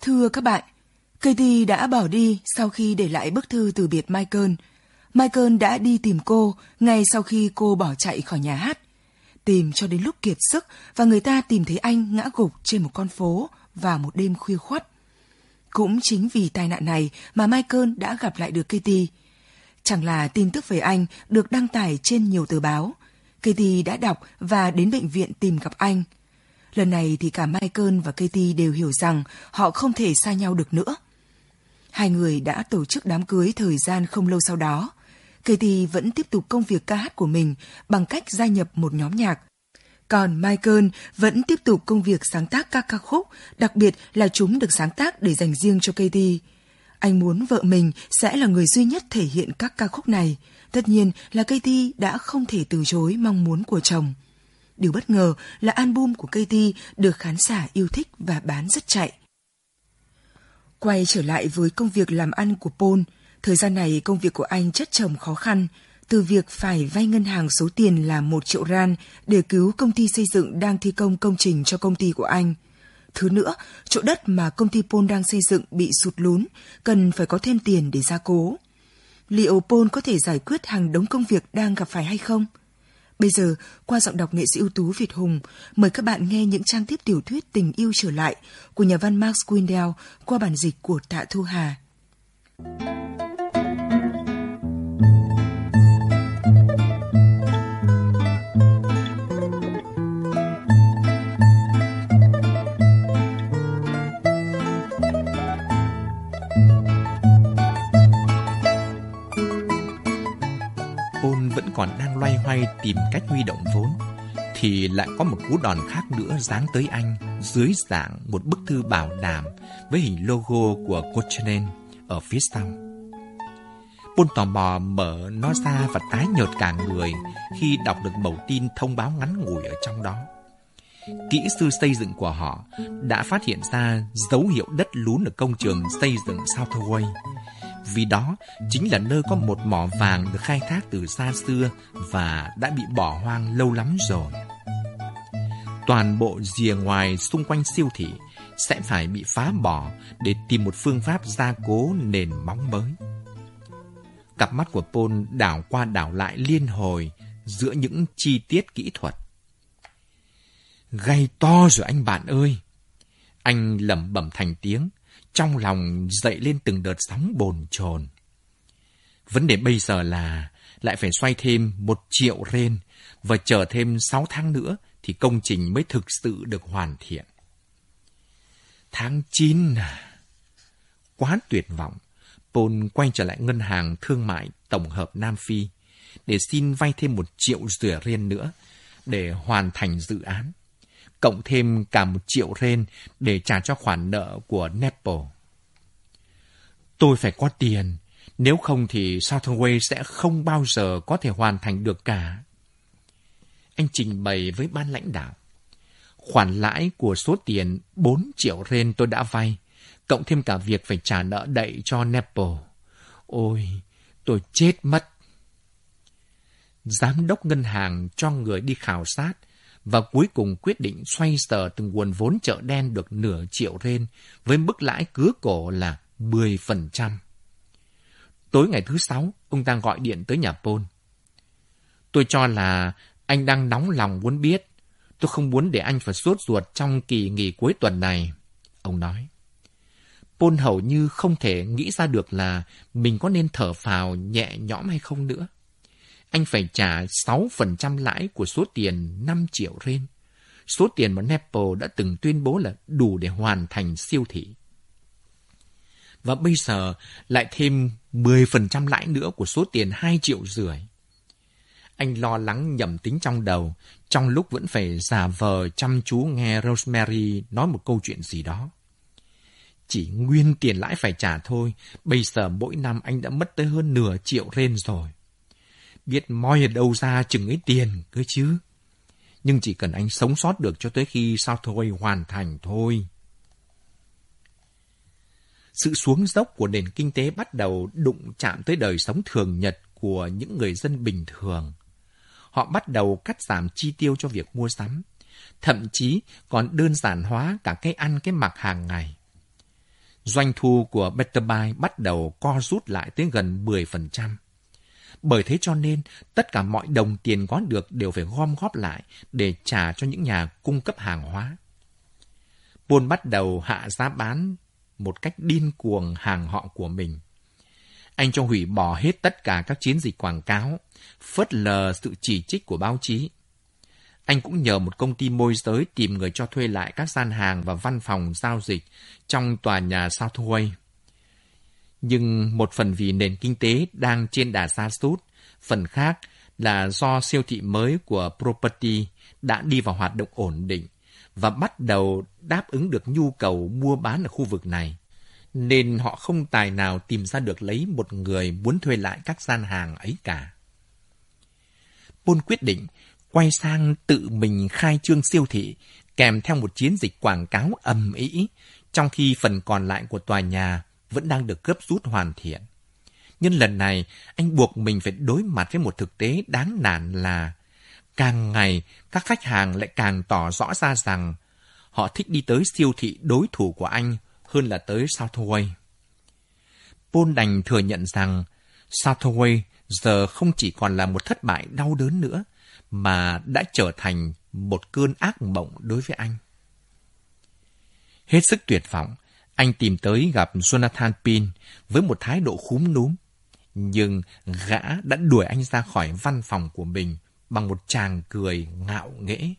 Thưa các bạn, Katie đã bỏ đi sau khi để lại bức thư từ biệt Michael. Michael đã đi tìm cô ngay sau khi cô bỏ chạy khỏi nhà hát. Tìm cho đến lúc kiệt sức và người ta tìm thấy anh ngã gục trên một con phố vào một đêm khuya khuất. Cũng chính vì tai nạn này mà Michael đã gặp lại được Katie. Chẳng là tin tức về anh được đăng tải trên nhiều tờ báo. Katie đã đọc và đến bệnh viện tìm gặp anh. Lần này thì cả Michael và Katie đều hiểu rằng họ không thể xa nhau được nữa. Hai người đã tổ chức đám cưới thời gian không lâu sau đó. Katie vẫn tiếp tục công việc ca hát của mình bằng cách gia nhập một nhóm nhạc. Còn Michael vẫn tiếp tục công việc sáng tác các ca khúc, đặc biệt là chúng được sáng tác để dành riêng cho Katie. Anh muốn vợ mình sẽ là người duy nhất thể hiện các ca khúc này. Tất nhiên là Katie đã không thể từ chối mong muốn của chồng. Điều bất ngờ là album của Katy được khán giả yêu thích và bán rất chạy. Quay trở lại với công việc làm ăn của Paul, thời gian này công việc của anh chất chồng khó khăn, từ việc phải vay ngân hàng số tiền là một triệu ran để cứu công ty xây dựng đang thi công công trình cho công ty của anh. Thứ nữa, chỗ đất mà công ty Paul đang xây dựng bị sụt lún, cần phải có thêm tiền để gia cố. Liệu Paul có thể giải quyết hàng đống công việc đang gặp phải hay không? Bây giờ, qua giọng đọc nghệ sĩ ưu tú Việt Hùng, mời các bạn nghe những trang tiếp tiểu thuyết Tình yêu trở lại của nhà văn Max Windell qua bản dịch của Tạ Thu Hà. Còn đang loay hoay tìm cách huy động vốn, thì lại có một cú đòn khác nữa giáng tới anh dưới dạng một bức thư bảo đảm với hình logo của Cochinen ở phía sau. Bôn tò mò mở nó ra và tái nhợt cả người khi đọc được mẩu tin thông báo ngắn ngủi ở trong đó. Kỹ sư xây dựng của họ đã phát hiện ra dấu hiệu đất lún ở công trường xây dựng Southway vì đó chính là nơi có một mỏ vàng được khai thác từ xa xưa và đã bị bỏ hoang lâu lắm rồi. Toàn bộ rìa ngoài xung quanh siêu thị sẽ phải bị phá bỏ để tìm một phương pháp gia cố nền móng mới. Cặp mắt của Paul đảo qua đảo lại liên hồi giữa những chi tiết kỹ thuật. Gây to rồi anh bạn ơi! Anh lẩm bẩm thành tiếng, trong lòng dậy lên từng đợt sóng bồn chồn. Vấn đề bây giờ là lại phải xoay thêm một triệu ren và chờ thêm sáu tháng nữa thì công trình mới thực sự được hoàn thiện. Tháng 9 à? Quá tuyệt vọng. Paul quay trở lại ngân hàng thương mại tổng hợp Nam Phi để xin vay thêm một triệu rưỡi ren nữa để hoàn thành dự án cộng thêm cả một triệu ren để trả cho khoản nợ của Nepal. Tôi phải có tiền, nếu không thì Southway sẽ không bao giờ có thể hoàn thành được cả. Anh trình bày với ban lãnh đạo. Khoản lãi của số tiền 4 triệu ren tôi đã vay, cộng thêm cả việc phải trả nợ đậy cho Nepal. Ôi, tôi chết mất. Giám đốc ngân hàng cho người đi khảo sát và cuối cùng quyết định xoay sở từng nguồn vốn chợ đen được nửa triệu ren với mức lãi cứa cổ là 10%. Tối ngày thứ sáu, ông ta gọi điện tới nhà Paul. Tôi cho là anh đang nóng lòng muốn biết. Tôi không muốn để anh phải sốt ruột trong kỳ nghỉ cuối tuần này. Ông nói. Paul hầu như không thể nghĩ ra được là mình có nên thở phào nhẹ nhõm hay không nữa anh phải trả 6% lãi của số tiền 5 triệu ren. Số tiền mà Nepal đã từng tuyên bố là đủ để hoàn thành siêu thị. Và bây giờ lại thêm 10% lãi nữa của số tiền 2 triệu rưỡi. Anh lo lắng nhầm tính trong đầu, trong lúc vẫn phải giả vờ chăm chú nghe Rosemary nói một câu chuyện gì đó. Chỉ nguyên tiền lãi phải trả thôi, bây giờ mỗi năm anh đã mất tới hơn nửa triệu ren rồi biết moi ở đâu ra chừng ấy tiền cơ chứ. Nhưng chỉ cần anh sống sót được cho tới khi sao thôi hoàn thành thôi. Sự xuống dốc của nền kinh tế bắt đầu đụng chạm tới đời sống thường nhật của những người dân bình thường. Họ bắt đầu cắt giảm chi tiêu cho việc mua sắm, thậm chí còn đơn giản hóa cả cái ăn cái mặc hàng ngày. Doanh thu của Better Buy bắt đầu co rút lại tới gần 10%. Bởi thế cho nên, tất cả mọi đồng tiền có được đều phải gom góp lại để trả cho những nhà cung cấp hàng hóa. Buôn bắt đầu hạ giá bán một cách điên cuồng hàng họ của mình. Anh cho hủy bỏ hết tất cả các chiến dịch quảng cáo, phớt lờ sự chỉ trích của báo chí. Anh cũng nhờ một công ty môi giới tìm người cho thuê lại các gian hàng và văn phòng giao dịch trong tòa nhà Southway. Nhưng một phần vì nền kinh tế đang trên đà sa sút, phần khác là do siêu thị mới của Property đã đi vào hoạt động ổn định và bắt đầu đáp ứng được nhu cầu mua bán ở khu vực này. Nên họ không tài nào tìm ra được lấy một người muốn thuê lại các gian hàng ấy cả. Paul quyết định quay sang tự mình khai trương siêu thị kèm theo một chiến dịch quảng cáo ầm ĩ, trong khi phần còn lại của tòa nhà vẫn đang được gấp rút hoàn thiện. Nhưng lần này, anh buộc mình phải đối mặt với một thực tế đáng nản là càng ngày các khách hàng lại càng tỏ rõ ra rằng họ thích đi tới siêu thị đối thủ của anh hơn là tới Southway. Paul đành thừa nhận rằng Southway giờ không chỉ còn là một thất bại đau đớn nữa, mà đã trở thành một cơn ác mộng đối với anh. Hết sức tuyệt vọng, anh tìm tới gặp Jonathan Pin với một thái độ khúm núm. Nhưng gã đã đuổi anh ra khỏi văn phòng của mình bằng một tràng cười ngạo nghễ.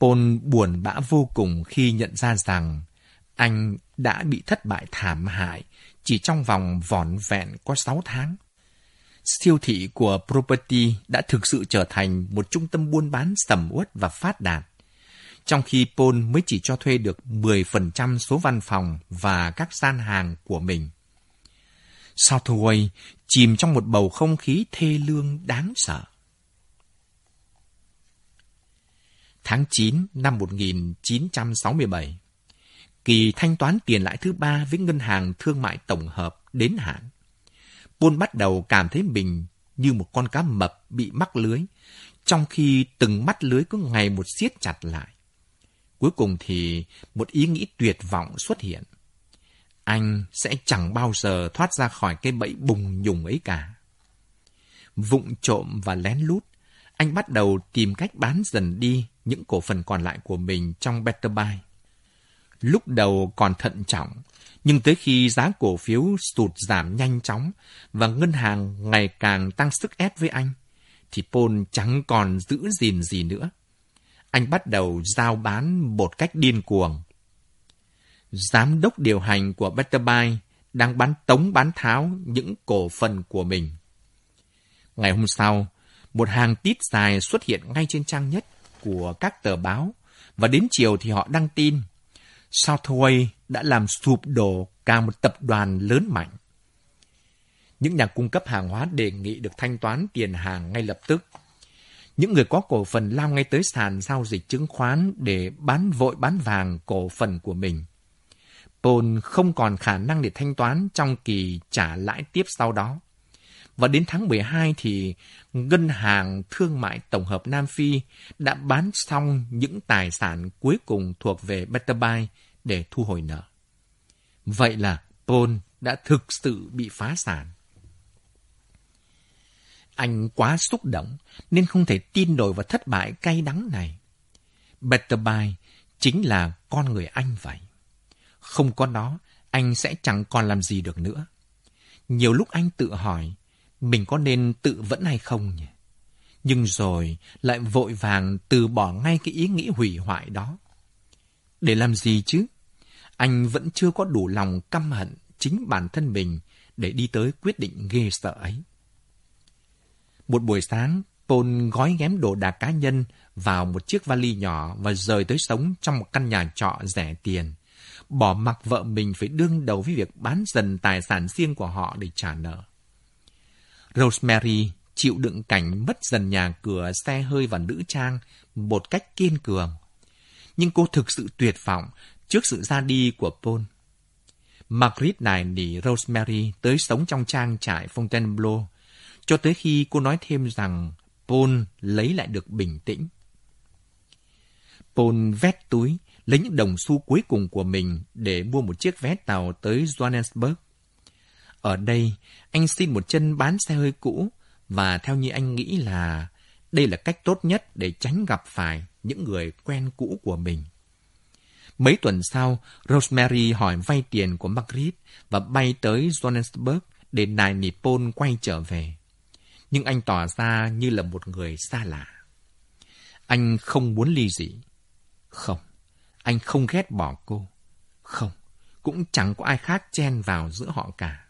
Paul buồn bã vô cùng khi nhận ra rằng anh đã bị thất bại thảm hại chỉ trong vòng vỏn vẹn có 6 tháng. Siêu thị của Property đã thực sự trở thành một trung tâm buôn bán sầm uất và phát đạt. Trong khi Paul mới chỉ cho thuê được 10% số văn phòng và các gian hàng của mình. Southway chìm trong một bầu không khí thê lương đáng sợ. Tháng 9 năm 1967, kỳ thanh toán tiền lãi thứ ba với ngân hàng thương mại tổng hợp đến hạn. Paul bắt đầu cảm thấy mình như một con cá mập bị mắc lưới, trong khi từng mắt lưới cứ ngày một siết chặt lại. Cuối cùng thì một ý nghĩ tuyệt vọng xuất hiện anh sẽ chẳng bao giờ thoát ra khỏi cái bẫy bùng nhùng ấy cả. Vụng trộm và lén lút, anh bắt đầu tìm cách bán dần đi những cổ phần còn lại của mình trong Better Buy. Lúc đầu còn thận trọng, nhưng tới khi giá cổ phiếu sụt giảm nhanh chóng và ngân hàng ngày càng tăng sức ép với anh, thì Paul chẳng còn giữ gìn gì nữa. Anh bắt đầu giao bán một cách điên cuồng giám đốc điều hành của Betterby đang bán tống bán tháo những cổ phần của mình. Ngày hôm sau, một hàng tít dài xuất hiện ngay trên trang nhất của các tờ báo và đến chiều thì họ đăng tin Southway đã làm sụp đổ cả một tập đoàn lớn mạnh. Những nhà cung cấp hàng hóa đề nghị được thanh toán tiền hàng ngay lập tức. Những người có cổ phần lao ngay tới sàn giao dịch chứng khoán để bán vội bán vàng cổ phần của mình. Paul không còn khả năng để thanh toán trong kỳ trả lãi tiếp sau đó. Và đến tháng 12 thì Ngân hàng Thương mại Tổng hợp Nam Phi đã bán xong những tài sản cuối cùng thuộc về Better Buy để thu hồi nợ. Vậy là Paul đã thực sự bị phá sản. Anh quá xúc động nên không thể tin nổi vào thất bại cay đắng này. Betterby chính là con người anh vậy. Không có nó, anh sẽ chẳng còn làm gì được nữa. Nhiều lúc anh tự hỏi, mình có nên tự vẫn hay không nhỉ? Nhưng rồi lại vội vàng từ bỏ ngay cái ý nghĩ hủy hoại đó. Để làm gì chứ? Anh vẫn chưa có đủ lòng căm hận chính bản thân mình để đi tới quyết định ghê sợ ấy. Một buổi sáng, Paul gói ghém đồ đạc cá nhân vào một chiếc vali nhỏ và rời tới sống trong một căn nhà trọ rẻ tiền bỏ mặc vợ mình phải đương đầu với việc bán dần tài sản riêng của họ để trả nợ. Rosemary chịu đựng cảnh mất dần nhà cửa, xe hơi và nữ trang một cách kiên cường. Nhưng cô thực sự tuyệt vọng trước sự ra đi của Paul. Margaret này nỉ Rosemary tới sống trong trang trại Fontainebleau, cho tới khi cô nói thêm rằng Paul lấy lại được bình tĩnh. Paul vét túi, lấy những đồng xu cuối cùng của mình để mua một chiếc vé tàu tới Johannesburg. Ở đây, anh xin một chân bán xe hơi cũ và theo như anh nghĩ là đây là cách tốt nhất để tránh gặp phải những người quen cũ của mình. Mấy tuần sau, Rosemary hỏi vay tiền của Margaret và bay tới Johannesburg để nài nịt Paul quay trở về. Nhưng anh tỏ ra như là một người xa lạ. Anh không muốn ly dị. Không, anh không ghét bỏ cô. Không, cũng chẳng có ai khác chen vào giữa họ cả.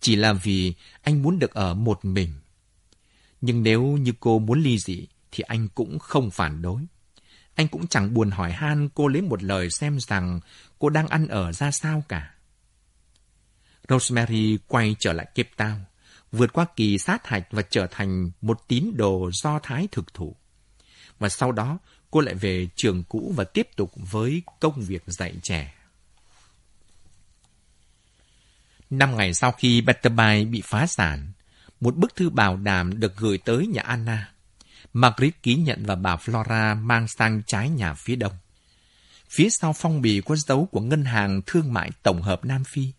Chỉ là vì anh muốn được ở một mình. Nhưng nếu như cô muốn ly dị, thì anh cũng không phản đối. Anh cũng chẳng buồn hỏi han cô lấy một lời xem rằng cô đang ăn ở ra sao cả. Rosemary quay trở lại kiếp tao vượt qua kỳ sát hạch và trở thành một tín đồ do thái thực thụ. Và sau đó, cô lại về trường cũ và tiếp tục với công việc dạy trẻ. Năm ngày sau khi Betterby bị phá sản, một bức thư bảo đảm được gửi tới nhà Anna. Margaret ký nhận và bà Flora mang sang trái nhà phía đông. Phía sau phong bì có dấu của Ngân hàng Thương mại Tổng hợp Nam Phi.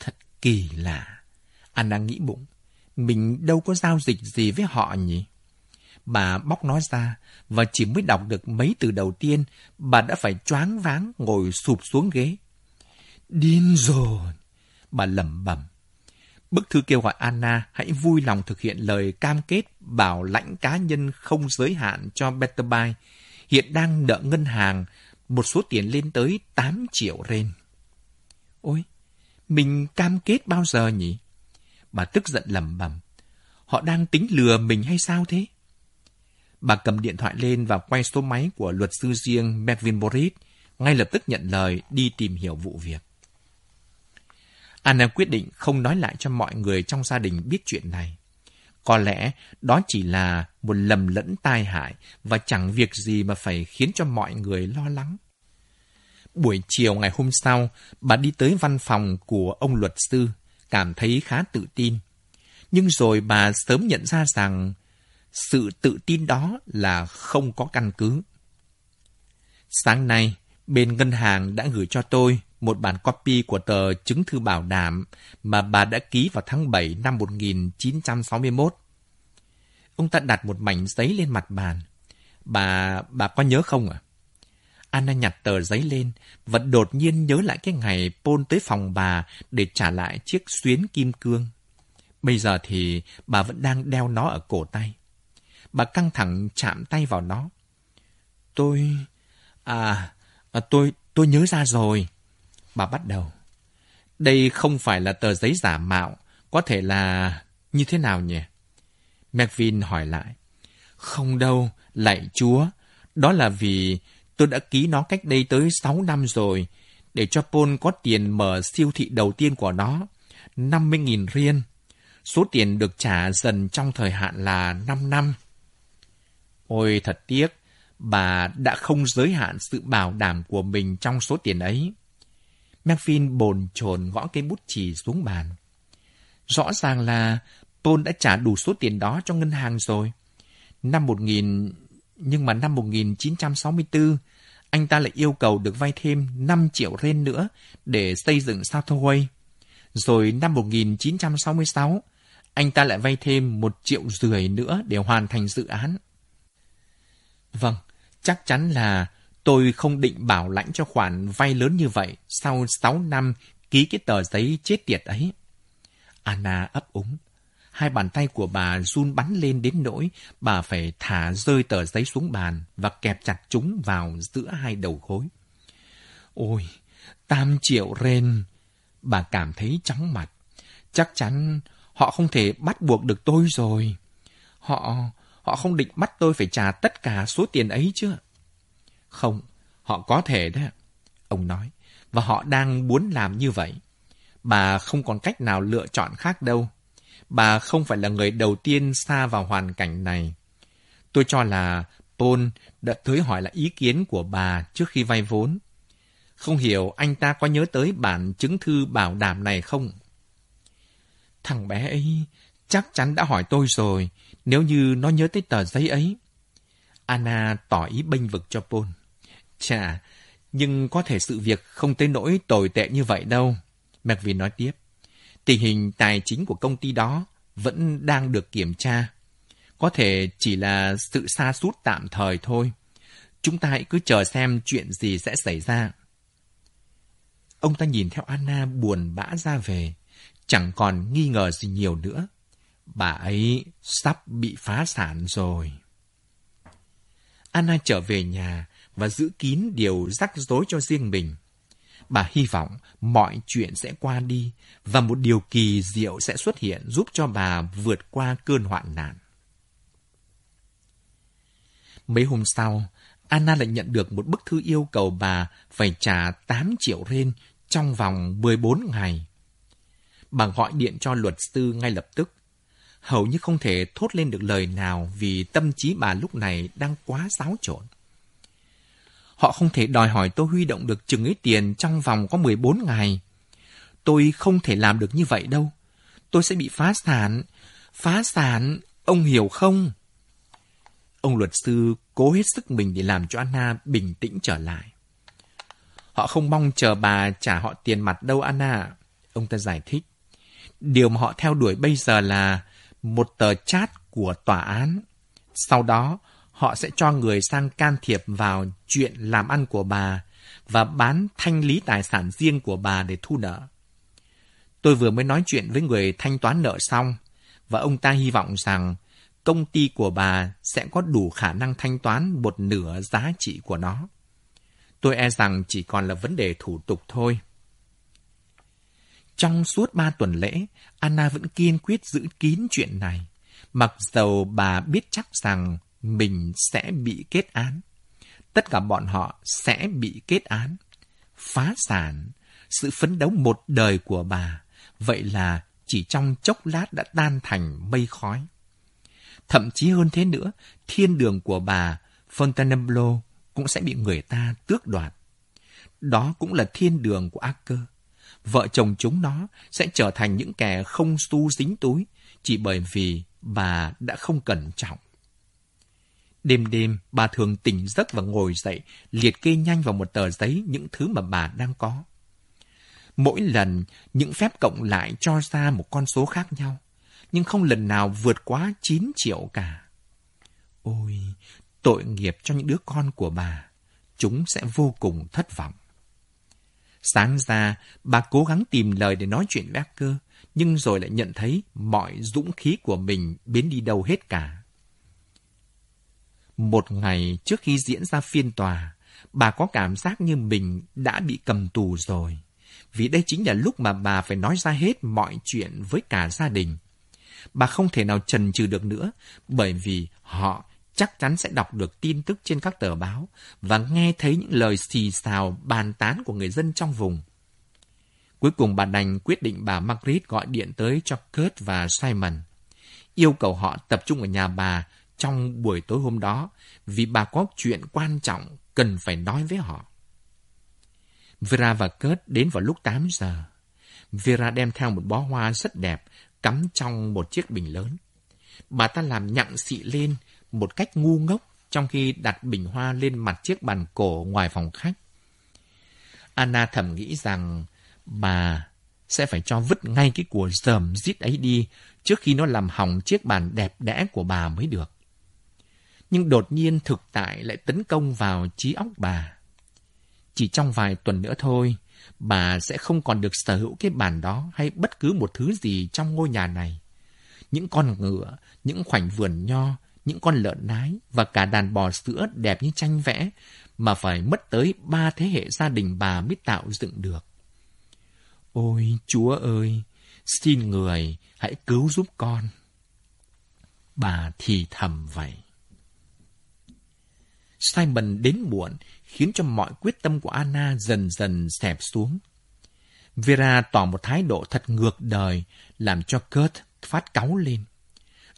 Thật kỳ lạ. Anna nghĩ bụng, mình đâu có giao dịch gì với họ nhỉ? Bà bóc nó ra và chỉ mới đọc được mấy từ đầu tiên, bà đã phải choáng váng ngồi sụp xuống ghế. Điên rồi! Bà lẩm bẩm. Bức thư kêu gọi Anna hãy vui lòng thực hiện lời cam kết bảo lãnh cá nhân không giới hạn cho Betterby, hiện đang nợ ngân hàng một số tiền lên tới 8 triệu ren. Ôi, mình cam kết bao giờ nhỉ? Bà tức giận lẩm bẩm. Họ đang tính lừa mình hay sao thế? Bà cầm điện thoại lên và quay số máy của luật sư riêng Melvin Boris, ngay lập tức nhận lời đi tìm hiểu vụ việc. Anna quyết định không nói lại cho mọi người trong gia đình biết chuyện này. Có lẽ đó chỉ là một lầm lẫn tai hại và chẳng việc gì mà phải khiến cho mọi người lo lắng. Buổi chiều ngày hôm sau, bà đi tới văn phòng của ông luật sư, cảm thấy khá tự tin. Nhưng rồi bà sớm nhận ra rằng sự tự tin đó là không có căn cứ. Sáng nay, bên ngân hàng đã gửi cho tôi một bản copy của tờ chứng thư bảo đảm mà bà đã ký vào tháng 7 năm 1961. Ông ta đặt một mảnh giấy lên mặt bàn. Bà, bà có nhớ không ạ? À? Anna nhặt tờ giấy lên và đột nhiên nhớ lại cái ngày Paul tới phòng bà để trả lại chiếc xuyến kim cương. Bây giờ thì bà vẫn đang đeo nó ở cổ tay. Bà căng thẳng chạm tay vào nó. Tôi... À, à tôi, tôi nhớ ra rồi. Bà bắt đầu. Đây không phải là tờ giấy giả mạo, có thể là như thế nào nhỉ? McVin hỏi lại. Không đâu, lạy chúa. Đó là vì tôi đã ký nó cách đây tới 6 năm rồi, để cho Paul có tiền mở siêu thị đầu tiên của nó. 50.000 riêng. Số tiền được trả dần trong thời hạn là 5 năm. Ôi thật tiếc, bà đã không giới hạn sự bảo đảm của mình trong số tiền ấy. Melvin bồn chồn gõ cây bút chì xuống bàn. Rõ ràng là Paul đã trả đủ số tiền đó cho ngân hàng rồi. Năm 1000, nhưng mà năm 1964, anh ta lại yêu cầu được vay thêm 5 triệu ren nữa để xây dựng Southway. Rồi năm 1966, anh ta lại vay thêm một triệu rưỡi nữa để hoàn thành dự án. Vâng, chắc chắn là tôi không định bảo lãnh cho khoản vay lớn như vậy sau 6 năm ký cái tờ giấy chết tiệt ấy. Anna ấp úng. Hai bàn tay của bà run bắn lên đến nỗi bà phải thả rơi tờ giấy xuống bàn và kẹp chặt chúng vào giữa hai đầu gối. Ôi, tam triệu ren! Bà cảm thấy chóng mặt. Chắc chắn họ không thể bắt buộc được tôi rồi. Họ, họ không định bắt tôi phải trả tất cả số tiền ấy chứ. Không, họ có thể đó. Ông nói, và họ đang muốn làm như vậy. Bà không còn cách nào lựa chọn khác đâu. Bà không phải là người đầu tiên xa vào hoàn cảnh này. Tôi cho là Paul đã tới hỏi là ý kiến của bà trước khi vay vốn. Không hiểu anh ta có nhớ tới bản chứng thư bảo đảm này không? Thằng bé ấy chắc chắn đã hỏi tôi rồi, nếu như nó nhớ tới tờ giấy ấy. Anna tỏ ý bênh vực cho Paul. Chà, nhưng có thể sự việc không tới nỗi tồi tệ như vậy đâu. McVin nói tiếp. Tình hình tài chính của công ty đó vẫn đang được kiểm tra. Có thể chỉ là sự xa sút tạm thời thôi. Chúng ta hãy cứ chờ xem chuyện gì sẽ xảy ra. Ông ta nhìn theo Anna buồn bã ra về, chẳng còn nghi ngờ gì nhiều nữa. Bà ấy sắp bị phá sản rồi. Anna trở về nhà và giữ kín điều rắc rối cho riêng mình. Bà hy vọng mọi chuyện sẽ qua đi và một điều kỳ diệu sẽ xuất hiện giúp cho bà vượt qua cơn hoạn nạn. Mấy hôm sau, Anna lại nhận được một bức thư yêu cầu bà phải trả 8 triệu ren trong vòng 14 ngày. Bà gọi điện cho luật sư ngay lập tức. Hầu như không thể thốt lên được lời nào vì tâm trí bà lúc này đang quá xáo trộn. Họ không thể đòi hỏi tôi huy động được chừng ấy tiền trong vòng có 14 ngày. Tôi không thể làm được như vậy đâu. Tôi sẽ bị phá sản. Phá sản, ông hiểu không? Ông luật sư cố hết sức mình để làm cho Anna bình tĩnh trở lại. Họ không mong chờ bà trả họ tiền mặt đâu Anna. Ông ta giải thích. Điều mà họ theo đuổi bây giờ là một tờ chat của tòa án. Sau đó, họ sẽ cho người sang can thiệp vào chuyện làm ăn của bà và bán thanh lý tài sản riêng của bà để thu nợ. Tôi vừa mới nói chuyện với người thanh toán nợ xong, và ông ta hy vọng rằng công ty của bà sẽ có đủ khả năng thanh toán một nửa giá trị của nó. Tôi e rằng chỉ còn là vấn đề thủ tục thôi. Trong suốt ba tuần lễ, Anna vẫn kiên quyết giữ kín chuyện này, mặc dầu bà biết chắc rằng mình sẽ bị kết án. Tất cả bọn họ sẽ bị kết án. Phá sản, sự phấn đấu một đời của bà, vậy là chỉ trong chốc lát đã tan thành mây khói. Thậm chí hơn thế nữa, thiên đường của bà Fontainebleau cũng sẽ bị người ta tước đoạt. Đó cũng là thiên đường của ác cơ. Vợ chồng chúng nó sẽ trở thành những kẻ không xu dính túi chỉ bởi vì bà đã không cẩn trọng. Đêm đêm, bà thường tỉnh giấc và ngồi dậy, liệt kê nhanh vào một tờ giấy những thứ mà bà đang có. Mỗi lần, những phép cộng lại cho ra một con số khác nhau, nhưng không lần nào vượt quá 9 triệu cả. Ôi, tội nghiệp cho những đứa con của bà. Chúng sẽ vô cùng thất vọng. Sáng ra, bà cố gắng tìm lời để nói chuyện với cơ, nhưng rồi lại nhận thấy mọi dũng khí của mình biến đi đâu hết cả. Một ngày trước khi diễn ra phiên tòa, bà có cảm giác như mình đã bị cầm tù rồi. Vì đây chính là lúc mà bà phải nói ra hết mọi chuyện với cả gia đình. Bà không thể nào trần trừ được nữa, bởi vì họ chắc chắn sẽ đọc được tin tức trên các tờ báo và nghe thấy những lời xì xào bàn tán của người dân trong vùng. Cuối cùng bà đành quyết định bà Margaret gọi điện tới cho Kurt và Simon, yêu cầu họ tập trung ở nhà bà trong buổi tối hôm đó, vì bà có chuyện quan trọng cần phải nói với họ. Vera và Kurt đến vào lúc 8 giờ. Vera đem theo một bó hoa rất đẹp cắm trong một chiếc bình lớn. Bà ta làm nhặng xị lên một cách ngu ngốc trong khi đặt bình hoa lên mặt chiếc bàn cổ ngoài phòng khách. Anna thầm nghĩ rằng bà sẽ phải cho vứt ngay cái của dờm dít ấy đi trước khi nó làm hỏng chiếc bàn đẹp đẽ của bà mới được nhưng đột nhiên thực tại lại tấn công vào trí óc bà. Chỉ trong vài tuần nữa thôi, bà sẽ không còn được sở hữu cái bàn đó hay bất cứ một thứ gì trong ngôi nhà này. Những con ngựa, những khoảnh vườn nho, những con lợn nái và cả đàn bò sữa đẹp như tranh vẽ mà phải mất tới ba thế hệ gia đình bà mới tạo dựng được. Ôi Chúa ơi, xin người hãy cứu giúp con. Bà thì thầm vậy. Simon đến muộn, khiến cho mọi quyết tâm của Anna dần dần xẹp xuống. Vera tỏ một thái độ thật ngược đời, làm cho Kurt phát cáu lên.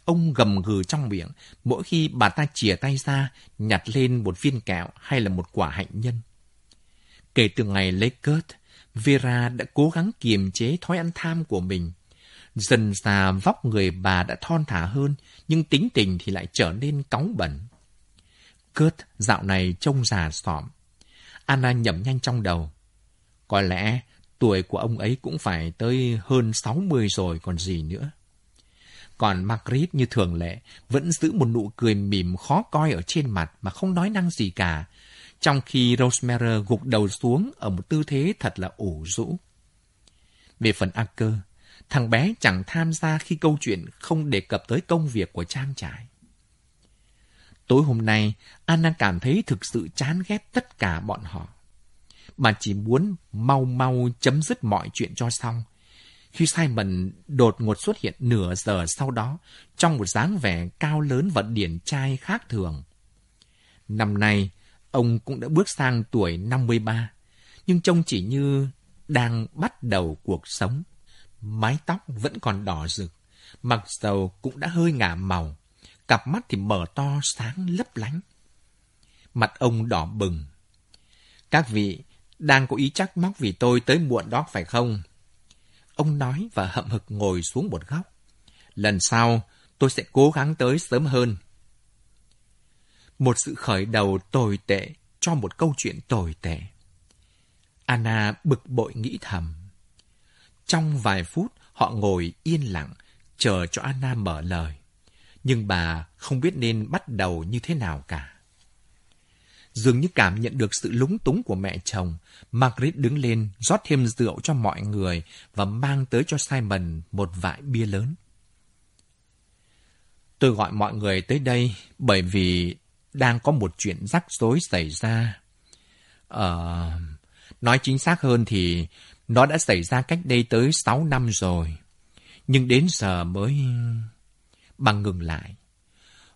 Ông gầm gừ trong miệng mỗi khi bà ta chìa tay ra, nhặt lên một viên kẹo hay là một quả hạnh nhân. Kể từ ngày lấy Kurt, Vera đã cố gắng kiềm chế thói ăn tham của mình. Dần già vóc người bà đã thon thả hơn, nhưng tính tình thì lại trở nên cáu bẩn. Kurt dạo này trông già xỏm. Anna nhẩm nhanh trong đầu. Có lẽ tuổi của ông ấy cũng phải tới hơn 60 rồi còn gì nữa. Còn Margaret như thường lệ vẫn giữ một nụ cười mỉm khó coi ở trên mặt mà không nói năng gì cả, trong khi Rosemary gục đầu xuống ở một tư thế thật là ủ rũ. Về phần Acker, thằng bé chẳng tham gia khi câu chuyện không đề cập tới công việc của trang trại. Tối hôm nay, Anna cảm thấy thực sự chán ghét tất cả bọn họ. Bà chỉ muốn mau mau chấm dứt mọi chuyện cho xong. Khi Simon đột ngột xuất hiện nửa giờ sau đó, trong một dáng vẻ cao lớn và điển trai khác thường. Năm nay, ông cũng đã bước sang tuổi 53, nhưng trông chỉ như đang bắt đầu cuộc sống. Mái tóc vẫn còn đỏ rực, mặc dầu cũng đã hơi ngả màu, cặp mắt thì mở to sáng lấp lánh. Mặt ông đỏ bừng. Các vị đang có ý trách móc vì tôi tới muộn đó phải không? Ông nói và hậm hực ngồi xuống một góc. Lần sau, tôi sẽ cố gắng tới sớm hơn. Một sự khởi đầu tồi tệ cho một câu chuyện tồi tệ. Anna bực bội nghĩ thầm. Trong vài phút, họ ngồi yên lặng, chờ cho Anna mở lời. Nhưng bà không biết nên bắt đầu như thế nào cả. Dường như cảm nhận được sự lúng túng của mẹ chồng, Margaret đứng lên, rót thêm rượu cho mọi người và mang tới cho Simon một vại bia lớn. Tôi gọi mọi người tới đây bởi vì đang có một chuyện rắc rối xảy ra. Ờ... Nói chính xác hơn thì nó đã xảy ra cách đây tới 6 năm rồi. Nhưng đến giờ mới... Bằng ngừng lại.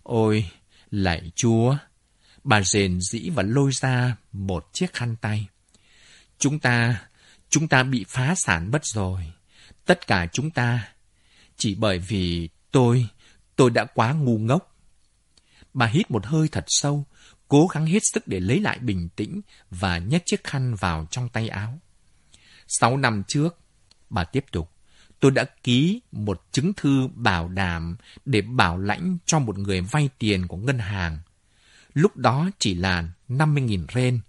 Ôi, lạy chúa! Bà rền dĩ và lôi ra một chiếc khăn tay. Chúng ta, chúng ta bị phá sản mất rồi. Tất cả chúng ta. Chỉ bởi vì tôi, tôi đã quá ngu ngốc. Bà hít một hơi thật sâu, cố gắng hết sức để lấy lại bình tĩnh và nhét chiếc khăn vào trong tay áo. Sáu năm trước, bà tiếp tục, tôi đã ký một chứng thư bảo đảm để bảo lãnh cho một người vay tiền của ngân hàng. Lúc đó chỉ là 50.000 ren,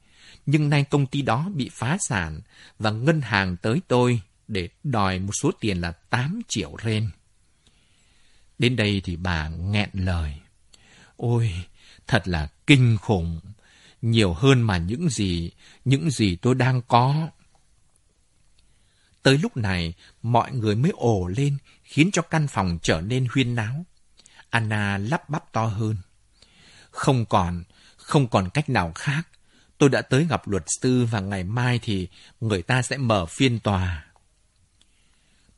nhưng nay công ty đó bị phá sản và ngân hàng tới tôi để đòi một số tiền là 8 triệu ren. Đến đây thì bà nghẹn lời. Ôi, thật là kinh khủng, nhiều hơn mà những gì, những gì tôi đang có. Tới lúc này, mọi người mới ồ lên, khiến cho căn phòng trở nên huyên náo. Anna lắp bắp to hơn. Không còn, không còn cách nào khác. Tôi đã tới gặp luật sư và ngày mai thì người ta sẽ mở phiên tòa.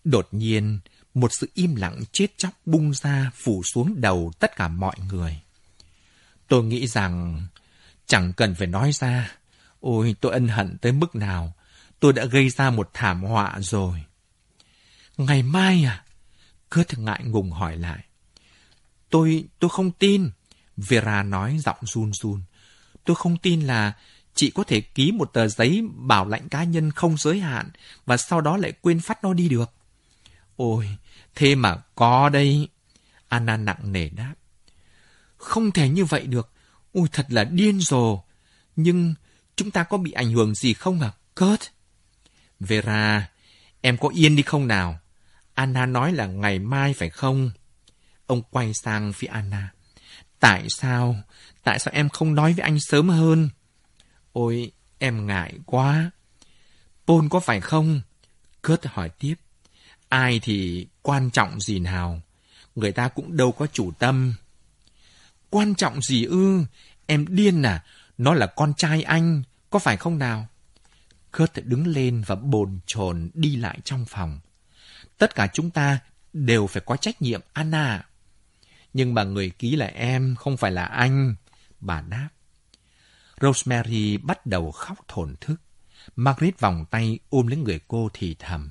Đột nhiên, một sự im lặng chết chóc bung ra phủ xuống đầu tất cả mọi người. Tôi nghĩ rằng chẳng cần phải nói ra. Ôi, tôi ân hận tới mức nào. Tôi đã gây ra một thảm họa rồi. Ngày mai à? Kurt ngại ngùng hỏi lại. Tôi, tôi không tin. Vera nói giọng run run. Tôi không tin là chị có thể ký một tờ giấy bảo lãnh cá nhân không giới hạn và sau đó lại quên phát nó đi được. Ôi, thế mà có đây. Anna nặng nề đáp. Không thể như vậy được. Ôi thật là điên rồ. Nhưng chúng ta có bị ảnh hưởng gì không à, Kurt? Vera, em có yên đi không nào? Anna nói là ngày mai phải không? Ông quay sang phía Anna. Tại sao? Tại sao em không nói với anh sớm hơn? Ôi, em ngại quá. Paul có phải không? Kurt hỏi tiếp. Ai thì quan trọng gì nào? Người ta cũng đâu có chủ tâm. Quan trọng gì ư? Em điên à? Nó là con trai anh, có phải không nào? Kurt đứng lên và bồn chồn đi lại trong phòng. Tất cả chúng ta đều phải có trách nhiệm, Anna. Nhưng mà người ký là em, không phải là anh. Bà đáp. Rosemary bắt đầu khóc thổn thức. Margaret vòng tay ôm lấy người cô thì thầm.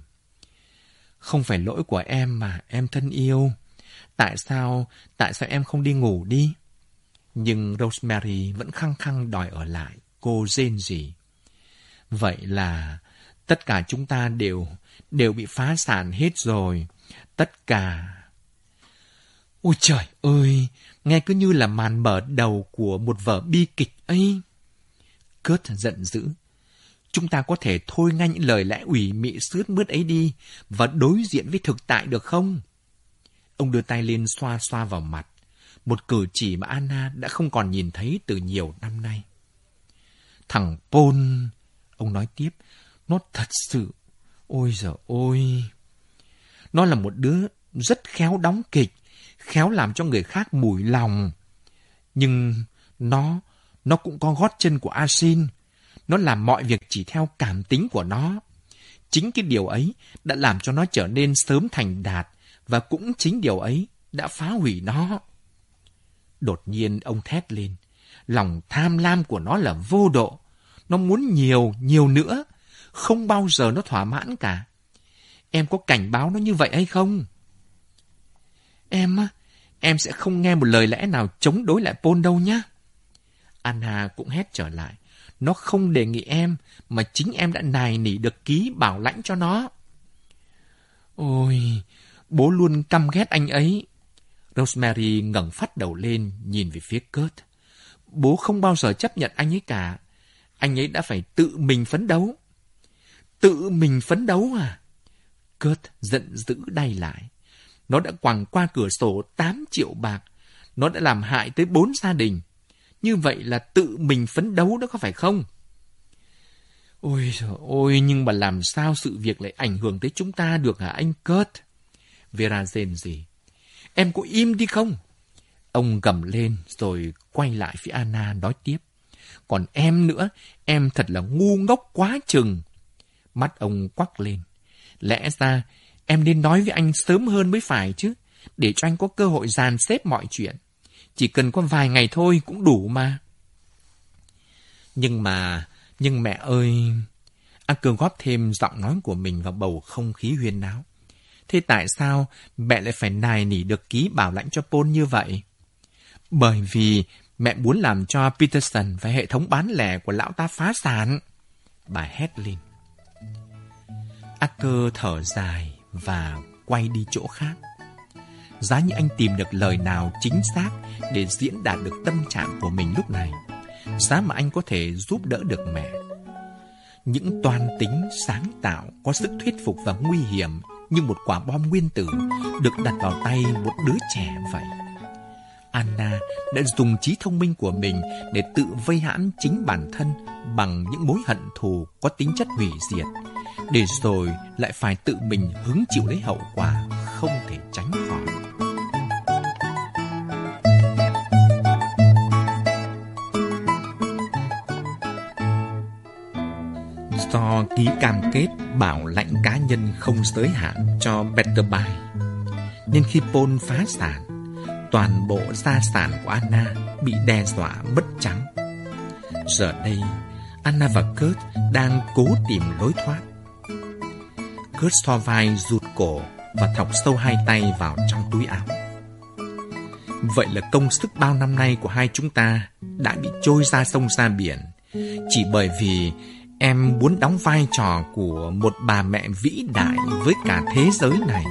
Không phải lỗi của em mà, em thân yêu. Tại sao, tại sao em không đi ngủ đi? Nhưng Rosemary vẫn khăng khăng đòi ở lại. Cô rên gì? Vậy là tất cả chúng ta đều, đều bị phá sản hết rồi. Tất cả. Ôi trời ơi, nghe cứ như là màn mở đầu của một vở bi kịch ấy. Kurt giận dữ. chúng ta có thể thôi ngay những lời lẽ ủy mị sướt mướt ấy đi và đối diện với thực tại được không? Ông đưa tay lên xoa xoa vào mặt, một cử chỉ mà Anna đã không còn nhìn thấy từ nhiều năm nay. Thằng Paul, ông nói tiếp, nó thật sự, ôi giờ ôi. Nó là một đứa rất khéo đóng kịch, khéo làm cho người khác mùi lòng. Nhưng nó, nó cũng có gót chân của Asin. Nó làm mọi việc chỉ theo cảm tính của nó. Chính cái điều ấy đã làm cho nó trở nên sớm thành đạt và cũng chính điều ấy đã phá hủy nó. Đột nhiên ông thét lên. Lòng tham lam của nó là vô độ. Nó muốn nhiều, nhiều nữa. Không bao giờ nó thỏa mãn cả. Em có cảnh báo nó như vậy hay không? Em á, em sẽ không nghe một lời lẽ nào chống đối lại Paul đâu nhá. Anna cũng hét trở lại. Nó không đề nghị em, mà chính em đã nài nỉ được ký bảo lãnh cho nó. Ôi, bố luôn căm ghét anh ấy. Rosemary ngẩng phát đầu lên, nhìn về phía Kurt. Bố không bao giờ chấp nhận anh ấy cả. Anh ấy đã phải tự mình phấn đấu. Tự mình phấn đấu à? Kurt giận dữ đay lại. Nó đã quẳng qua cửa sổ 8 triệu bạc. Nó đã làm hại tới bốn gia đình. Như vậy là tự mình phấn đấu đó có phải không? Ôi trời ôi, nhưng mà làm sao sự việc lại ảnh hưởng tới chúng ta được hả anh Kurt? Vera rên gì? Em có im đi không? Ông gầm lên rồi quay lại phía Anna nói tiếp. Còn em nữa, em thật là ngu ngốc quá chừng. Mắt ông quắc lên. Lẽ ra em nên nói với anh sớm hơn mới phải chứ, để cho anh có cơ hội dàn xếp mọi chuyện. Chỉ cần có vài ngày thôi cũng đủ mà. Nhưng mà, nhưng mẹ ơi... Anh cường góp thêm giọng nói của mình vào bầu không khí huyên náo. Thế tại sao mẹ lại phải nài nỉ được ký bảo lãnh cho pôn như vậy? Bởi vì mẹ muốn làm cho Peterson và hệ thống bán lẻ của lão ta phá sản. Bà hét lên. Acker thở dài và quay đi chỗ khác. Giá như anh tìm được lời nào chính xác để diễn đạt được tâm trạng của mình lúc này, giá mà anh có thể giúp đỡ được mẹ. Những toan tính sáng tạo có sức thuyết phục và nguy hiểm như một quả bom nguyên tử được đặt vào tay một đứa trẻ vậy. Anna đã dùng trí thông minh của mình để tự vây hãm chính bản thân bằng những mối hận thù có tính chất hủy diệt, để rồi lại phải tự mình hứng chịu lấy hậu quả không thể tránh khỏi. Do ký cam kết bảo lãnh cá nhân không giới hạn cho Betterby, nên khi Paul phá sản, toàn bộ gia sản của Anna bị đe dọa mất trắng. Giờ đây, Anna và Kurt đang cố tìm lối thoát. Kurt so vai rụt cổ và thọc sâu hai tay vào trong túi áo. Vậy là công sức bao năm nay của hai chúng ta đã bị trôi ra sông ra biển chỉ bởi vì em muốn đóng vai trò của một bà mẹ vĩ đại với cả thế giới này.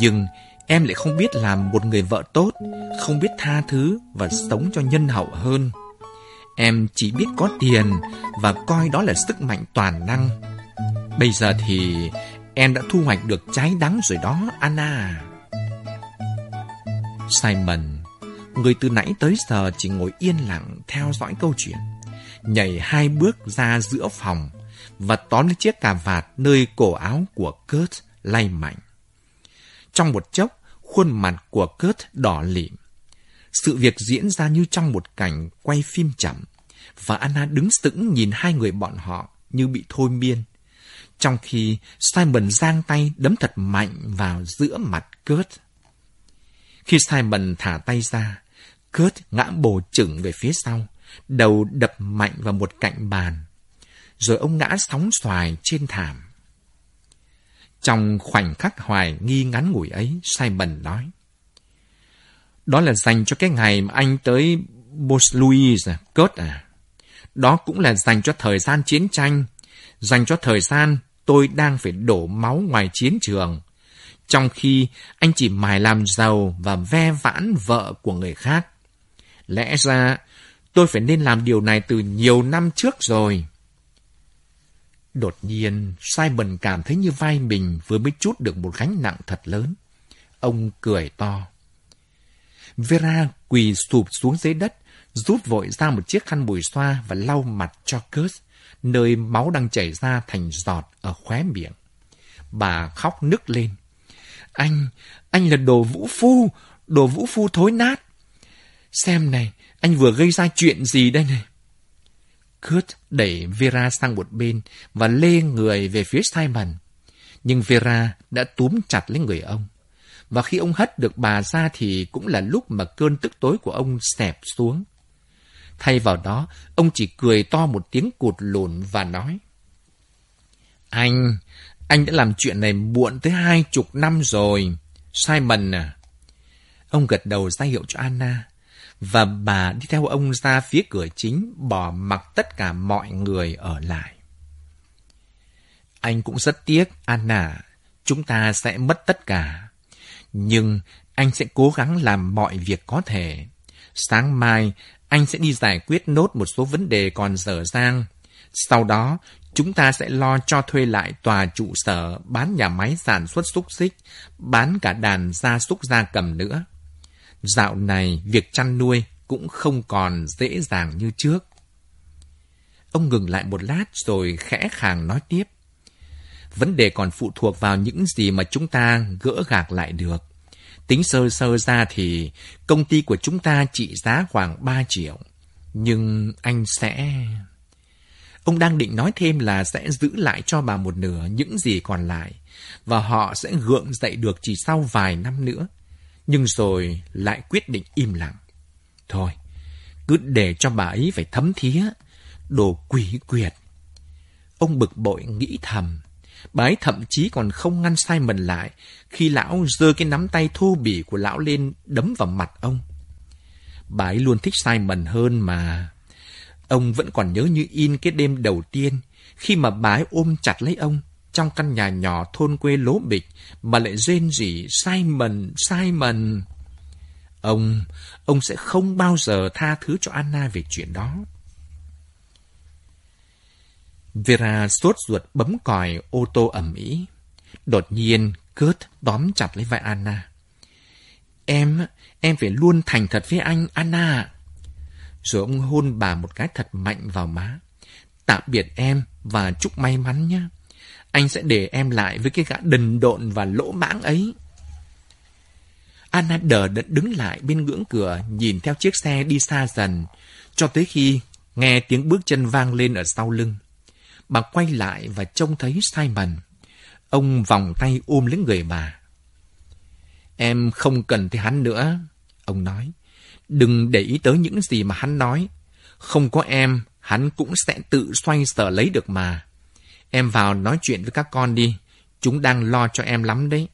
Nhưng em lại không biết làm một người vợ tốt, không biết tha thứ và sống cho nhân hậu hơn. Em chỉ biết có tiền và coi đó là sức mạnh toàn năng. Bây giờ thì em đã thu hoạch được trái đắng rồi đó, Anna. Simon, người từ nãy tới giờ chỉ ngồi yên lặng theo dõi câu chuyện, nhảy hai bước ra giữa phòng và tóm lấy chiếc cà vạt nơi cổ áo của Kurt lay mạnh. Trong một chốc, khuôn mặt của Kurt đỏ lịm. Sự việc diễn ra như trong một cảnh quay phim chậm, và Anna đứng sững nhìn hai người bọn họ như bị thôi miên. Trong khi Simon giang tay đấm thật mạnh vào giữa mặt Kurt. Khi Simon thả tay ra, Kurt ngã bổ chừng về phía sau, đầu đập mạnh vào một cạnh bàn. Rồi ông ngã sóng xoài trên thảm. Trong khoảnh khắc hoài nghi ngắn ngủi ấy, Simon nói. Đó là dành cho cái ngày mà anh tới Bosluis, à, Cớt à. Đó cũng là dành cho thời gian chiến tranh, dành cho thời gian tôi đang phải đổ máu ngoài chiến trường. Trong khi anh chỉ mài làm giàu và ve vãn vợ của người khác. Lẽ ra tôi phải nên làm điều này từ nhiều năm trước rồi. Đột nhiên, Simon cảm thấy như vai mình vừa mới chút được một gánh nặng thật lớn. Ông cười to. Vera quỳ sụp xuống dưới đất, rút vội ra một chiếc khăn bùi xoa và lau mặt cho Kurt, nơi máu đang chảy ra thành giọt ở khóe miệng. Bà khóc nức lên. Anh, anh là đồ vũ phu, đồ vũ phu thối nát. Xem này, anh vừa gây ra chuyện gì đây này? Kurt đẩy Vera sang một bên và lê người về phía Simon. Nhưng Vera đã túm chặt lấy người ông. Và khi ông hất được bà ra thì cũng là lúc mà cơn tức tối của ông xẹp xuống. Thay vào đó, ông chỉ cười to một tiếng cụt lùn và nói. Anh, anh đã làm chuyện này muộn tới hai chục năm rồi. Simon à. Ông gật đầu ra hiệu cho Anna và bà đi theo ông ra phía cửa chính, bỏ mặc tất cả mọi người ở lại. Anh cũng rất tiếc, Anna, chúng ta sẽ mất tất cả. Nhưng anh sẽ cố gắng làm mọi việc có thể. Sáng mai, anh sẽ đi giải quyết nốt một số vấn đề còn dở dang. Sau đó, chúng ta sẽ lo cho thuê lại tòa trụ sở, bán nhà máy sản xuất xúc xích, bán cả đàn gia súc gia cầm nữa. Dạo này, việc chăn nuôi cũng không còn dễ dàng như trước. Ông ngừng lại một lát rồi khẽ khàng nói tiếp. Vấn đề còn phụ thuộc vào những gì mà chúng ta gỡ gạc lại được. Tính sơ sơ ra thì công ty của chúng ta trị giá khoảng 3 triệu. Nhưng anh sẽ... Ông đang định nói thêm là sẽ giữ lại cho bà một nửa những gì còn lại, và họ sẽ gượng dậy được chỉ sau vài năm nữa nhưng rồi lại quyết định im lặng. Thôi, cứ để cho bà ấy phải thấm thía, đồ quỷ quyệt. Ông bực bội nghĩ thầm, bà ấy thậm chí còn không ngăn sai mình lại khi lão giơ cái nắm tay thô bỉ của lão lên đấm vào mặt ông. Bà ấy luôn thích Simon hơn mà. Ông vẫn còn nhớ như in cái đêm đầu tiên khi mà bà ấy ôm chặt lấy ông trong căn nhà nhỏ thôn quê lố bịch mà lại rên rỉ Simon, Simon. Ông, ông sẽ không bao giờ tha thứ cho Anna về chuyện đó. Vera sốt ruột bấm còi ô tô ẩm ý. Đột nhiên, Kurt tóm chặt lấy vai Anna. Em, em phải luôn thành thật với anh, Anna. Rồi ông hôn bà một cái thật mạnh vào má. Tạm biệt em và chúc may mắn nhé anh sẽ để em lại với cái gã đần độn và lỗ mãng ấy. Anna đờ đẫn đứng lại bên ngưỡng cửa, nhìn theo chiếc xe đi xa dần, cho tới khi nghe tiếng bước chân vang lên ở sau lưng. Bà quay lại và trông thấy Simon. Ông vòng tay ôm lấy người bà. Em không cần thấy hắn nữa, ông nói. Đừng để ý tới những gì mà hắn nói. Không có em, hắn cũng sẽ tự xoay sở lấy được mà. Em vào nói chuyện với các con đi. Chúng đang lo cho em lắm đấy.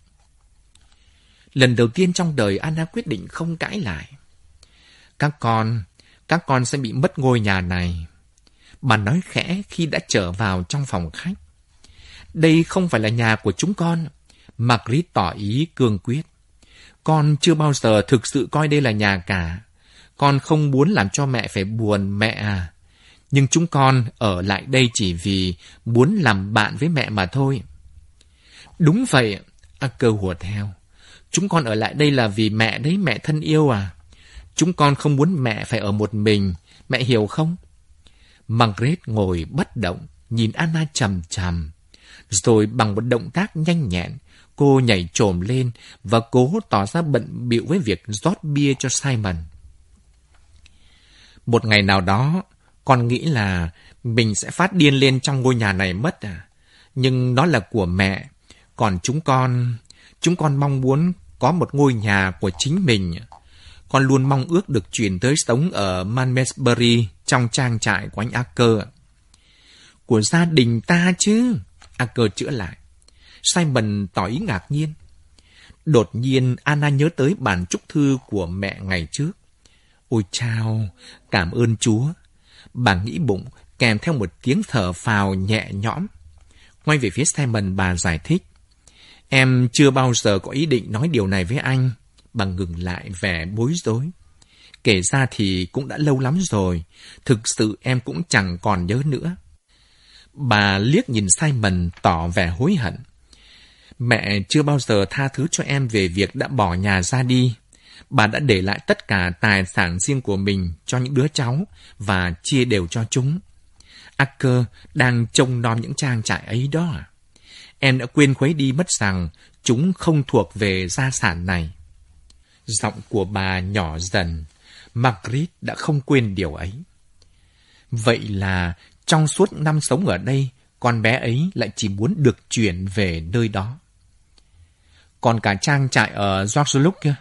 Lần đầu tiên trong đời Anna quyết định không cãi lại. Các con, các con sẽ bị mất ngôi nhà này. Bà nói khẽ khi đã trở vào trong phòng khách. Đây không phải là nhà của chúng con. Margaret tỏ ý cương quyết. Con chưa bao giờ thực sự coi đây là nhà cả. Con không muốn làm cho mẹ phải buồn mẹ à nhưng chúng con ở lại đây chỉ vì muốn làm bạn với mẹ mà thôi. Đúng vậy, A cơ hùa theo. Chúng con ở lại đây là vì mẹ đấy, mẹ thân yêu à. Chúng con không muốn mẹ phải ở một mình, mẹ hiểu không? Margaret ngồi bất động, nhìn Anna chầm chầm. Rồi bằng một động tác nhanh nhẹn, cô nhảy trồm lên và cố tỏ ra bận bịu với việc rót bia cho Simon. Một ngày nào đó, con nghĩ là mình sẽ phát điên lên trong ngôi nhà này mất à. Nhưng nó là của mẹ. Còn chúng con, chúng con mong muốn có một ngôi nhà của chính mình. Con luôn mong ước được chuyển tới sống ở Manmesbury trong trang trại của anh Acker. Của gia đình ta chứ. Acker chữa lại. Simon tỏ ý ngạc nhiên. Đột nhiên Anna nhớ tới bản chúc thư của mẹ ngày trước. Ôi chao, cảm ơn Chúa. Bà nghĩ bụng, kèm theo một tiếng thở phào nhẹ nhõm. Quay về phía Simon, bà giải thích. Em chưa bao giờ có ý định nói điều này với anh. Bà ngừng lại vẻ bối rối. Kể ra thì cũng đã lâu lắm rồi. Thực sự em cũng chẳng còn nhớ nữa. Bà liếc nhìn Simon tỏ vẻ hối hận. Mẹ chưa bao giờ tha thứ cho em về việc đã bỏ nhà ra đi. Bà đã để lại tất cả tài sản riêng của mình cho những đứa cháu và chia đều cho chúng. Acker đang trông nom những trang trại ấy đó à? Em đã quên khuấy đi mất rằng chúng không thuộc về gia sản này. Giọng của bà nhỏ dần. Margaret đã không quên điều ấy. Vậy là trong suốt năm sống ở đây, con bé ấy lại chỉ muốn được chuyển về nơi đó. Còn cả trang trại ở George kia.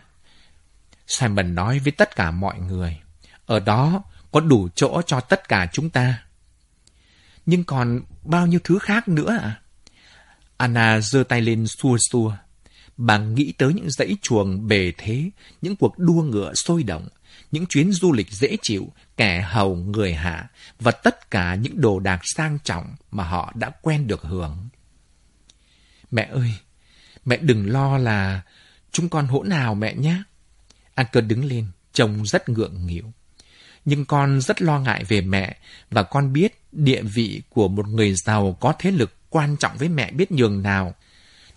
Simon nói với tất cả mọi người. Ở đó có đủ chỗ cho tất cả chúng ta. Nhưng còn bao nhiêu thứ khác nữa à? Anna giơ tay lên xua xua. Bà nghĩ tới những dãy chuồng bề thế, những cuộc đua ngựa sôi động, những chuyến du lịch dễ chịu, kẻ hầu người hạ và tất cả những đồ đạc sang trọng mà họ đã quen được hưởng. Mẹ ơi, mẹ đừng lo là chúng con hỗn nào mẹ nhé. Anker đứng lên, trông rất ngượng nghịu. Nhưng con rất lo ngại về mẹ và con biết địa vị của một người giàu có thế lực quan trọng với mẹ biết nhường nào.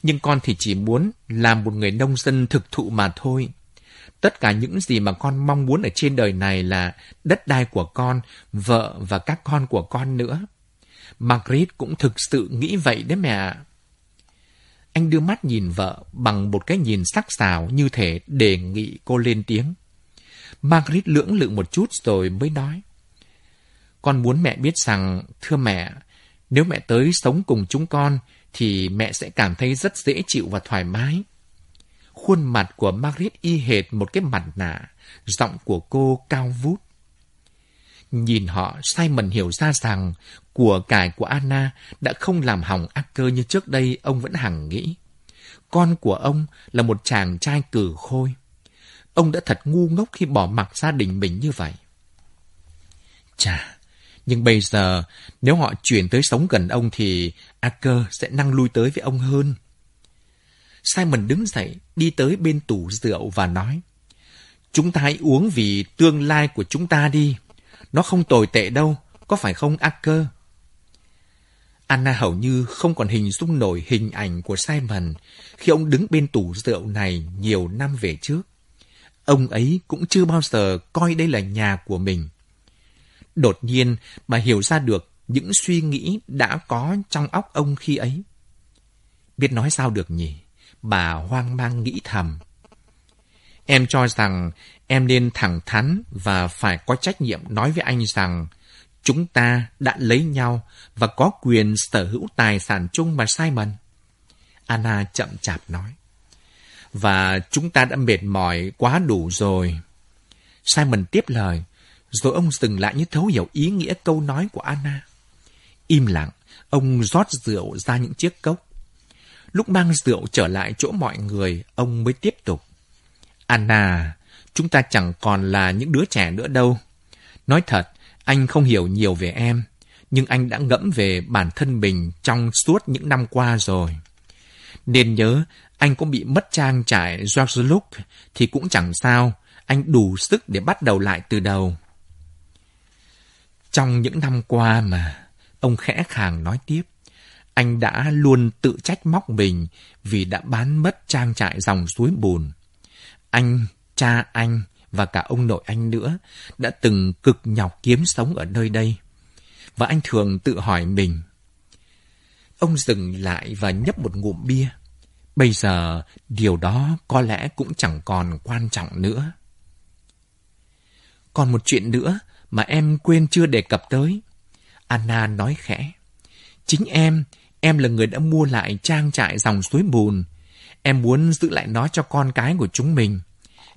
Nhưng con thì chỉ muốn làm một người nông dân thực thụ mà thôi. Tất cả những gì mà con mong muốn ở trên đời này là đất đai của con, vợ và các con của con nữa. Margaret cũng thực sự nghĩ vậy đấy mẹ anh đưa mắt nhìn vợ bằng một cái nhìn sắc sảo như thể đề nghị cô lên tiếng. Margaret lưỡng lự một chút rồi mới nói. Con muốn mẹ biết rằng, thưa mẹ, nếu mẹ tới sống cùng chúng con, thì mẹ sẽ cảm thấy rất dễ chịu và thoải mái. Khuôn mặt của Margaret y hệt một cái mặt nạ, giọng của cô cao vút. Nhìn họ, Simon hiểu ra rằng của cải của Anna đã không làm hỏng Acker như trước đây ông vẫn hằng nghĩ. Con của ông là một chàng trai cử khôi. Ông đã thật ngu ngốc khi bỏ mặc gia đình mình như vậy. Chà, nhưng bây giờ nếu họ chuyển tới sống gần ông thì Acker sẽ năng lui tới với ông hơn. Simon đứng dậy, đi tới bên tủ rượu và nói, Chúng ta hãy uống vì tương lai của chúng ta đi. Nó không tồi tệ đâu, có phải không Acker? Anna hầu như không còn hình dung nổi hình ảnh của Simon khi ông đứng bên tủ rượu này nhiều năm về trước. Ông ấy cũng chưa bao giờ coi đây là nhà của mình. Đột nhiên, bà hiểu ra được những suy nghĩ đã có trong óc ông khi ấy. Biết nói sao được nhỉ? Bà hoang mang nghĩ thầm. Em cho rằng em nên thẳng thắn và phải có trách nhiệm nói với anh rằng chúng ta đã lấy nhau và có quyền sở hữu tài sản chung mà Simon. Anna chậm chạp nói. Và chúng ta đã mệt mỏi quá đủ rồi. Simon tiếp lời, rồi ông dừng lại như thấu hiểu ý nghĩa câu nói của Anna. Im lặng, ông rót rượu ra những chiếc cốc. Lúc mang rượu trở lại chỗ mọi người, ông mới tiếp tục. Anna, chúng ta chẳng còn là những đứa trẻ nữa đâu. Nói thật, anh không hiểu nhiều về em, nhưng anh đã ngẫm về bản thân mình trong suốt những năm qua rồi. Nên nhớ, anh cũng bị mất trang trải George Luke thì cũng chẳng sao, anh đủ sức để bắt đầu lại từ đầu. Trong những năm qua mà, ông khẽ khàng nói tiếp, anh đã luôn tự trách móc mình vì đã bán mất trang trại dòng suối bùn. Anh, cha anh và cả ông nội anh nữa đã từng cực nhọc kiếm sống ở nơi đây. Và anh thường tự hỏi mình. Ông dừng lại và nhấp một ngụm bia. Bây giờ, điều đó có lẽ cũng chẳng còn quan trọng nữa. Còn một chuyện nữa mà em quên chưa đề cập tới. Anna nói khẽ. Chính em, em là người đã mua lại trang trại dòng suối bùn. Em muốn giữ lại nó cho con cái của chúng mình.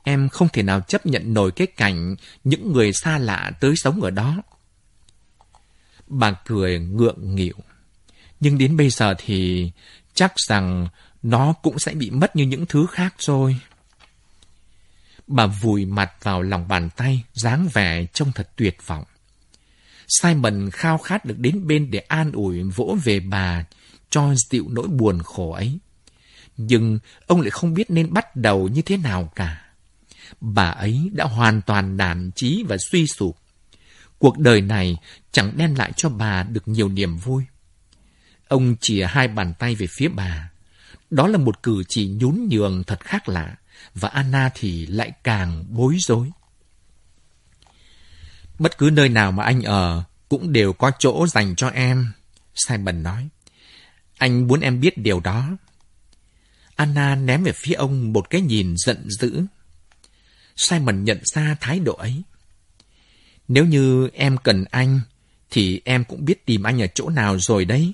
Em không thể nào chấp nhận nổi cái cảnh những người xa lạ tới sống ở đó. Bà cười ngượng nghịu. Nhưng đến bây giờ thì chắc rằng nó cũng sẽ bị mất như những thứ khác rồi. Bà vùi mặt vào lòng bàn tay, dáng vẻ trông thật tuyệt vọng. Simon khao khát được đến bên để an ủi vỗ về bà, cho dịu nỗi buồn khổ ấy. Nhưng ông lại không biết nên bắt đầu như thế nào cả. Bà ấy đã hoàn toàn đàn trí và suy sụp. Cuộc đời này chẳng đem lại cho bà được nhiều niềm vui. Ông chìa hai bàn tay về phía bà. Đó là một cử chỉ nhún nhường thật khác lạ, và Anna thì lại càng bối rối. Bất cứ nơi nào mà anh ở cũng đều có chỗ dành cho em, Simon nói. Anh muốn em biết điều đó. Anna ném về phía ông một cái nhìn giận dữ. Simon nhận ra thái độ ấy. Nếu như em cần anh, thì em cũng biết tìm anh ở chỗ nào rồi đấy.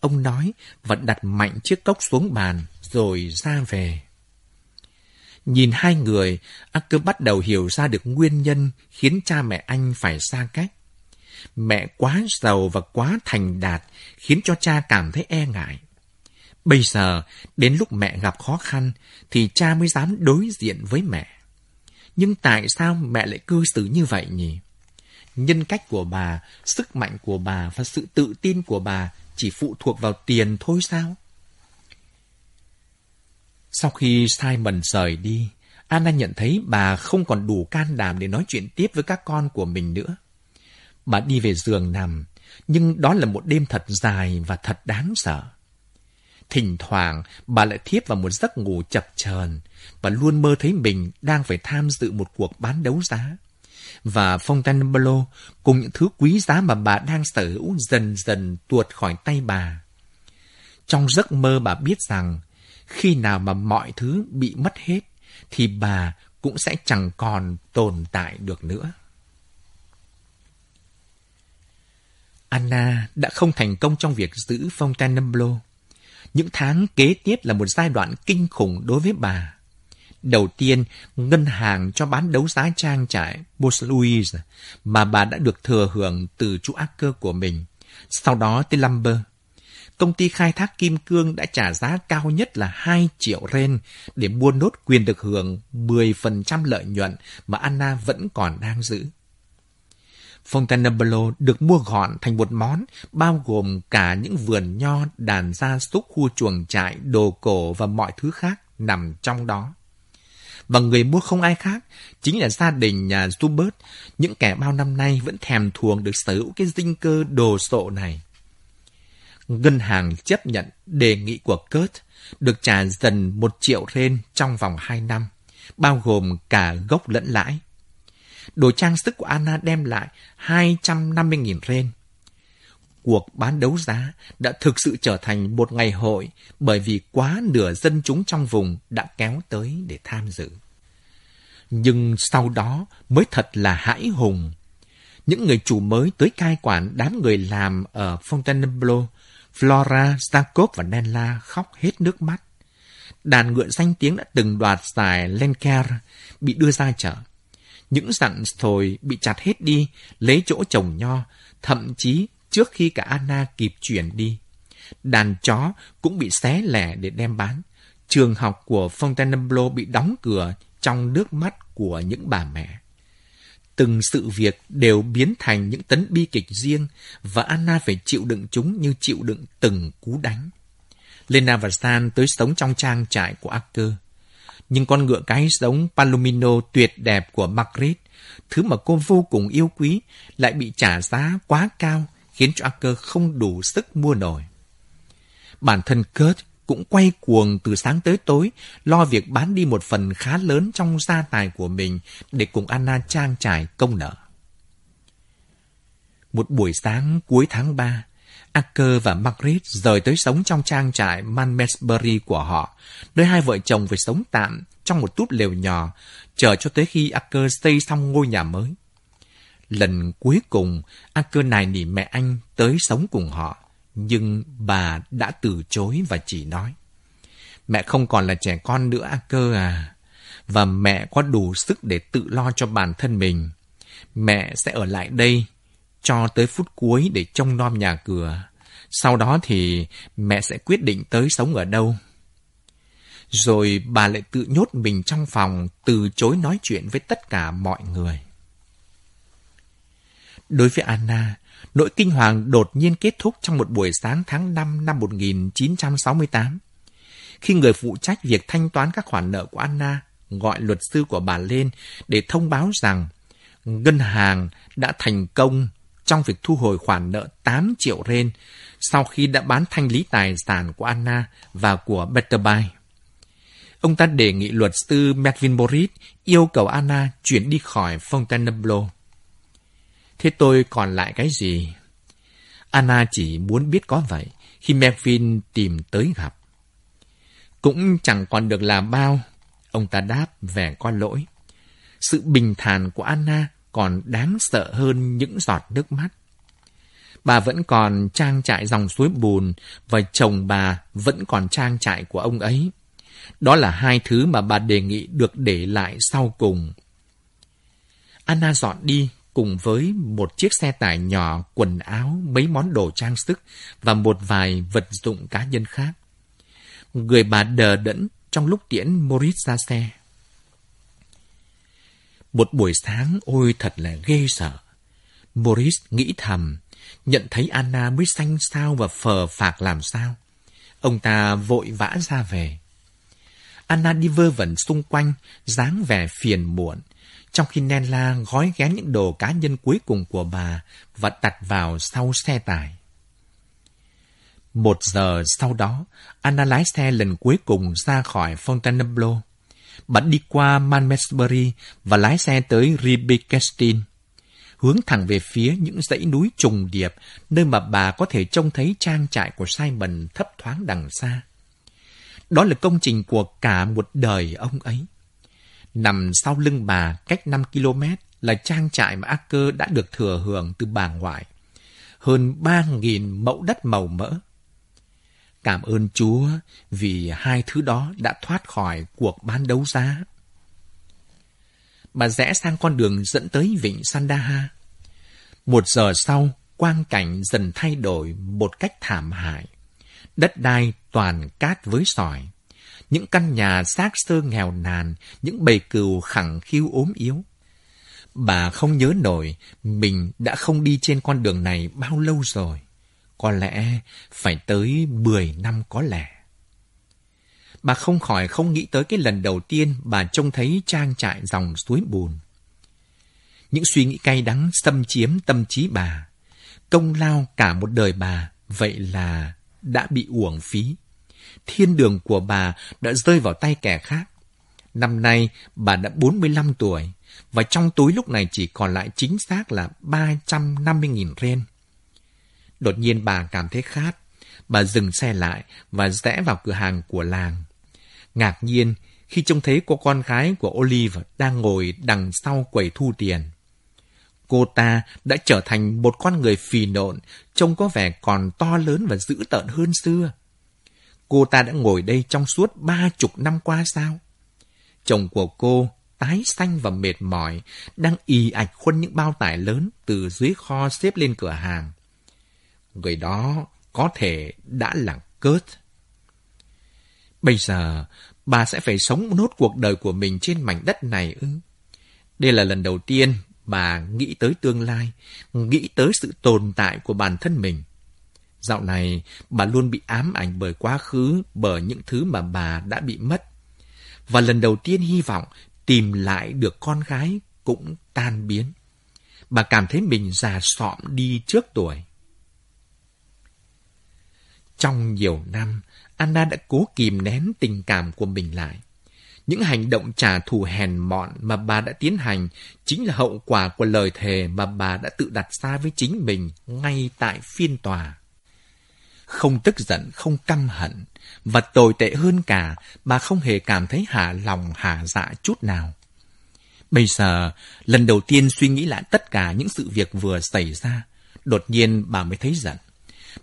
Ông nói và đặt mạnh chiếc cốc xuống bàn, rồi ra về. Nhìn hai người, Acker bắt đầu hiểu ra được nguyên nhân khiến cha mẹ anh phải xa cách. Mẹ quá giàu và quá thành đạt khiến cho cha cảm thấy e ngại. Bây giờ, đến lúc mẹ gặp khó khăn, thì cha mới dám đối diện với mẹ. Nhưng tại sao mẹ lại cư xử như vậy nhỉ? Nhân cách của bà, sức mạnh của bà và sự tự tin của bà chỉ phụ thuộc vào tiền thôi sao? Sau khi Simon rời đi, Anna nhận thấy bà không còn đủ can đảm để nói chuyện tiếp với các con của mình nữa. Bà đi về giường nằm, nhưng đó là một đêm thật dài và thật đáng sợ. Thỉnh thoảng, bà lại thiếp vào một giấc ngủ chập chờn và luôn mơ thấy mình đang phải tham dự một cuộc bán đấu giá. Và Fontainebleau cùng những thứ quý giá mà bà đang sở hữu dần dần tuột khỏi tay bà. Trong giấc mơ bà biết rằng, khi nào mà mọi thứ bị mất hết, thì bà cũng sẽ chẳng còn tồn tại được nữa. Anna đã không thành công trong việc giữ Fontainebleau. Những tháng kế tiếp là một giai đoạn kinh khủng đối với bà. Đầu tiên, ngân hàng cho bán đấu giá trang trại Bos Louise mà bà đã được thừa hưởng từ chú ác cơ của mình. Sau đó tới Lumber. Công ty khai thác kim cương đã trả giá cao nhất là 2 triệu ren để mua nốt quyền được hưởng 10% lợi nhuận mà Anna vẫn còn đang giữ. Fontainebleau được mua gọn thành một món, bao gồm cả những vườn nho, đàn gia súc, khu chuồng trại, đồ cổ và mọi thứ khác nằm trong đó. Và người mua không ai khác, chính là gia đình nhà Zubert, những kẻ bao năm nay vẫn thèm thuồng được sở hữu cái dinh cơ đồ sộ này. Ngân hàng chấp nhận đề nghị của Kurt được trả dần một triệu ren trong vòng hai năm, bao gồm cả gốc lẫn lãi. Đồ trang sức của Anna đem lại 250.000 ren. Cuộc bán đấu giá đã thực sự trở thành một ngày hội bởi vì quá nửa dân chúng trong vùng đã kéo tới để tham dự. Nhưng sau đó mới thật là hãi hùng. Những người chủ mới tới cai quản đám người làm ở Fontainebleau, Flora, Jacob và Nella khóc hết nước mắt. Đàn ngựa danh tiếng đã từng đoạt giải Lenker bị đưa ra chợ những dặn thồi bị chặt hết đi, lấy chỗ trồng nho, thậm chí trước khi cả Anna kịp chuyển đi. Đàn chó cũng bị xé lẻ để đem bán. Trường học của Fontainebleau bị đóng cửa trong nước mắt của những bà mẹ. Từng sự việc đều biến thành những tấn bi kịch riêng và Anna phải chịu đựng chúng như chịu đựng từng cú đánh. Lena và San tới sống trong trang trại của Acker nhưng con ngựa cái giống Palomino tuyệt đẹp của Margaret, thứ mà cô vô cùng yêu quý, lại bị trả giá quá cao, khiến cho Acker không đủ sức mua nổi. Bản thân Kurt cũng quay cuồng từ sáng tới tối, lo việc bán đi một phần khá lớn trong gia tài của mình để cùng Anna trang trải công nợ. Một buổi sáng cuối tháng 3, Acker và Margaret rời tới sống trong trang trại Manmesbury của họ, nơi hai vợ chồng phải sống tạm trong một túp lều nhỏ, chờ cho tới khi Acker xây xong ngôi nhà mới. Lần cuối cùng, Acker nài nỉ mẹ anh tới sống cùng họ, nhưng bà đã từ chối và chỉ nói. Mẹ không còn là trẻ con nữa Acker à, và mẹ có đủ sức để tự lo cho bản thân mình. Mẹ sẽ ở lại đây cho tới phút cuối để trông nom nhà cửa. Sau đó thì mẹ sẽ quyết định tới sống ở đâu. Rồi bà lại tự nhốt mình trong phòng, từ chối nói chuyện với tất cả mọi người. Đối với Anna, nỗi kinh hoàng đột nhiên kết thúc trong một buổi sáng tháng 5 năm 1968. Khi người phụ trách việc thanh toán các khoản nợ của Anna gọi luật sư của bà lên để thông báo rằng ngân hàng đã thành công trong việc thu hồi khoản nợ 8 triệu ren sau khi đã bán thanh lý tài sản của Anna và của Betterby. Ông ta đề nghị luật sư Melvin Boris yêu cầu Anna chuyển đi khỏi Fontainebleau. Thế tôi còn lại cái gì? Anna chỉ muốn biết có vậy khi Melvin tìm tới gặp. Cũng chẳng còn được làm bao, ông ta đáp vẻ có lỗi. Sự bình thản của Anna còn đáng sợ hơn những giọt nước mắt. Bà vẫn còn trang trại dòng suối bùn và chồng bà vẫn còn trang trại của ông ấy. Đó là hai thứ mà bà đề nghị được để lại sau cùng. Anna dọn đi cùng với một chiếc xe tải nhỏ, quần áo, mấy món đồ trang sức và một vài vật dụng cá nhân khác. Người bà đờ đẫn trong lúc tiễn Morris ra xe. Một buổi sáng ôi thật là ghê sợ. Boris nghĩ thầm, nhận thấy Anna mới xanh sao và phờ phạc làm sao. Ông ta vội vã ra về. Anna đi vơ vẩn xung quanh, dáng vẻ phiền muộn, trong khi Nella gói ghém những đồ cá nhân cuối cùng của bà và đặt vào sau xe tải. Một giờ sau đó, Anna lái xe lần cuối cùng ra khỏi Fontainebleau bạn đi qua Manmesbury và lái xe tới Ribikestin, hướng thẳng về phía những dãy núi trùng điệp, nơi mà bà có thể trông thấy trang trại của Simon thấp thoáng đằng xa. Đó là công trình của cả một đời ông ấy. Nằm sau lưng bà cách 5 km là trang trại mà Acker đã được thừa hưởng từ bà ngoại. Hơn 3.000 mẫu đất màu mỡ. Cảm ơn Chúa vì hai thứ đó đã thoát khỏi cuộc bán đấu giá. Bà rẽ sang con đường dẫn tới vịnh Sandaha. Một giờ sau, quang cảnh dần thay đổi một cách thảm hại. Đất đai toàn cát với sỏi những căn nhà xác sơ nghèo nàn, những bầy cừu khẳng khiu ốm yếu. Bà không nhớ nổi mình đã không đi trên con đường này bao lâu rồi. Có lẽ phải tới 10 năm có lẽ. Bà không khỏi không nghĩ tới cái lần đầu tiên bà trông thấy trang trại dòng suối bùn. Những suy nghĩ cay đắng xâm chiếm tâm trí bà. Công lao cả một đời bà, vậy là đã bị uổng phí thiên đường của bà đã rơi vào tay kẻ khác. Năm nay, bà đã 45 tuổi, và trong túi lúc này chỉ còn lại chính xác là 350.000 ren. Đột nhiên bà cảm thấy khát. Bà dừng xe lại và rẽ vào cửa hàng của làng. Ngạc nhiên khi trông thấy cô con gái của Olive đang ngồi đằng sau quầy thu tiền. Cô ta đã trở thành một con người phì nộn, trông có vẻ còn to lớn và dữ tợn hơn xưa. Cô ta đã ngồi đây trong suốt ba chục năm qua sao? Chồng của cô, tái xanh và mệt mỏi, đang ì ạch khuân những bao tải lớn từ dưới kho xếp lên cửa hàng. Người đó có thể đã là Kurt. Bây giờ, bà sẽ phải sống nốt cuộc đời của mình trên mảnh đất này ư? Đây là lần đầu tiên bà nghĩ tới tương lai, nghĩ tới sự tồn tại của bản thân mình. Dạo này, bà luôn bị ám ảnh bởi quá khứ, bởi những thứ mà bà đã bị mất. Và lần đầu tiên hy vọng tìm lại được con gái cũng tan biến. Bà cảm thấy mình già sọm đi trước tuổi. Trong nhiều năm, Anna đã cố kìm nén tình cảm của mình lại. Những hành động trả thù hèn mọn mà bà đã tiến hành chính là hậu quả của lời thề mà bà đã tự đặt ra với chính mình ngay tại phiên tòa. Không tức giận, không căm hận. Và tồi tệ hơn cả, bà không hề cảm thấy hạ lòng hạ dạ chút nào. Bây giờ, lần đầu tiên suy nghĩ lại tất cả những sự việc vừa xảy ra, đột nhiên bà mới thấy giận.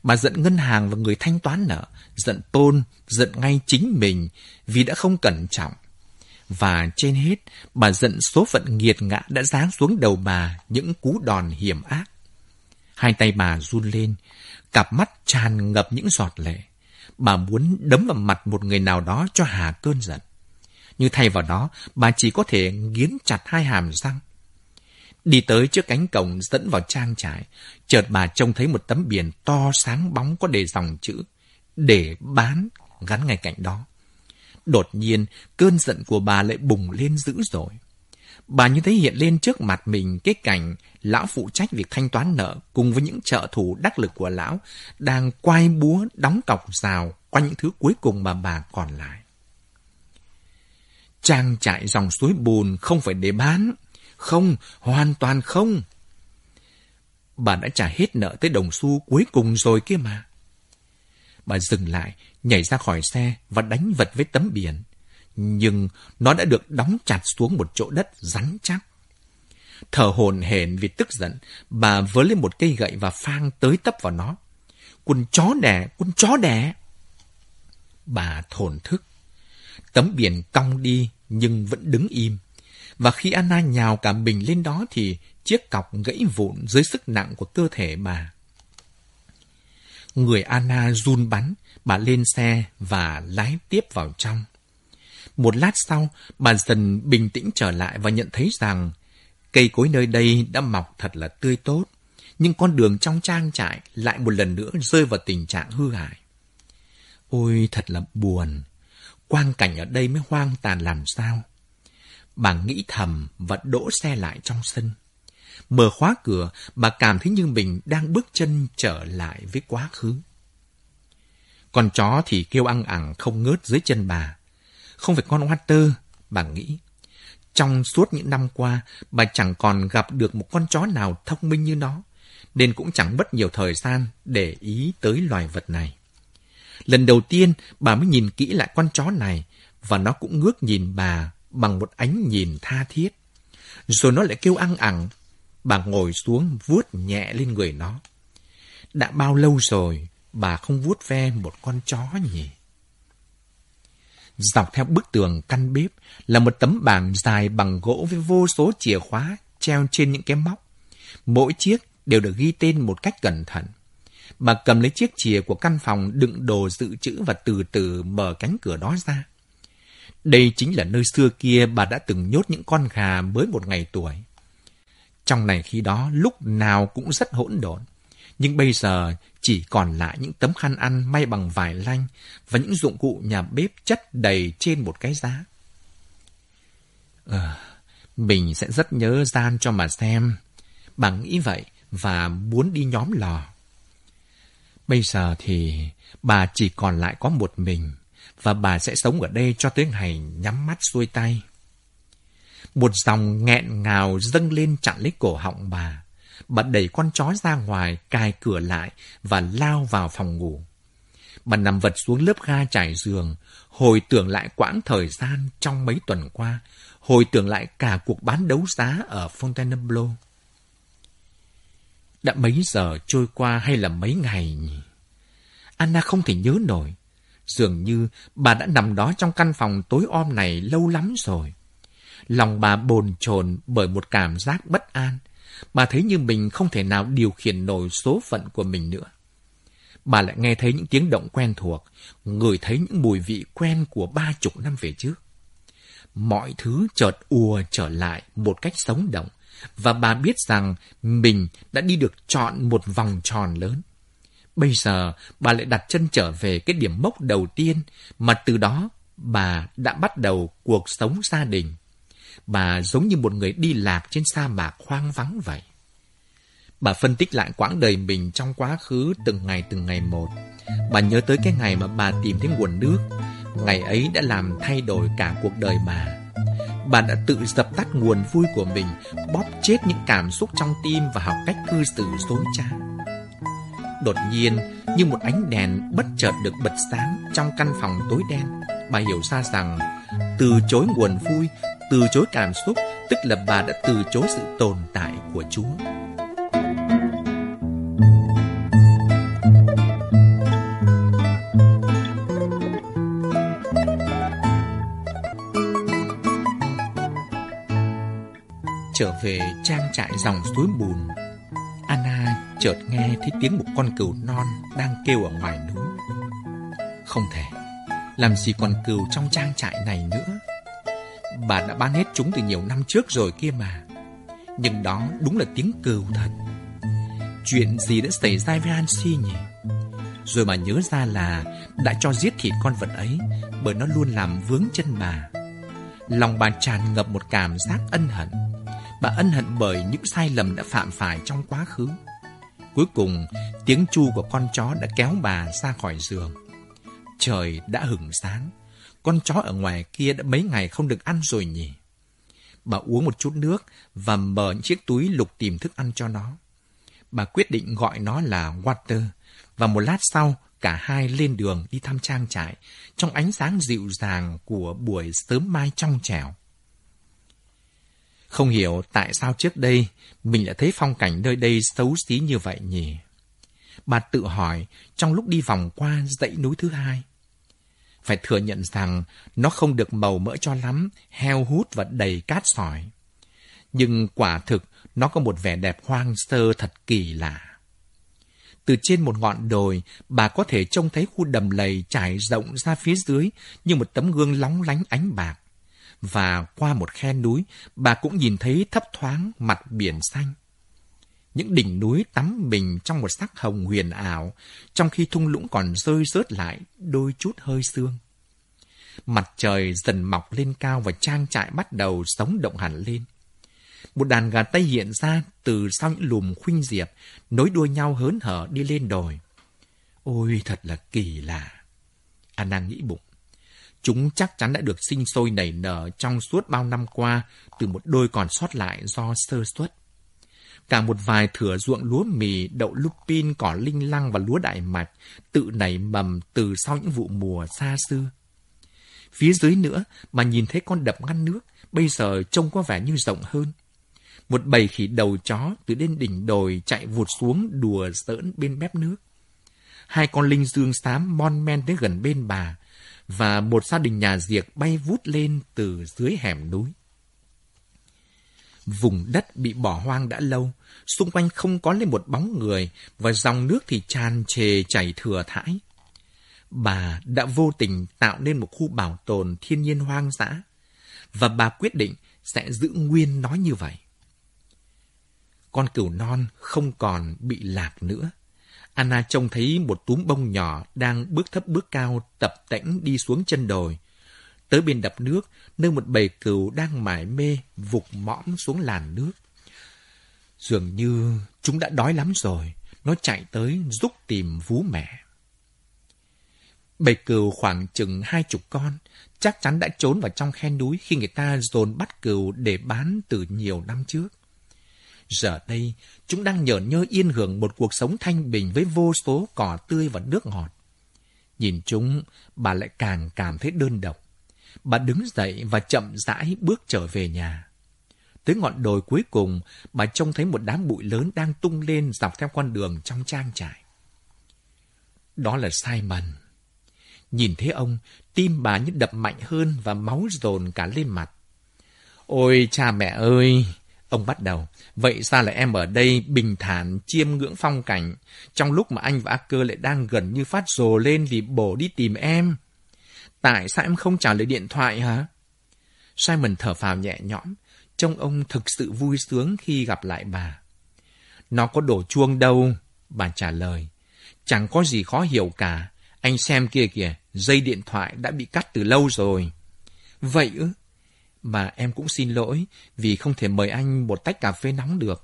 Bà giận ngân hàng và người thanh toán nợ, giận tôn, giận ngay chính mình vì đã không cẩn trọng. Và trên hết, bà giận số phận nghiệt ngã đã giáng xuống đầu bà những cú đòn hiểm ác. Hai tay bà run lên, cặp mắt tràn ngập những giọt lệ. Bà muốn đấm vào mặt một người nào đó cho hà cơn giận. Nhưng thay vào đó, bà chỉ có thể nghiến chặt hai hàm răng. Đi tới trước cánh cổng dẫn vào trang trại, chợt bà trông thấy một tấm biển to sáng bóng có đề dòng chữ để bán gắn ngay cạnh đó. Đột nhiên, cơn giận của bà lại bùng lên dữ dội. bà như thấy hiện lên trước mặt mình cái cảnh lão phụ trách việc thanh toán nợ cùng với những trợ thủ đắc lực của lão đang quay búa đóng cọc rào qua những thứ cuối cùng mà bà còn lại. Trang trại dòng suối bùn không phải để bán. Không, hoàn toàn không. Bà đã trả hết nợ tới đồng xu cuối cùng rồi kia mà. Bà dừng lại, nhảy ra khỏi xe và đánh vật với tấm biển. Nhưng nó đã được đóng chặt xuống một chỗ đất rắn chắc. Thở hồn hển vì tức giận, bà vớ lên một cây gậy và phang tới tấp vào nó. Quân chó đẻ, quân chó đẻ. Bà thổn thức. Tấm biển cong đi nhưng vẫn đứng im. Và khi Anna nhào cả mình lên đó thì chiếc cọc gãy vụn dưới sức nặng của cơ thể bà. Người Anna run bắn, bà lên xe và lái tiếp vào trong. Một lát sau, bà dần bình tĩnh trở lại và nhận thấy rằng cây cối nơi đây đã mọc thật là tươi tốt, nhưng con đường trong trang trại lại một lần nữa rơi vào tình trạng hư hại. Ôi thật là buồn, quang cảnh ở đây mới hoang tàn làm sao. Bà nghĩ thầm và đỗ xe lại trong sân. Mở khóa cửa, bà cảm thấy như mình đang bước chân trở lại với quá khứ. Con chó thì kêu ăn ẳng không ngớt dưới chân bà. Không phải con Walter, bà nghĩ. Trong suốt những năm qua, bà chẳng còn gặp được một con chó nào thông minh như nó, nên cũng chẳng mất nhiều thời gian để ý tới loài vật này. Lần đầu tiên, bà mới nhìn kỹ lại con chó này, và nó cũng ngước nhìn bà bằng một ánh nhìn tha thiết. Rồi nó lại kêu ăn ẳng. Bà ngồi xuống vuốt nhẹ lên người nó. Đã bao lâu rồi bà không vuốt ve một con chó nhỉ? Dọc theo bức tường căn bếp là một tấm bảng dài bằng gỗ với vô số chìa khóa treo trên những cái móc. Mỗi chiếc đều được ghi tên một cách cẩn thận. Bà cầm lấy chiếc chìa của căn phòng đựng đồ dự trữ và từ từ mở cánh cửa đó ra. Đây chính là nơi xưa kia bà đã từng nhốt những con gà mới một ngày tuổi. Trong này khi đó lúc nào cũng rất hỗn độn. Nhưng bây giờ chỉ còn lại những tấm khăn ăn may bằng vải lanh và những dụng cụ nhà bếp chất đầy trên một cái giá. Ờ, mình sẽ rất nhớ gian cho mà xem. Bà nghĩ vậy và muốn đi nhóm lò. Bây giờ thì bà chỉ còn lại có một mình và bà sẽ sống ở đây cho tới ngày nhắm mắt xuôi tay. Một dòng nghẹn ngào dâng lên chặn lấy cổ họng bà. Bà đẩy con chó ra ngoài, cài cửa lại và lao vào phòng ngủ. Bà nằm vật xuống lớp ga trải giường, hồi tưởng lại quãng thời gian trong mấy tuần qua, hồi tưởng lại cả cuộc bán đấu giá ở Fontainebleau. Đã mấy giờ trôi qua hay là mấy ngày nhỉ? Anna không thể nhớ nổi. Dường như bà đã nằm đó trong căn phòng tối om này lâu lắm rồi. Lòng bà bồn chồn bởi một cảm giác bất an. Bà thấy như mình không thể nào điều khiển nổi số phận của mình nữa. Bà lại nghe thấy những tiếng động quen thuộc, ngửi thấy những mùi vị quen của ba chục năm về trước. Mọi thứ chợt ùa trở lại một cách sống động, và bà biết rằng mình đã đi được trọn một vòng tròn lớn. Bây giờ, bà lại đặt chân trở về cái điểm mốc đầu tiên mà từ đó bà đã bắt đầu cuộc sống gia đình. Bà giống như một người đi lạc trên sa mạc hoang vắng vậy. Bà phân tích lại quãng đời mình trong quá khứ từng ngày từng ngày một. Bà nhớ tới cái ngày mà bà tìm thấy nguồn nước. Ngày ấy đã làm thay đổi cả cuộc đời bà. Bà đã tự dập tắt nguồn vui của mình, bóp chết những cảm xúc trong tim và học cách cư xử dối trá. Đột nhiên, như một ánh đèn bất chợt được bật sáng trong căn phòng tối đen, bà hiểu ra rằng từ chối nguồn vui, từ chối cảm xúc, tức là bà đã từ chối sự tồn tại của Chúa. Trở về trang trại dòng suối bùn, Anna chợt nghe thấy tiếng một con cừu non đang kêu ở ngoài núi. Không thể, làm gì còn cừu trong trang trại này nữa. Bà đã bán hết chúng từ nhiều năm trước rồi kia mà. Nhưng đó đúng là tiếng cừu thật. Chuyện gì đã xảy ra với Hansi nhỉ? Rồi bà nhớ ra là đã cho giết thịt con vật ấy bởi nó luôn làm vướng chân bà. Lòng bà tràn ngập một cảm giác ân hận. Bà ân hận bởi những sai lầm đã phạm phải trong quá khứ. Cuối cùng, tiếng chu của con chó đã kéo bà ra khỏi giường. Trời đã hửng sáng. Con chó ở ngoài kia đã mấy ngày không được ăn rồi nhỉ? Bà uống một chút nước và mở chiếc túi lục tìm thức ăn cho nó. Bà quyết định gọi nó là Water và một lát sau cả hai lên đường đi thăm trang trại trong ánh sáng dịu dàng của buổi sớm mai trong trẻo. Không hiểu tại sao trước đây mình lại thấy phong cảnh nơi đây xấu xí như vậy nhỉ? Bà tự hỏi trong lúc đi vòng qua dãy núi thứ hai. Phải thừa nhận rằng nó không được màu mỡ cho lắm, heo hút và đầy cát sỏi. Nhưng quả thực nó có một vẻ đẹp hoang sơ thật kỳ lạ. Từ trên một ngọn đồi, bà có thể trông thấy khu đầm lầy trải rộng ra phía dưới như một tấm gương lóng lánh ánh bạc. Và qua một khe núi, bà cũng nhìn thấy thấp thoáng mặt biển xanh. Những đỉnh núi tắm mình trong một sắc hồng huyền ảo, trong khi thung lũng còn rơi rớt lại đôi chút hơi sương. Mặt trời dần mọc lên cao và trang trại bắt đầu sống động hẳn lên. Một đàn gà Tây hiện ra từ sau những lùm khuynh diệp, nối đuôi nhau hớn hở đi lên đồi. Ôi, thật là kỳ lạ. Anna nghĩ bụng. Chúng chắc chắn đã được sinh sôi nảy nở trong suốt bao năm qua từ một đôi còn sót lại do sơ suất. Cả một vài thửa ruộng lúa mì, đậu lupin, cỏ linh lăng và lúa đại mạch tự nảy mầm từ sau những vụ mùa xa xưa. Phía dưới nữa mà nhìn thấy con đập ngăn nước, bây giờ trông có vẻ như rộng hơn. Một bầy khỉ đầu chó từ lên đỉnh đồi chạy vụt xuống đùa giỡn bên mép nước. Hai con linh dương xám mon men tới gần bên bà, và một gia đình nhà diệt bay vút lên từ dưới hẻm núi. Vùng đất bị bỏ hoang đã lâu, xung quanh không có lên một bóng người và dòng nước thì tràn trề chảy thừa thãi. Bà đã vô tình tạo nên một khu bảo tồn thiên nhiên hoang dã và bà quyết định sẽ giữ nguyên nó như vậy. Con cừu non không còn bị lạc nữa. Anna trông thấy một túm bông nhỏ đang bước thấp bước cao tập tễnh đi xuống chân đồi. Tới bên đập nước, nơi một bầy cừu đang mải mê vụt mõm xuống làn nước. Dường như chúng đã đói lắm rồi, nó chạy tới giúp tìm vú mẹ. Bầy cừu khoảng chừng hai chục con, chắc chắn đã trốn vào trong khe núi khi người ta dồn bắt cừu để bán từ nhiều năm trước. Giờ đây, chúng đang nhởn nhơ yên hưởng một cuộc sống thanh bình với vô số cỏ tươi và nước ngọt. Nhìn chúng, bà lại càng cảm thấy đơn độc. Bà đứng dậy và chậm rãi bước trở về nhà. Tới ngọn đồi cuối cùng, bà trông thấy một đám bụi lớn đang tung lên dọc theo con đường trong trang trại. Đó là Simon. Nhìn thấy ông, tim bà như đập mạnh hơn và máu dồn cả lên mặt. Ôi cha mẹ ơi! Ông bắt đầu, vậy sao lại em ở đây bình thản chiêm ngưỡng phong cảnh, trong lúc mà anh và Acker lại đang gần như phát rồ lên vì bổ đi tìm em? Tại sao em không trả lời điện thoại hả? Simon thở phào nhẹ nhõm, trông ông thực sự vui sướng khi gặp lại bà. Nó có đổ chuông đâu, bà trả lời. Chẳng có gì khó hiểu cả. Anh xem kia kìa, dây điện thoại đã bị cắt từ lâu rồi. Vậy ư? Mà em cũng xin lỗi vì không thể mời anh một tách cà phê nóng được.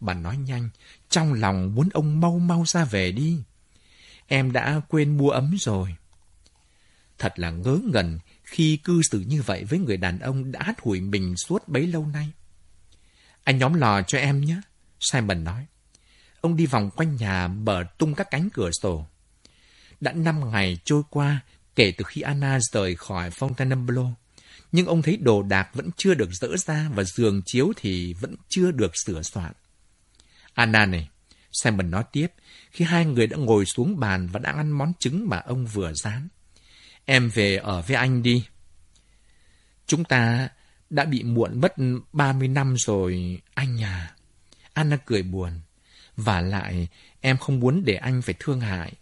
Bà nói nhanh, trong lòng muốn ông mau mau ra về đi. Em đã quên mua ấm rồi. Thật là ngớ ngẩn khi cư xử như vậy với người đàn ông đã hắt hủi mình suốt bấy lâu nay. Anh nhóm lò cho em nhé, Simon nói. Ông đi vòng quanh nhà mở tung các cánh cửa sổ. Đã năm ngày trôi qua kể từ khi Anna rời khỏi Fontainebleau nhưng ông thấy đồ đạc vẫn chưa được dỡ ra và giường chiếu thì vẫn chưa được sửa soạn. Anna này, Simon nói tiếp, khi hai người đã ngồi xuống bàn và đang ăn món trứng mà ông vừa rán. Em về ở với anh đi. Chúng ta đã bị muộn mất 30 năm rồi, anh à. Anna cười buồn. Và lại, em không muốn để anh phải thương hại.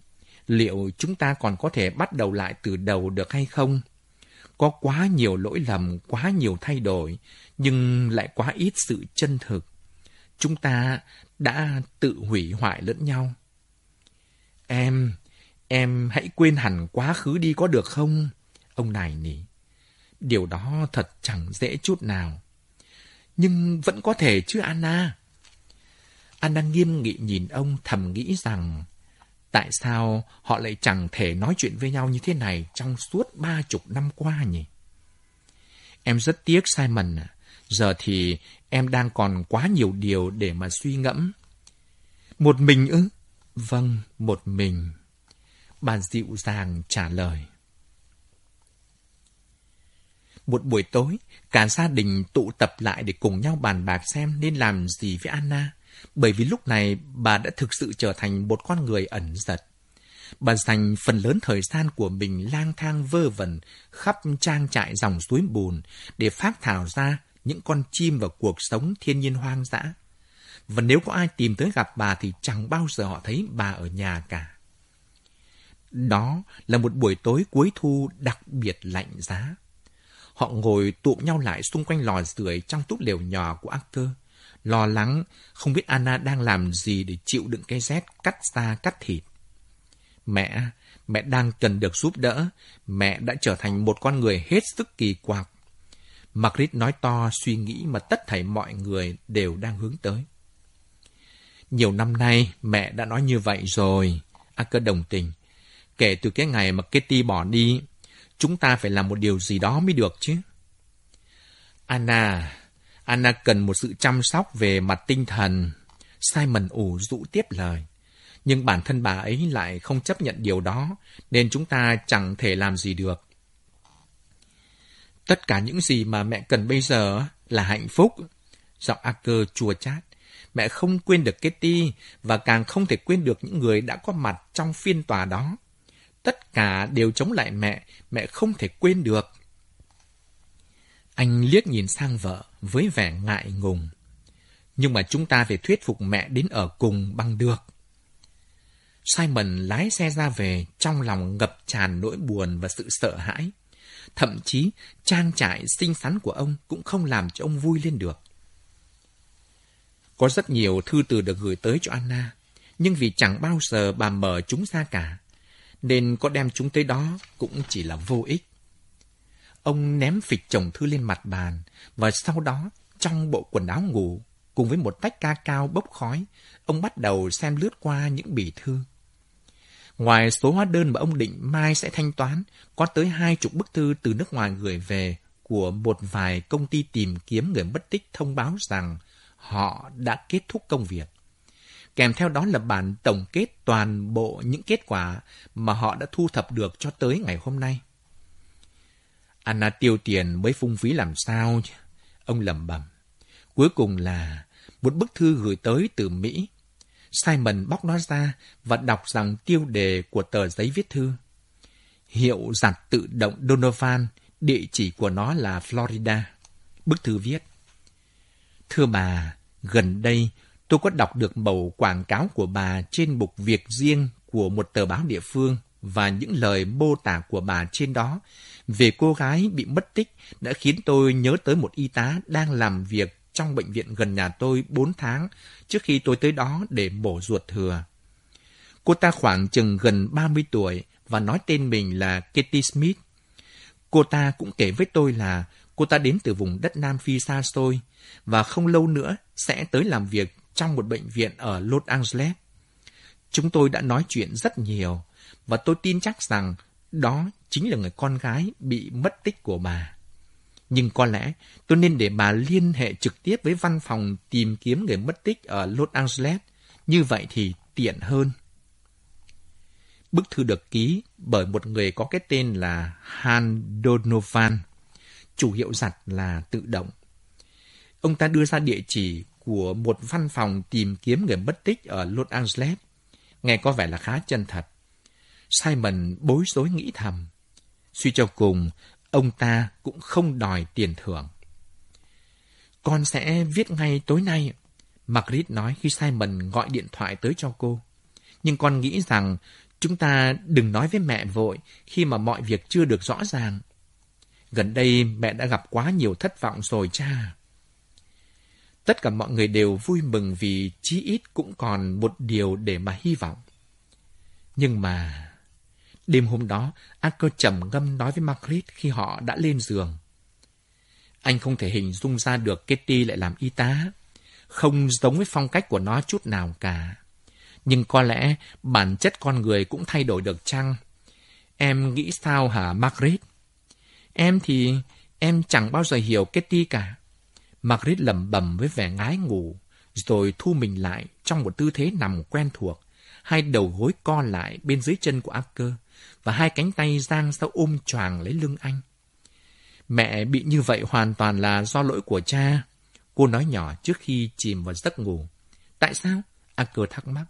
Liệu chúng ta còn có thể bắt đầu lại từ đầu được hay không? Có quá nhiều lỗi lầm, quá nhiều thay đổi, nhưng lại quá ít sự chân thực. Chúng ta đã tự hủy hoại lẫn nhau. Em, em hãy quên hẳn quá khứ đi có được không? Ông này nỉ. Điều đó thật chẳng dễ chút nào. Nhưng vẫn có thể chứ Anna. Anna nghiêm nghị nhìn ông thầm nghĩ rằng tại sao họ lại chẳng thể nói chuyện với nhau như thế này trong suốt ba chục năm qua nhỉ? Em rất tiếc Simon à. Giờ thì em đang còn quá nhiều điều để mà suy ngẫm. Một mình ư? Vâng, một mình. Bà dịu dàng trả lời. Một buổi tối, cả gia đình tụ tập lại để cùng nhau bàn bạc xem nên làm gì với Anna, bởi vì lúc này bà đã thực sự trở thành một con người ẩn giật. Bà dành phần lớn thời gian của mình lang thang vơ vẩn khắp trang trại dòng suối bùn để phát thảo ra những con chim và cuộc sống thiên nhiên hoang dã. Và nếu có ai tìm tới gặp bà thì chẳng bao giờ họ thấy bà ở nhà cả. Đó là một buổi tối cuối thu đặc biệt lạnh giá. Họ ngồi tụm nhau lại xung quanh lò sưởi trong túp lều nhỏ của Arthur, lo lắng không biết Anna đang làm gì để chịu đựng cái rét cắt da cắt thịt. Mẹ, mẹ đang cần được giúp đỡ. Mẹ đã trở thành một con người hết sức kỳ quặc. Margaret nói to suy nghĩ mà tất thảy mọi người đều đang hướng tới. Nhiều năm nay, mẹ đã nói như vậy rồi. À, Acker đồng tình. Kể từ cái ngày mà Kitty bỏ đi, chúng ta phải làm một điều gì đó mới được chứ. Anna, Anna cần một sự chăm sóc về mặt tinh thần. Simon ủ rũ tiếp lời. Nhưng bản thân bà ấy lại không chấp nhận điều đó, nên chúng ta chẳng thể làm gì được. Tất cả những gì mà mẹ cần bây giờ là hạnh phúc. Giọng Acker chua chát. Mẹ không quên được Kitty và càng không thể quên được những người đã có mặt trong phiên tòa đó. Tất cả đều chống lại mẹ, mẹ không thể quên được. Anh liếc nhìn sang vợ với vẻ ngại ngùng. Nhưng mà chúng ta phải thuyết phục mẹ đến ở cùng bằng được. Simon lái xe ra về trong lòng ngập tràn nỗi buồn và sự sợ hãi. Thậm chí, trang trại xinh xắn của ông cũng không làm cho ông vui lên được. Có rất nhiều thư từ được gửi tới cho Anna, nhưng vì chẳng bao giờ bà mở chúng ra cả, nên có đem chúng tới đó cũng chỉ là vô ích. Ông ném phịch chồng thư lên mặt bàn, và sau đó, trong bộ quần áo ngủ, cùng với một tách ca cao bốc khói, ông bắt đầu xem lướt qua những bì thư. Ngoài số hóa đơn mà ông định mai sẽ thanh toán, có tới hai chục bức thư từ nước ngoài gửi về của một vài công ty tìm kiếm người mất tích thông báo rằng họ đã kết thúc công việc. Kèm theo đó là bản tổng kết toàn bộ những kết quả mà họ đã thu thập được cho tới ngày hôm nay. Anna tiêu tiền mới phung phí làm sao chứ? Ông lẩm bẩm. Cuối cùng là một bức thư gửi tới từ Mỹ Simon bóc nó ra và đọc rằng tiêu đề của tờ giấy viết thư. Hiệu giặt tự động Donovan, địa chỉ của nó là Florida. Bức thư viết. Thưa bà, gần đây tôi có đọc được mẫu quảng cáo của bà trên mục việc riêng của một tờ báo địa phương và những lời mô tả của bà trên đó về cô gái bị mất tích đã khiến tôi nhớ tới một y tá đang làm việc trong bệnh viện gần nhà tôi 4 tháng trước khi tôi tới đó để mổ ruột thừa. Cô ta khoảng chừng gần 30 tuổi và nói tên mình là Katie Smith. Cô ta cũng kể với tôi là cô ta đến từ vùng đất Nam Phi xa xôi và không lâu nữa sẽ tới làm việc trong một bệnh viện ở Los Angeles. Chúng tôi đã nói chuyện rất nhiều và tôi tin chắc rằng đó chính là người con gái bị mất tích của bà. Nhưng có lẽ tôi nên để bà liên hệ trực tiếp với văn phòng tìm kiếm người mất tích ở Los Angeles. Như vậy thì tiện hơn. Bức thư được ký bởi một người có cái tên là Han Donovan, chủ hiệu giặt là tự động. Ông ta đưa ra địa chỉ của một văn phòng tìm kiếm người mất tích ở Los Angeles. Nghe có vẻ là khá chân thật. Simon bối rối nghĩ thầm. Suy cho cùng, ông ta cũng không đòi tiền thưởng. Con sẽ viết ngay tối nay, Margaret nói khi Simon gọi điện thoại tới cho cô. Nhưng con nghĩ rằng chúng ta đừng nói với mẹ vội khi mà mọi việc chưa được rõ ràng. Gần đây mẹ đã gặp quá nhiều thất vọng rồi cha. Tất cả mọi người đều vui mừng vì chí ít cũng còn một điều để mà hy vọng. Nhưng mà Đêm hôm đó, Anker trầm ngâm nói với Margaret khi họ đã lên giường. Anh không thể hình dung ra được Kitty lại làm y tá. Không giống với phong cách của nó chút nào cả. Nhưng có lẽ bản chất con người cũng thay đổi được chăng? Em nghĩ sao hả Margaret? Em thì em chẳng bao giờ hiểu Kitty cả. Margaret lẩm bẩm với vẻ ngái ngủ, rồi thu mình lại trong một tư thế nằm quen thuộc, hai đầu gối co lại bên dưới chân của Acker và hai cánh tay giang ra ôm choàng lấy lưng anh. Mẹ bị như vậy hoàn toàn là do lỗi của cha. Cô nói nhỏ trước khi chìm vào giấc ngủ. Tại sao? Acker thắc mắc.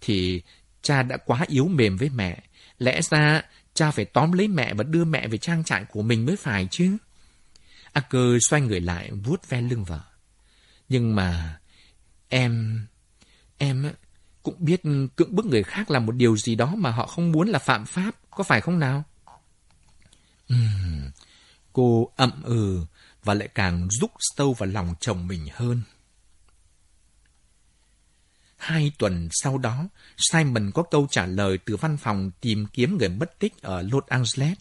Thì cha đã quá yếu mềm với mẹ. Lẽ ra cha phải tóm lấy mẹ và đưa mẹ về trang trại của mình mới phải chứ. Acker xoay người lại vuốt ve lưng vợ. Nhưng mà em... em cũng biết cưỡng bức người khác là một điều gì đó mà họ không muốn là phạm pháp, có phải không nào? Uhm, cô ậm ừ và lại càng rúc sâu vào lòng chồng mình hơn. Hai tuần sau đó, Simon có câu trả lời từ văn phòng tìm kiếm người mất tích ở Los Angeles.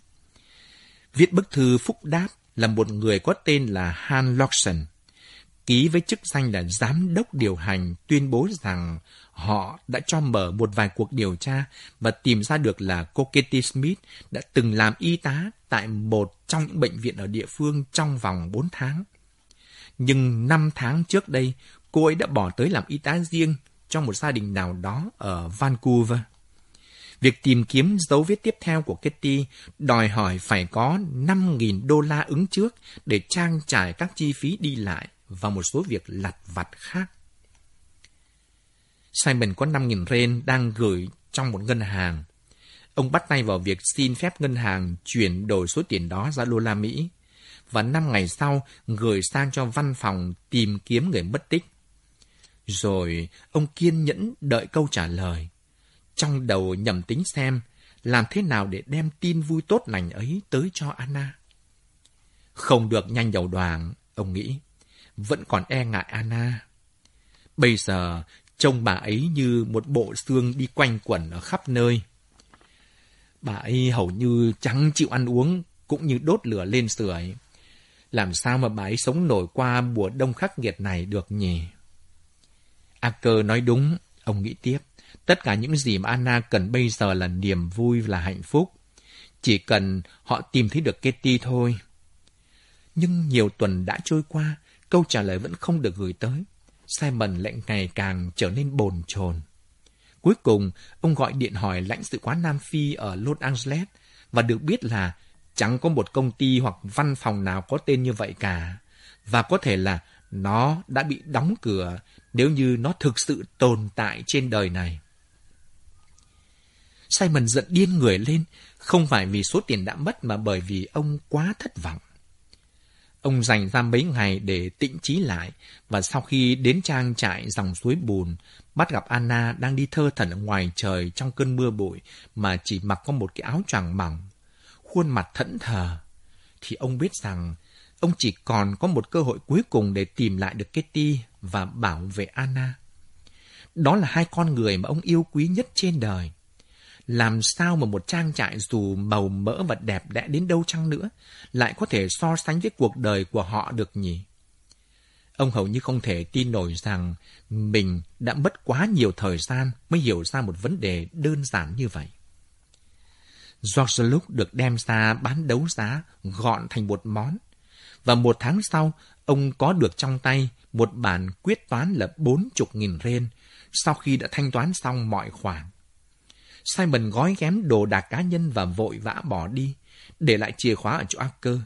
Viết bức thư phúc đáp là một người có tên là Han Lawson, ký với chức danh là giám đốc điều hành tuyên bố rằng họ đã cho mở một vài cuộc điều tra và tìm ra được là cô Katie Smith đã từng làm y tá tại một trong những bệnh viện ở địa phương trong vòng 4 tháng. Nhưng 5 tháng trước đây, cô ấy đã bỏ tới làm y tá riêng trong một gia đình nào đó ở Vancouver. Việc tìm kiếm dấu vết tiếp theo của Kitty đòi hỏi phải có 5.000 đô la ứng trước để trang trải các chi phí đi lại và một số việc lặt vặt khác. Simon có 5.000 ren đang gửi trong một ngân hàng. Ông bắt tay vào việc xin phép ngân hàng chuyển đổi số tiền đó ra đô la Mỹ và năm ngày sau gửi sang cho văn phòng tìm kiếm người mất tích. Rồi ông kiên nhẫn đợi câu trả lời. Trong đầu nhầm tính xem làm thế nào để đem tin vui tốt lành ấy tới cho Anna. Không được nhanh đầu đoàn, ông nghĩ. Vẫn còn e ngại Anna. Bây giờ Trông bà ấy như một bộ xương đi quanh quẩn ở khắp nơi. Bà ấy hầu như chẳng chịu ăn uống, cũng như đốt lửa lên sưởi. Làm sao mà bà ấy sống nổi qua mùa đông khắc nghiệt này được nhỉ? Acker nói đúng, ông nghĩ tiếp. Tất cả những gì mà Anna cần bây giờ là niềm vui, là hạnh phúc. Chỉ cần họ tìm thấy được Kitty thôi. Nhưng nhiều tuần đã trôi qua, câu trả lời vẫn không được gửi tới. Simon lại ngày càng trở nên bồn chồn. Cuối cùng, ông gọi điện hỏi lãnh sự quán Nam Phi ở Los Angeles và được biết là chẳng có một công ty hoặc văn phòng nào có tên như vậy cả. Và có thể là nó đã bị đóng cửa nếu như nó thực sự tồn tại trên đời này. Simon giận điên người lên, không phải vì số tiền đã mất mà bởi vì ông quá thất vọng. Ông dành ra mấy ngày để tĩnh trí lại, và sau khi đến trang trại dòng suối bùn, bắt gặp Anna đang đi thơ thẩn ở ngoài trời trong cơn mưa bụi mà chỉ mặc có một cái áo choàng mỏng, khuôn mặt thẫn thờ, thì ông biết rằng ông chỉ còn có một cơ hội cuối cùng để tìm lại được Kitty và bảo vệ Anna. Đó là hai con người mà ông yêu quý nhất trên đời làm sao mà một trang trại dù màu mỡ và đẹp đẽ đến đâu chăng nữa, lại có thể so sánh với cuộc đời của họ được nhỉ? Ông hầu như không thể tin nổi rằng mình đã mất quá nhiều thời gian mới hiểu ra một vấn đề đơn giản như vậy. George lúc được đem ra bán đấu giá gọn thành một món. Và một tháng sau, ông có được trong tay một bản quyết toán là bốn chục nghìn ren sau khi đã thanh toán xong mọi khoản. Simon gói ghém đồ đạc cá nhân và vội vã bỏ đi, để lại chìa khóa ở chỗ Acker,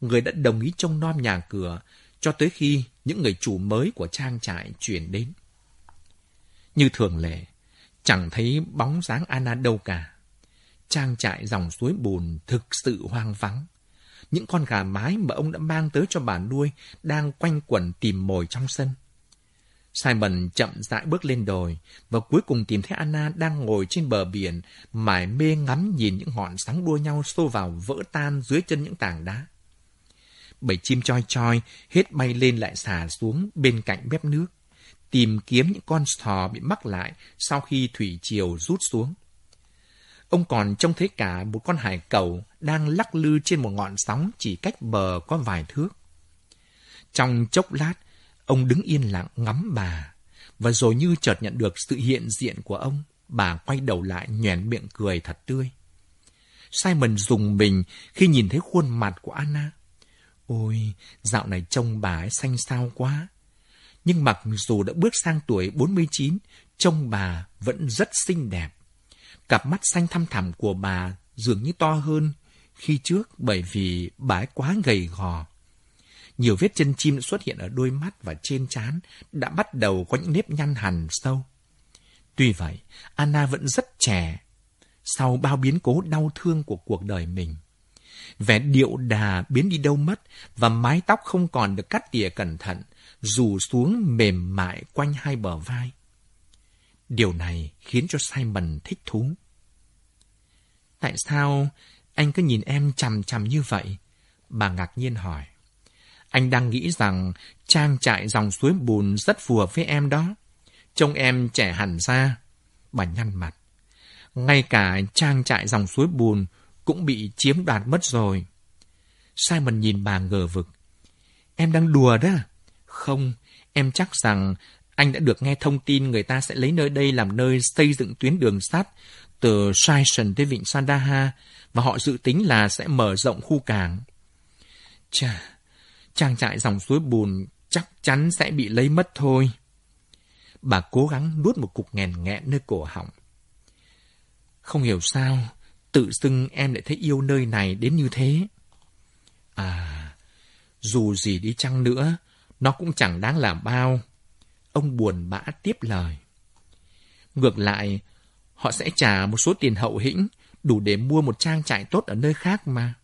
người đã đồng ý trông nom nhà cửa cho tới khi những người chủ mới của trang trại chuyển đến. Như thường lệ, chẳng thấy bóng dáng Anna đâu cả. Trang trại dòng suối bùn thực sự hoang vắng. Những con gà mái mà ông đã mang tới cho bà nuôi đang quanh quẩn tìm mồi trong sân. Simon chậm rãi bước lên đồi và cuối cùng tìm thấy Anna đang ngồi trên bờ biển, mải mê ngắm nhìn những ngọn sóng đua nhau xô vào vỡ tan dưới chân những tảng đá. Bảy chim choi choi hết bay lên lại xả xuống bên cạnh mép nước, tìm kiếm những con sò bị mắc lại sau khi thủy triều rút xuống. Ông còn trông thấy cả một con hải cầu đang lắc lư trên một ngọn sóng chỉ cách bờ có vài thước. Trong chốc lát, ông đứng yên lặng ngắm bà, và rồi như chợt nhận được sự hiện diện của ông, bà quay đầu lại nhoẻn miệng cười thật tươi. Simon dùng mình khi nhìn thấy khuôn mặt của Anna. Ôi, dạo này trông bà ấy xanh xao quá. Nhưng mặc dù đã bước sang tuổi 49, trông bà vẫn rất xinh đẹp. Cặp mắt xanh thăm thẳm của bà dường như to hơn khi trước bởi vì bà ấy quá gầy gò. Nhiều vết chân chim xuất hiện ở đôi mắt và trên trán đã bắt đầu có những nếp nhăn hằn sâu. Tuy vậy, Anna vẫn rất trẻ sau bao biến cố đau thương của cuộc đời mình. Vẻ điệu đà biến đi đâu mất và mái tóc không còn được cắt tỉa cẩn thận, rủ xuống mềm mại quanh hai bờ vai. Điều này khiến cho Simon thích thú. Tại sao anh cứ nhìn em chằm chằm như vậy? Bà ngạc nhiên hỏi. Anh đang nghĩ rằng trang trại dòng suối bùn rất phù hợp với em đó. Trông em trẻ hẳn ra. Bà nhăn mặt. Ngay cả trang trại dòng suối bùn cũng bị chiếm đoạt mất rồi. Simon nhìn bà ngờ vực. Em đang đùa đó. Không, em chắc rằng anh đã được nghe thông tin người ta sẽ lấy nơi đây làm nơi xây dựng tuyến đường sắt từ Saison tới vịnh Sandaha và họ dự tính là sẽ mở rộng khu cảng. Chà, trang trại dòng suối bùn chắc chắn sẽ bị lấy mất thôi. Bà cố gắng nuốt một cục nghèn nghẹn nơi cổ họng. Không hiểu sao, tự xưng em lại thấy yêu nơi này đến như thế. À, dù gì đi chăng nữa, nó cũng chẳng đáng làm bao. Ông buồn bã tiếp lời. Ngược lại, họ sẽ trả một số tiền hậu hĩnh đủ để mua một trang trại tốt ở nơi khác mà.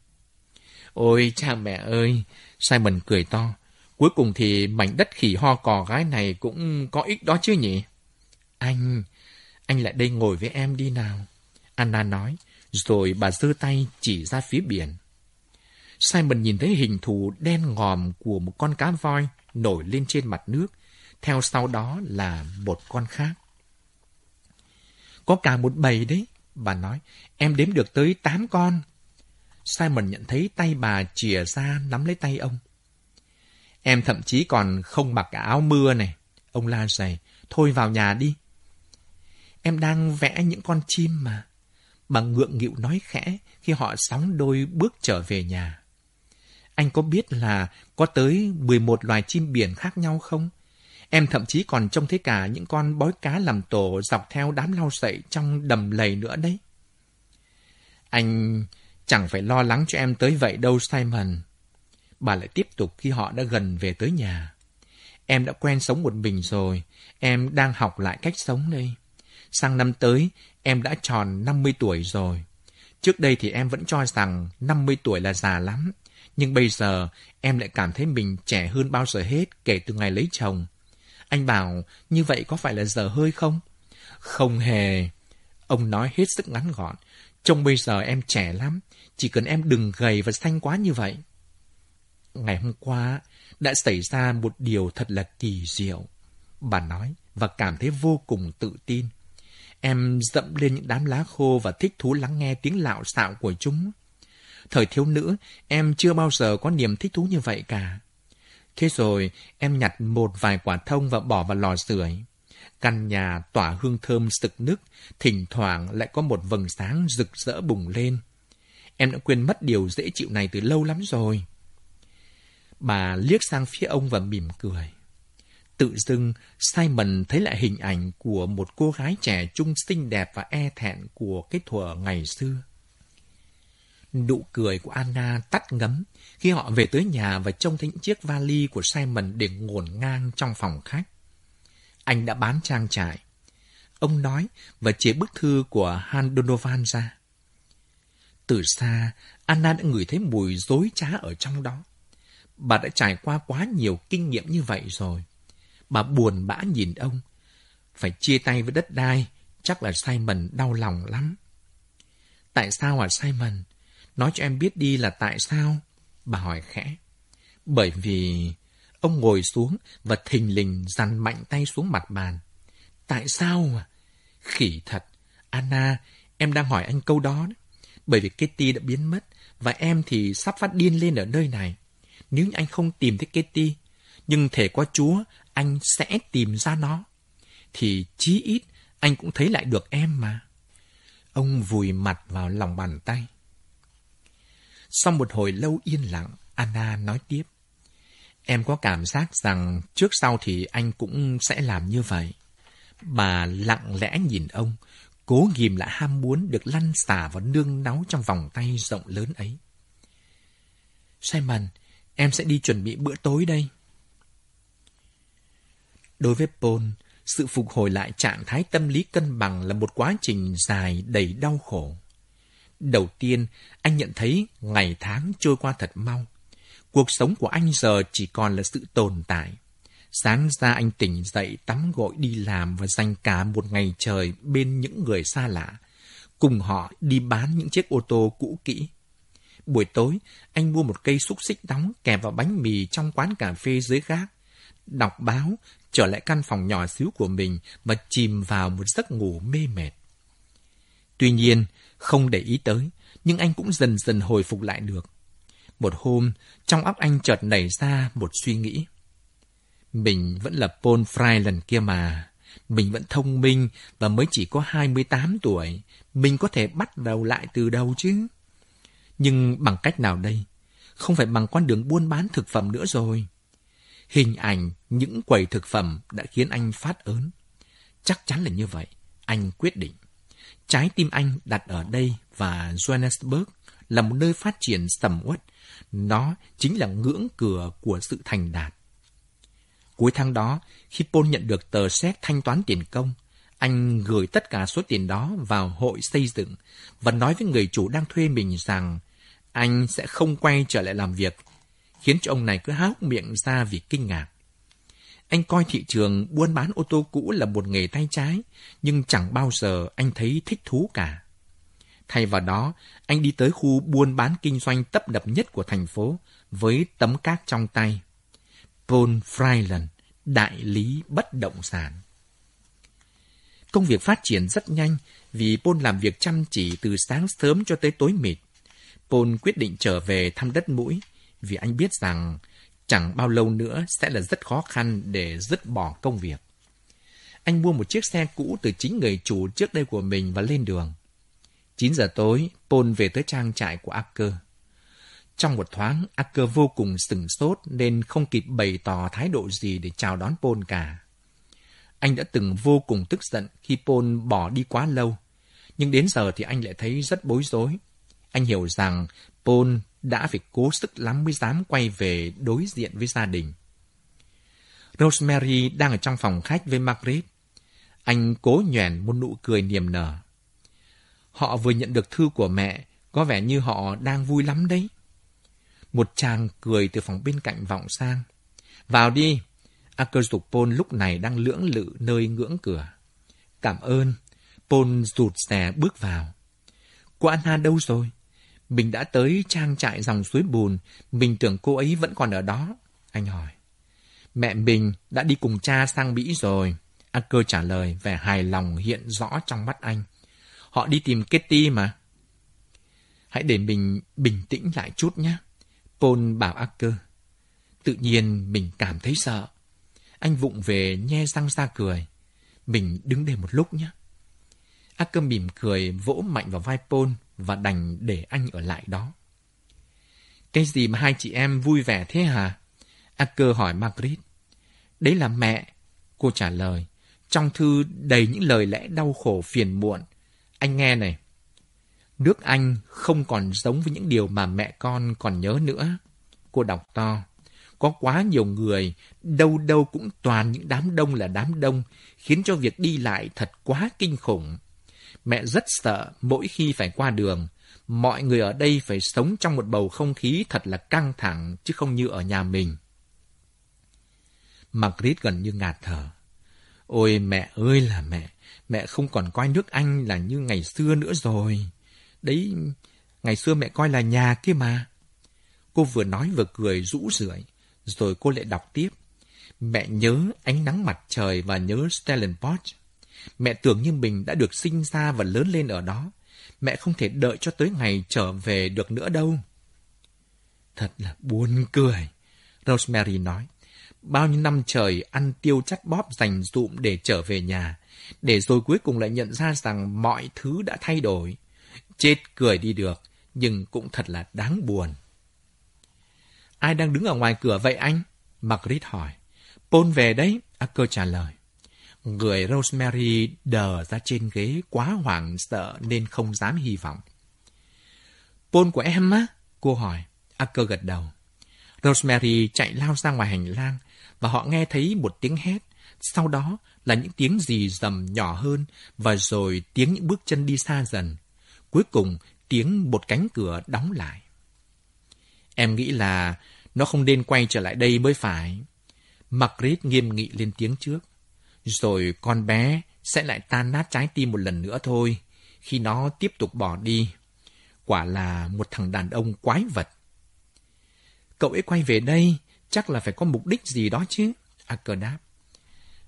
Ôi cha mẹ ơi, Simon cười to. Cuối cùng thì mảnh đất khỉ ho cò gái này cũng có ích đó chứ nhỉ? Anh, anh lại đây ngồi với em đi nào. Anna nói, rồi bà giơ tay chỉ ra phía biển. Simon nhìn thấy hình thù đen ngòm của một con cá voi nổi lên trên mặt nước, theo sau đó là một con khác. Có cả một bầy đấy, bà nói, em đếm được tới tám con. Simon nhận thấy tay bà chìa ra nắm lấy tay ông. Em thậm chí còn không mặc cả áo mưa này. Ông la dày, thôi vào nhà đi. Em đang vẽ những con chim mà. Bà ngượng nghịu nói khẽ khi họ sóng đôi bước trở về nhà. Anh có biết là có tới 11 loài chim biển khác nhau không? Em thậm chí còn trông thấy cả những con bói cá làm tổ dọc theo đám lau sậy trong đầm lầy nữa đấy. Anh chẳng phải lo lắng cho em tới vậy đâu Simon. Bà lại tiếp tục khi họ đã gần về tới nhà. Em đã quen sống một mình rồi, em đang học lại cách sống đây. Sang năm tới, em đã tròn 50 tuổi rồi. Trước đây thì em vẫn cho rằng 50 tuổi là già lắm. Nhưng bây giờ, em lại cảm thấy mình trẻ hơn bao giờ hết kể từ ngày lấy chồng. Anh bảo, như vậy có phải là giờ hơi không? Không hề. Ông nói hết sức ngắn gọn. Trông bây giờ em trẻ lắm, chỉ cần em đừng gầy và xanh quá như vậy. Ngày hôm qua, đã xảy ra một điều thật là kỳ diệu. Bà nói, và cảm thấy vô cùng tự tin. Em dẫm lên những đám lá khô và thích thú lắng nghe tiếng lạo xạo của chúng. Thời thiếu nữ, em chưa bao giờ có niềm thích thú như vậy cả. Thế rồi, em nhặt một vài quả thông và bỏ vào lò sưởi. Căn nhà tỏa hương thơm sực nức, thỉnh thoảng lại có một vầng sáng rực rỡ bùng lên. Em đã quên mất điều dễ chịu này từ lâu lắm rồi. Bà liếc sang phía ông và mỉm cười. Tự dưng, Simon thấy lại hình ảnh của một cô gái trẻ trung xinh đẹp và e thẹn của cái thuở ngày xưa. Nụ cười của Anna tắt ngấm khi họ về tới nhà và trông thấy những chiếc vali của Simon để ngổn ngang trong phòng khách. Anh đã bán trang trại. Ông nói và chế bức thư của Han Donovan ra. Từ xa, Anna đã ngửi thấy mùi dối trá ở trong đó. Bà đã trải qua quá nhiều kinh nghiệm như vậy rồi. Bà buồn bã nhìn ông. Phải chia tay với đất đai, chắc là Simon đau lòng lắm. Tại sao à Simon? Nói cho em biết đi là tại sao? Bà hỏi khẽ. Bởi vì... Ông ngồi xuống và thình lình dằn mạnh tay xuống mặt bàn. Tại sao à? Khỉ thật. Anna, em đang hỏi anh câu đó. Bởi vì Kitty đã biến mất và em thì sắp phát điên lên ở nơi này. Nếu anh không tìm thấy Kitty, nhưng thể qua Chúa, anh sẽ tìm ra nó. Thì chí ít, anh cũng thấy lại được em mà. Ông vùi mặt vào lòng bàn tay. Sau một hồi lâu yên lặng, Anna nói tiếp. Em có cảm giác rằng trước sau thì anh cũng sẽ làm như vậy. Bà lặng lẽ nhìn ông, cố ghim lại ham muốn được lăn xả và nương náu trong vòng tay rộng lớn ấy. Simon, em sẽ đi chuẩn bị bữa tối đây. Đối với Paul, sự phục hồi lại trạng thái tâm lý cân bằng là một quá trình dài đầy đau khổ. Đầu tiên, anh nhận thấy ngày tháng trôi qua thật mau. Cuộc sống của anh giờ chỉ còn là sự tồn tại. Sáng ra anh tỉnh dậy tắm gội đi làm và dành cả một ngày trời bên những người xa lạ. Cùng họ đi bán những chiếc ô tô cũ kỹ. Buổi tối, anh mua một cây xúc xích đóng kèm vào bánh mì trong quán cà phê dưới gác. Đọc báo, trở lại căn phòng nhỏ xíu của mình và chìm vào một giấc ngủ mê mệt. Tuy nhiên, không để ý tới, nhưng anh cũng dần dần hồi phục lại được. Một hôm, trong óc anh chợt nảy ra một suy nghĩ. Mình vẫn là Paul Fry lần kia mà. Mình vẫn thông minh và mới chỉ có 28 tuổi. Mình có thể bắt đầu lại từ đầu chứ. Nhưng bằng cách nào đây? Không phải bằng con đường buôn bán thực phẩm nữa rồi. Hình ảnh những quầy thực phẩm đã khiến anh phát ớn. Chắc chắn là như vậy. Anh quyết định. Trái tim anh đặt ở đây và Johannesburg là một nơi phát triển sầm uất. Nó chính là ngưỡng cửa của sự thành đạt. Cuối tháng đó, khi Paul nhận được tờ xét thanh toán tiền công, anh gửi tất cả số tiền đó vào hội xây dựng và nói với người chủ đang thuê mình rằng anh sẽ không quay trở lại làm việc, khiến cho ông này cứ há hốc miệng ra vì kinh ngạc. Anh coi thị trường buôn bán ô tô cũ là một nghề tay trái, nhưng chẳng bao giờ anh thấy thích thú cả. Thay vào đó, anh đi tới khu buôn bán kinh doanh tấp đập nhất của thành phố với tấm cát trong tay. Paul Freiland, đại lý bất động sản. Công việc phát triển rất nhanh vì Paul làm việc chăm chỉ từ sáng sớm cho tới tối mịt. Paul quyết định trở về thăm đất mũi vì anh biết rằng chẳng bao lâu nữa sẽ là rất khó khăn để dứt bỏ công việc. Anh mua một chiếc xe cũ từ chính người chủ trước đây của mình và lên đường. 9 giờ tối, Paul về tới trang trại của Acker. Trong một thoáng, Acker vô cùng sừng sốt nên không kịp bày tỏ thái độ gì để chào đón Paul cả. Anh đã từng vô cùng tức giận khi Paul bỏ đi quá lâu, nhưng đến giờ thì anh lại thấy rất bối rối. Anh hiểu rằng Paul đã phải cố sức lắm mới dám quay về đối diện với gia đình. Rosemary đang ở trong phòng khách với Margaret. Anh cố nhoẻn một nụ cười niềm nở. Họ vừa nhận được thư của mẹ, có vẻ như họ đang vui lắm đấy. Một chàng cười từ phòng bên cạnh vọng sang. Vào đi. Acker lúc này đang lưỡng lự nơi ngưỡng cửa. Cảm ơn. Pol rụt rè bước vào. Cô Anna đâu rồi? Mình đã tới trang trại dòng suối bùn. Mình tưởng cô ấy vẫn còn ở đó. Anh hỏi. Mẹ mình đã đi cùng cha sang Mỹ rồi. Acker trả lời vẻ hài lòng hiện rõ trong mắt anh. Họ đi tìm Kitty mà. Hãy để mình bình tĩnh lại chút nhé. Paul bảo Acker. Tự nhiên mình cảm thấy sợ. Anh vụng về nhe răng ra cười. Mình đứng đây một lúc nhé. Acker mỉm cười vỗ mạnh vào vai Paul và đành để anh ở lại đó. Cái gì mà hai chị em vui vẻ thế hả? Acker hỏi Margaret. Đấy là mẹ. Cô trả lời. Trong thư đầy những lời lẽ đau khổ phiền muộn. Anh nghe này. Nước Anh không còn giống với những điều mà mẹ con còn nhớ nữa. Cô đọc to. Có quá nhiều người, đâu đâu cũng toàn những đám đông là đám đông, khiến cho việc đi lại thật quá kinh khủng. Mẹ rất sợ mỗi khi phải qua đường. Mọi người ở đây phải sống trong một bầu không khí thật là căng thẳng, chứ không như ở nhà mình. Margaret gần như ngạt thở. Ôi mẹ ơi là mẹ, mẹ không còn coi nước Anh là như ngày xưa nữa rồi. Đấy, ngày xưa mẹ coi là nhà kia mà. Cô vừa nói vừa cười rũ rượi, rồi cô lại đọc tiếp. Mẹ nhớ ánh nắng mặt trời và nhớ Stellenbosch. Mẹ tưởng như mình đã được sinh ra và lớn lên ở đó. Mẹ không thể đợi cho tới ngày trở về được nữa đâu. Thật là buồn cười, Rosemary nói. Bao nhiêu năm trời ăn tiêu chắt bóp dành dụm để trở về nhà, để rồi cuối cùng lại nhận ra rằng mọi thứ đã thay đổi. Chết cười đi được, nhưng cũng thật là đáng buồn. Ai đang đứng ở ngoài cửa vậy anh? Margaret hỏi. Paul về đấy, Acker trả lời. Người Rosemary đờ ra trên ghế quá hoảng sợ nên không dám hy vọng. Paul của em á? Cô hỏi. Acker gật đầu. Rosemary chạy lao ra ngoài hành lang và họ nghe thấy một tiếng hét. Sau đó là những tiếng gì dầm nhỏ hơn và rồi tiếng những bước chân đi xa dần. Cuối cùng tiếng một cánh cửa đóng lại. Em nghĩ là nó không nên quay trở lại đây mới phải. Margaret nghiêm nghị lên tiếng trước. Rồi con bé sẽ lại tan nát trái tim một lần nữa thôi, khi nó tiếp tục bỏ đi. Quả là một thằng đàn ông quái vật. Cậu ấy quay về đây, chắc là phải có mục đích gì đó chứ. À, Acker đáp.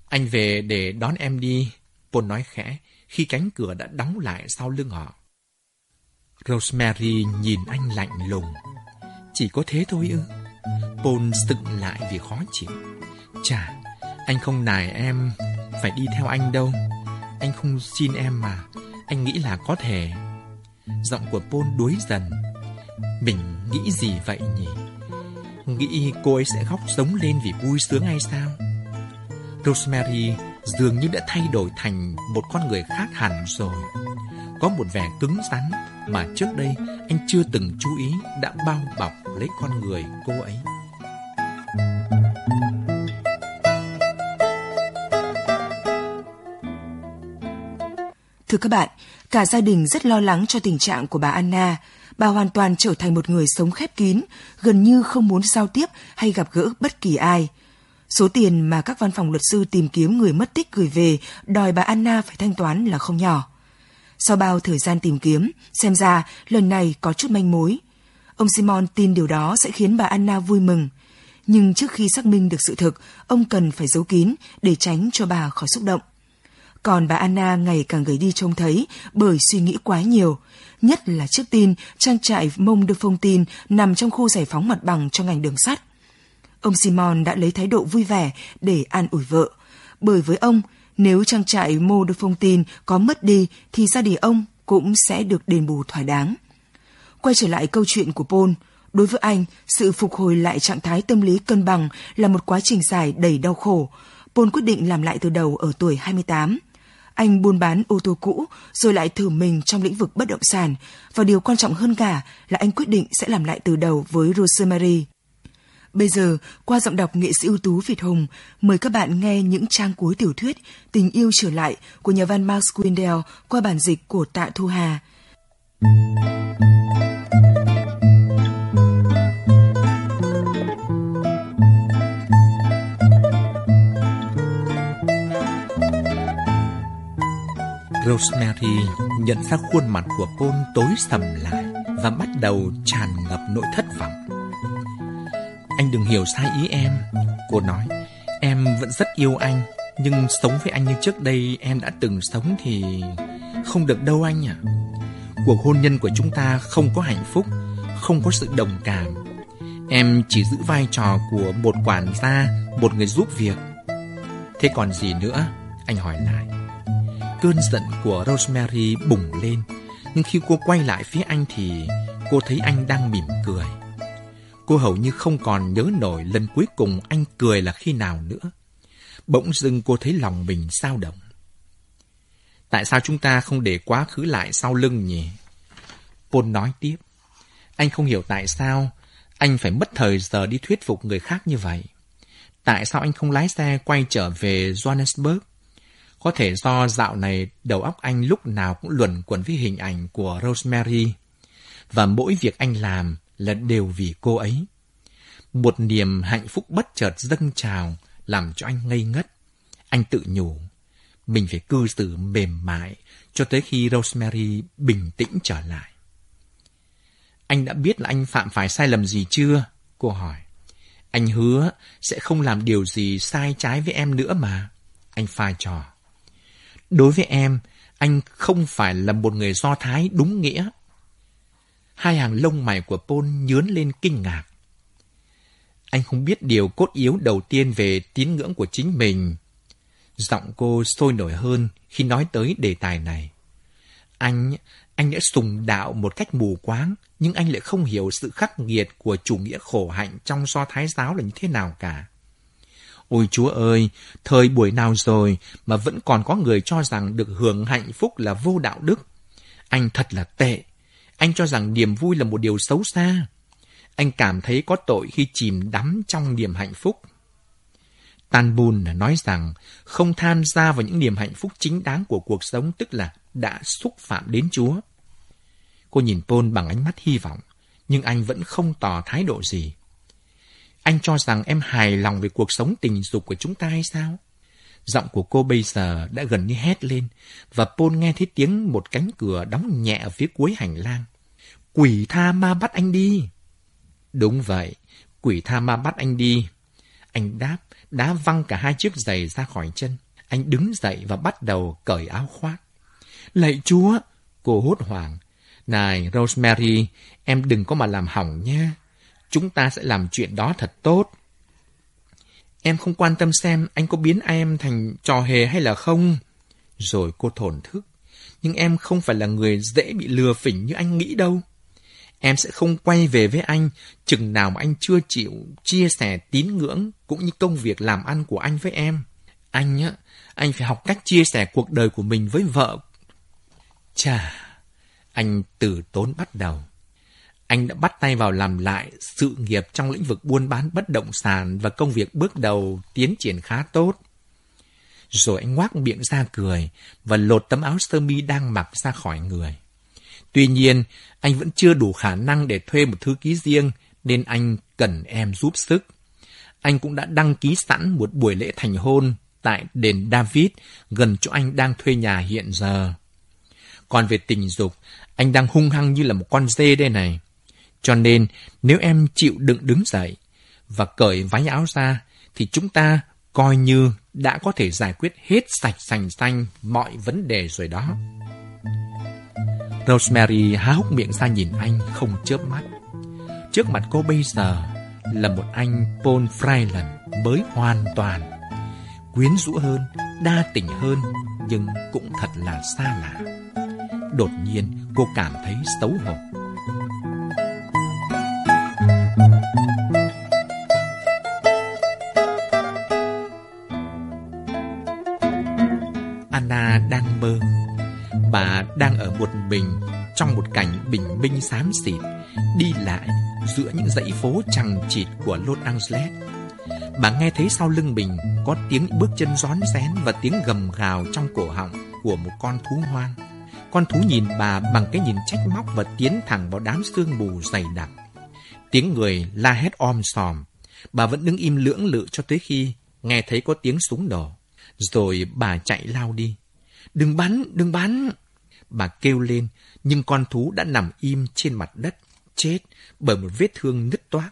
Anh về để đón em đi, Paul nói khẽ, khi cánh cửa đã đóng lại sau lưng họ. Rosemary nhìn anh lạnh lùng. Chỉ có thế thôi ư? Paul sững lại vì khó chịu. Chà, anh không nài em phải đi theo anh đâu. Anh không xin em mà. Anh nghĩ là có thể. Giọng của Paul đuối dần. Mình nghĩ gì vậy nhỉ? Nghĩ cô ấy sẽ khóc sống lên vì vui sướng hay sao? Rosemary dường như đã thay đổi thành một con người khác hẳn rồi. Có một vẻ cứng rắn mà trước đây anh chưa từng chú ý đã bao bọc lấy con người cô ấy. Thưa các bạn, cả gia đình rất lo lắng cho tình trạng của bà Anna. Bà hoàn toàn trở thành một người sống khép kín, gần như không muốn giao tiếp hay gặp gỡ bất kỳ ai. Số tiền mà các văn phòng luật sư tìm kiếm người mất tích gửi về đòi bà Anna phải thanh toán là không nhỏ. Sau bao thời gian tìm kiếm, xem ra lần này có chút manh mối. Ông Simon tin điều đó sẽ khiến bà Anna vui mừng. Nhưng trước khi xác minh được sự thực, ông cần phải giấu kín để tránh cho bà khỏi xúc động. Còn bà Anna ngày càng gầy đi trông thấy bởi suy nghĩ quá nhiều. Nhất là trước tin trang trại Mông được Phong tin nằm trong khu giải phóng mặt bằng cho ngành đường sắt. Ông Simon đã lấy thái độ vui vẻ để an ủi vợ. Bởi với ông, nếu trang trại Mô được Phong tin có mất đi thì gia đình ông cũng sẽ được đền bù thỏa đáng. Quay trở lại câu chuyện của Paul, đối với anh, sự phục hồi lại trạng thái tâm lý cân bằng là một quá trình dài đầy đau khổ. Paul quyết định làm lại từ đầu ở tuổi 28. Anh buôn bán ô tô cũ rồi lại thử mình trong lĩnh vực bất động sản và điều quan trọng hơn cả là anh quyết định sẽ làm lại từ đầu với Rosemary. Bây giờ, qua giọng đọc nghệ sĩ ưu tú Việt Hùng, mời các bạn nghe những trang cuối tiểu thuyết Tình yêu trở lại của nhà văn Max Windell qua bản dịch của Tạ Thu Hà. Rosemary nhận ra khuôn mặt của Paul tối sầm lại và bắt đầu tràn ngập nỗi thất vọng. Anh đừng hiểu sai ý em, cô nói. Em vẫn rất yêu anh, nhưng sống với anh như trước đây em đã từng sống thì không được đâu anh ạ. À. Cuộc hôn nhân của chúng ta không có hạnh phúc, không có sự đồng cảm. Em chỉ giữ vai trò của một quản gia, một người giúp việc. Thế còn gì nữa? Anh hỏi lại. Cơn giận của Rosemary bùng lên, nhưng khi cô quay lại phía anh thì cô thấy anh đang mỉm cười. Cô hầu như không còn nhớ nổi lần cuối cùng anh cười là khi nào nữa. Bỗng dưng cô thấy lòng mình dao động. Tại sao chúng ta không để quá khứ lại sau lưng nhỉ? Paul nói tiếp. Anh không hiểu tại sao anh phải mất thời giờ đi thuyết phục người khác như vậy. Tại sao anh không lái xe quay trở về Johannesburg? Có thể do dạo này đầu óc anh lúc nào cũng luẩn quẩn với hình ảnh của Rosemary. Và mỗi việc anh làm là đều vì cô ấy. Một niềm hạnh phúc bất chợt dâng trào làm cho anh ngây ngất. Anh tự nhủ, mình phải cư xử mềm mại cho tới khi Rosemary bình tĩnh trở lại. Anh đã biết là anh phạm phải sai lầm gì chưa? Cô hỏi. Anh hứa sẽ không làm điều gì sai trái với em nữa mà. Anh pha trò. Đối với em, anh không phải là một người Do Thái đúng nghĩa. Hai hàng lông mày của Paul nhướn lên kinh ngạc. Anh không biết điều cốt yếu đầu tiên về tín ngưỡng của chính mình. Giọng cô sôi nổi hơn khi nói tới đề tài này. Anh, anh đã sùng đạo một cách mù quáng, nhưng anh lại không hiểu sự khắc nghiệt của chủ nghĩa khổ hạnh trong do thái giáo là như thế nào cả. Ôi Chúa ơi, thời buổi nào rồi mà vẫn còn có người cho rằng được hưởng hạnh phúc là vô đạo đức. Anh thật là tệ. Anh cho rằng niềm vui là một điều xấu xa. Anh cảm thấy có tội khi chìm đắm trong niềm hạnh phúc. Tan bùn nói rằng không tham gia vào những niềm hạnh phúc chính đáng của cuộc sống tức là đã xúc phạm đến Chúa. Cô nhìn Paul bằng ánh mắt hy vọng, nhưng anh vẫn không tỏ thái độ gì. Anh cho rằng em hài lòng về cuộc sống tình dục của chúng ta hay sao? Giọng của cô bây giờ đã gần như hét lên, và Paul nghe thấy tiếng một cánh cửa đóng nhẹ ở phía cuối hành lang. Quỷ tha ma bắt anh đi. Đúng vậy, quỷ tha ma bắt anh đi. Anh đáp, đá văng cả hai chiếc giày ra khỏi chân. Anh đứng dậy và bắt đầu cởi áo khoác. Lạy chúa! Cô hốt hoảng. Này, Rosemary, em đừng có mà làm hỏng nha. Chúng ta sẽ làm chuyện đó thật tốt. Em không quan tâm xem anh có biến em thành trò hề hay là không. Rồi cô thổn thức. Nhưng em không phải là người dễ bị lừa phỉnh như anh nghĩ đâu. Em sẽ không quay về với anh chừng nào mà anh chưa chịu chia sẻ tín ngưỡng cũng như công việc làm ăn của anh với em. Anh á, anh phải học cách chia sẻ cuộc đời của mình với vợ. Chà, anh từ tốn bắt đầu. Anh đã bắt tay vào làm lại sự nghiệp trong lĩnh vực buôn bán bất động sản và công việc bước đầu tiến triển khá tốt. Rồi anh ngoác miệng ra cười và lột tấm áo sơ mi đang mặc ra khỏi người. Tuy nhiên, anh vẫn chưa đủ khả năng để thuê một thư ký riêng nên anh cần em giúp sức. Anh cũng đã đăng ký sẵn một buổi lễ thành hôn tại đền David gần chỗ anh đang thuê nhà hiện giờ. Còn về tình dục, anh đang hung hăng như là một con dê đây này. Cho nên, nếu em chịu đựng đứng dậy và cởi váy áo ra, thì chúng ta coi như đã có thể giải quyết hết sạch sành xanh mọi vấn đề rồi đó. Rosemary há hốc miệng ra nhìn anh không chớp mắt. Trước mặt cô bây giờ là một anh Paul Freiland mới hoàn toàn. Quyến rũ hơn, đa tình hơn, nhưng cũng thật là xa lạ. Đột nhiên cô cảm thấy xấu hổ. Bà đang ở một mình trong một cảnh bình minh xám xịt, đi lại giữa những dãy phố chằng chịt của Los Angeles. Bà nghe thấy sau lưng mình có tiếng bước chân rón rén và tiếng gầm gào trong cổ họng của một con thú hoang. Con thú nhìn bà bằng cái nhìn trách móc và tiến thẳng vào đám sương mù dày đặc. Tiếng người la hét om sòm. Bà vẫn đứng im lưỡng lự cho tới khi nghe thấy có tiếng súng nổ. Rồi bà chạy lao đi. Đừng bắn, đừng bắn! Bà kêu lên, nhưng con thú đã nằm im trên mặt đất, chết bởi một vết thương nứt toác.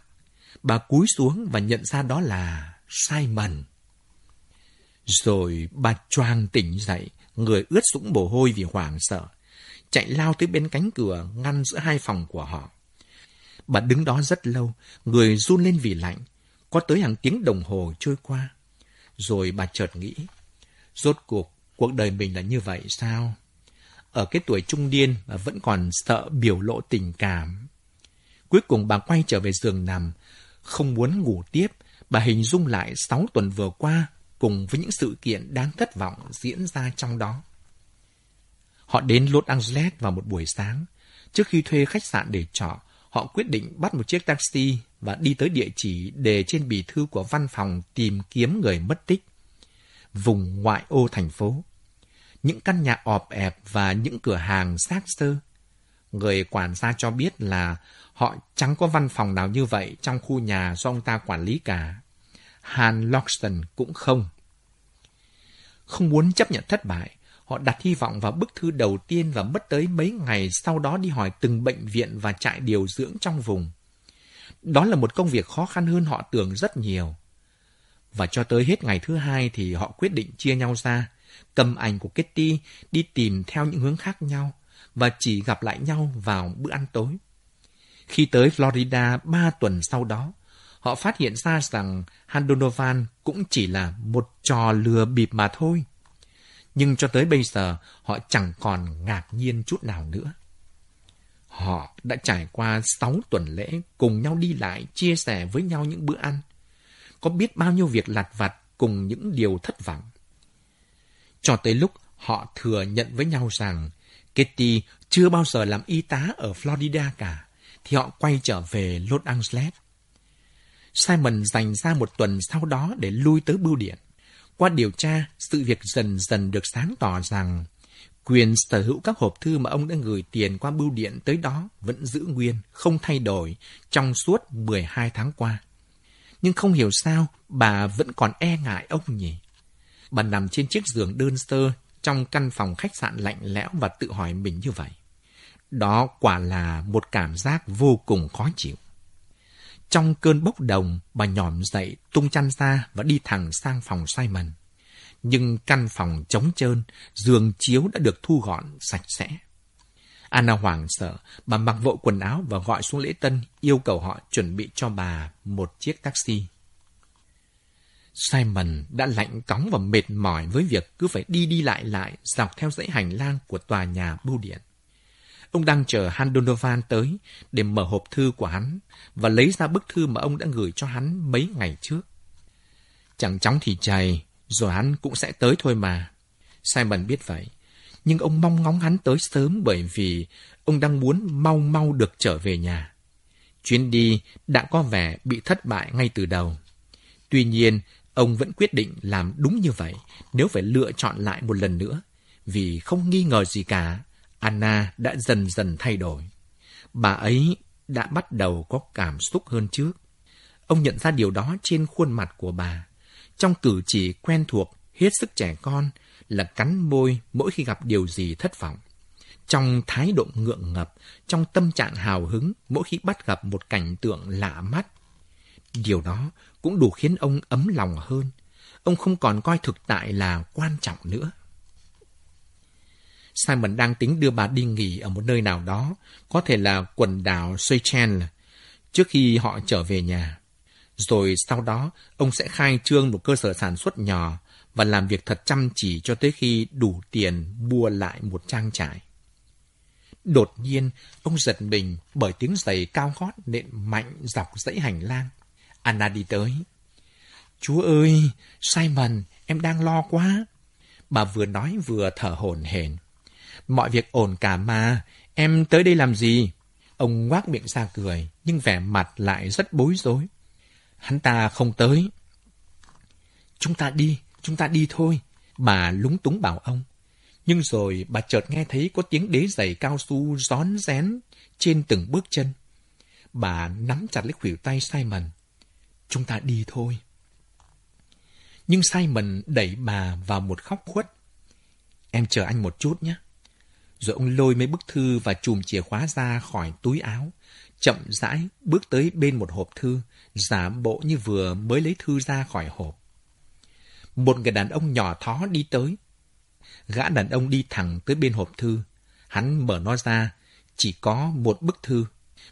Bà cúi xuống và nhận ra đó là Simon. Rồi bà choàng tỉnh dậy, người ướt sũng mồ hôi vì hoảng sợ, chạy lao tới bên cánh cửa ngăn giữa hai phòng của họ. Bà đứng đó rất lâu, người run lên vì lạnh, có tới hàng tiếng đồng hồ trôi qua. Rồi bà chợt nghĩ, rốt cuộc cuộc đời mình là như vậy sao? Ở cái tuổi trung niên mà vẫn còn sợ biểu lộ tình cảm. Cuối cùng bà quay trở về giường nằm, không muốn ngủ tiếp, bà hình dung lại sáu tuần vừa qua cùng với những sự kiện đáng thất vọng diễn ra trong đó. Họ đến Los Angeles vào một buổi sáng. Trước khi thuê khách sạn để trọ, họ quyết định bắt một chiếc taxi và đi tới địa chỉ đề trên bì thư của văn phòng tìm kiếm người mất tích. Vùng ngoại ô thành phố. Những căn nhà ọp ẹp và những cửa hàng xác sơ. Người quản gia cho biết là họ chẳng có văn phòng nào như vậy trong khu nhà do ông ta quản lý cả. Han Loxton cũng không. Không muốn chấp nhận thất bại, họ đặt hy vọng vào bức thư đầu tiên và mất tới mấy ngày sau đó đi hỏi từng bệnh viện và trại điều dưỡng trong vùng. Đó là một công việc khó khăn hơn họ tưởng rất nhiều. Và cho tới hết ngày thứ hai thì họ quyết định chia nhau ra, cầm ảnh của Kitty đi tìm theo những hướng khác nhau và chỉ gặp lại nhau vào bữa ăn tối. Khi tới Florida ba tuần sau đó, họ phát hiện ra rằng Handonovan cũng chỉ là một trò lừa bịp mà thôi. Nhưng cho tới bây giờ, họ chẳng còn ngạc nhiên chút nào nữa. Họ đã trải qua sáu tuần lễ cùng nhau đi lại, chia sẻ với nhau những bữa ăn. Có biết bao nhiêu việc lặt vặt cùng những điều thất vọng. Cho tới lúc họ thừa nhận với nhau rằng Kitty chưa bao giờ làm y tá ở Florida cả, thì họ quay trở về Los Angeles. Simon dành ra một tuần sau đó để lui tới bưu điện. Qua điều tra, sự việc dần dần được sáng tỏ rằng quyền sở hữu các hộp thư mà ông đã gửi tiền qua bưu điện tới đó vẫn giữ nguyên, không thay đổi trong suốt 12 tháng qua. Nhưng không hiểu sao bà vẫn còn e ngại ông nhỉ. Bà nằm trên chiếc giường đơn sơ trong căn phòng khách sạn lạnh lẽo và tự hỏi mình như vậy. Đó quả là một cảm giác vô cùng khó chịu. Trong cơn bốc đồng, bà nhòm dậy, tung chăn ra và đi thẳng sang phòng Simon. Nhưng căn phòng trống trơn, giường chiếu đã được thu gọn sạch sẽ. Anna hoảng sợ, bà mặc vội quần áo và gọi xuống lễ tân, yêu cầu họ chuẩn bị cho bà một chiếc taxi. Simon đã lạnh cóng và mệt mỏi với việc cứ phải đi đi lại lại dọc theo dãy hành lang của tòa nhà bưu điện. Ông đang chờ Han Donovan tới để mở hộp thư của hắn và lấy ra bức thư mà ông đã gửi cho hắn mấy ngày trước. Chẳng chóng thì chày, rồi hắn cũng sẽ tới thôi mà. Simon biết vậy, nhưng ông mong ngóng hắn tới sớm bởi vì ông đang muốn mau mau được trở về nhà. Chuyến đi đã có vẻ bị thất bại ngay từ đầu. Tuy nhiên, ông vẫn quyết định làm đúng như vậy nếu phải lựa chọn lại một lần nữa, vì không nghi ngờ gì cả, Anna đã dần dần thay đổi. Bà ấy đã bắt đầu có cảm xúc hơn trước. Ông nhận ra điều đó trên khuôn mặt của bà. Trong cử chỉ quen thuộc, hết sức trẻ con, là cắn môi mỗi khi gặp điều gì thất vọng. Trong thái độ ngượng ngập, trong tâm trạng hào hứng mỗi khi bắt gặp một cảnh tượng lạ mắt. Điều đó cũng đủ khiến ông ấm lòng hơn. Ông không còn coi thực tại là quan trọng nữa. Simon đang tính đưa bà đi nghỉ ở một nơi nào đó, có thể là quần đảo Seychelles, trước khi họ trở về nhà. Rồi sau đó, ông sẽ khai trương một cơ sở sản xuất nhỏ và làm việc thật chăm chỉ cho tới khi đủ tiền mua lại một trang trại. Đột nhiên, ông giật mình bởi tiếng giày cao gót nện mạnh dọc dãy hành lang. Anna đi tới. Chúa ơi, Simon, em đang lo quá. Bà vừa nói vừa thở hổn hển. Mọi việc ổn cả mà, em tới đây làm gì? Ông ngoác miệng ra cười, nhưng vẻ mặt lại rất bối rối. Hắn ta không tới. Chúng ta đi, chúng ta đi thôi. Bà lúng túng bảo ông. Nhưng rồi bà chợt nghe thấy có tiếng đế giày cao su rón rén trên từng bước chân. Bà nắm chặt lấy khuỷu tay Simon. Chúng ta đi thôi. Nhưng Simon đẩy bà vào một khóc khuất. Em chờ anh một chút nhé. Rồi ông lôi mấy bức thư và chùm chìa khóa ra khỏi túi áo, chậm rãi bước tới bên một hộp thư, giả bộ như vừa mới lấy thư ra khỏi hộp. Một người đàn ông nhỏ thó đi tới. Gã đàn ông đi thẳng tới bên hộp thư. Hắn mở nó ra, chỉ có một bức thư,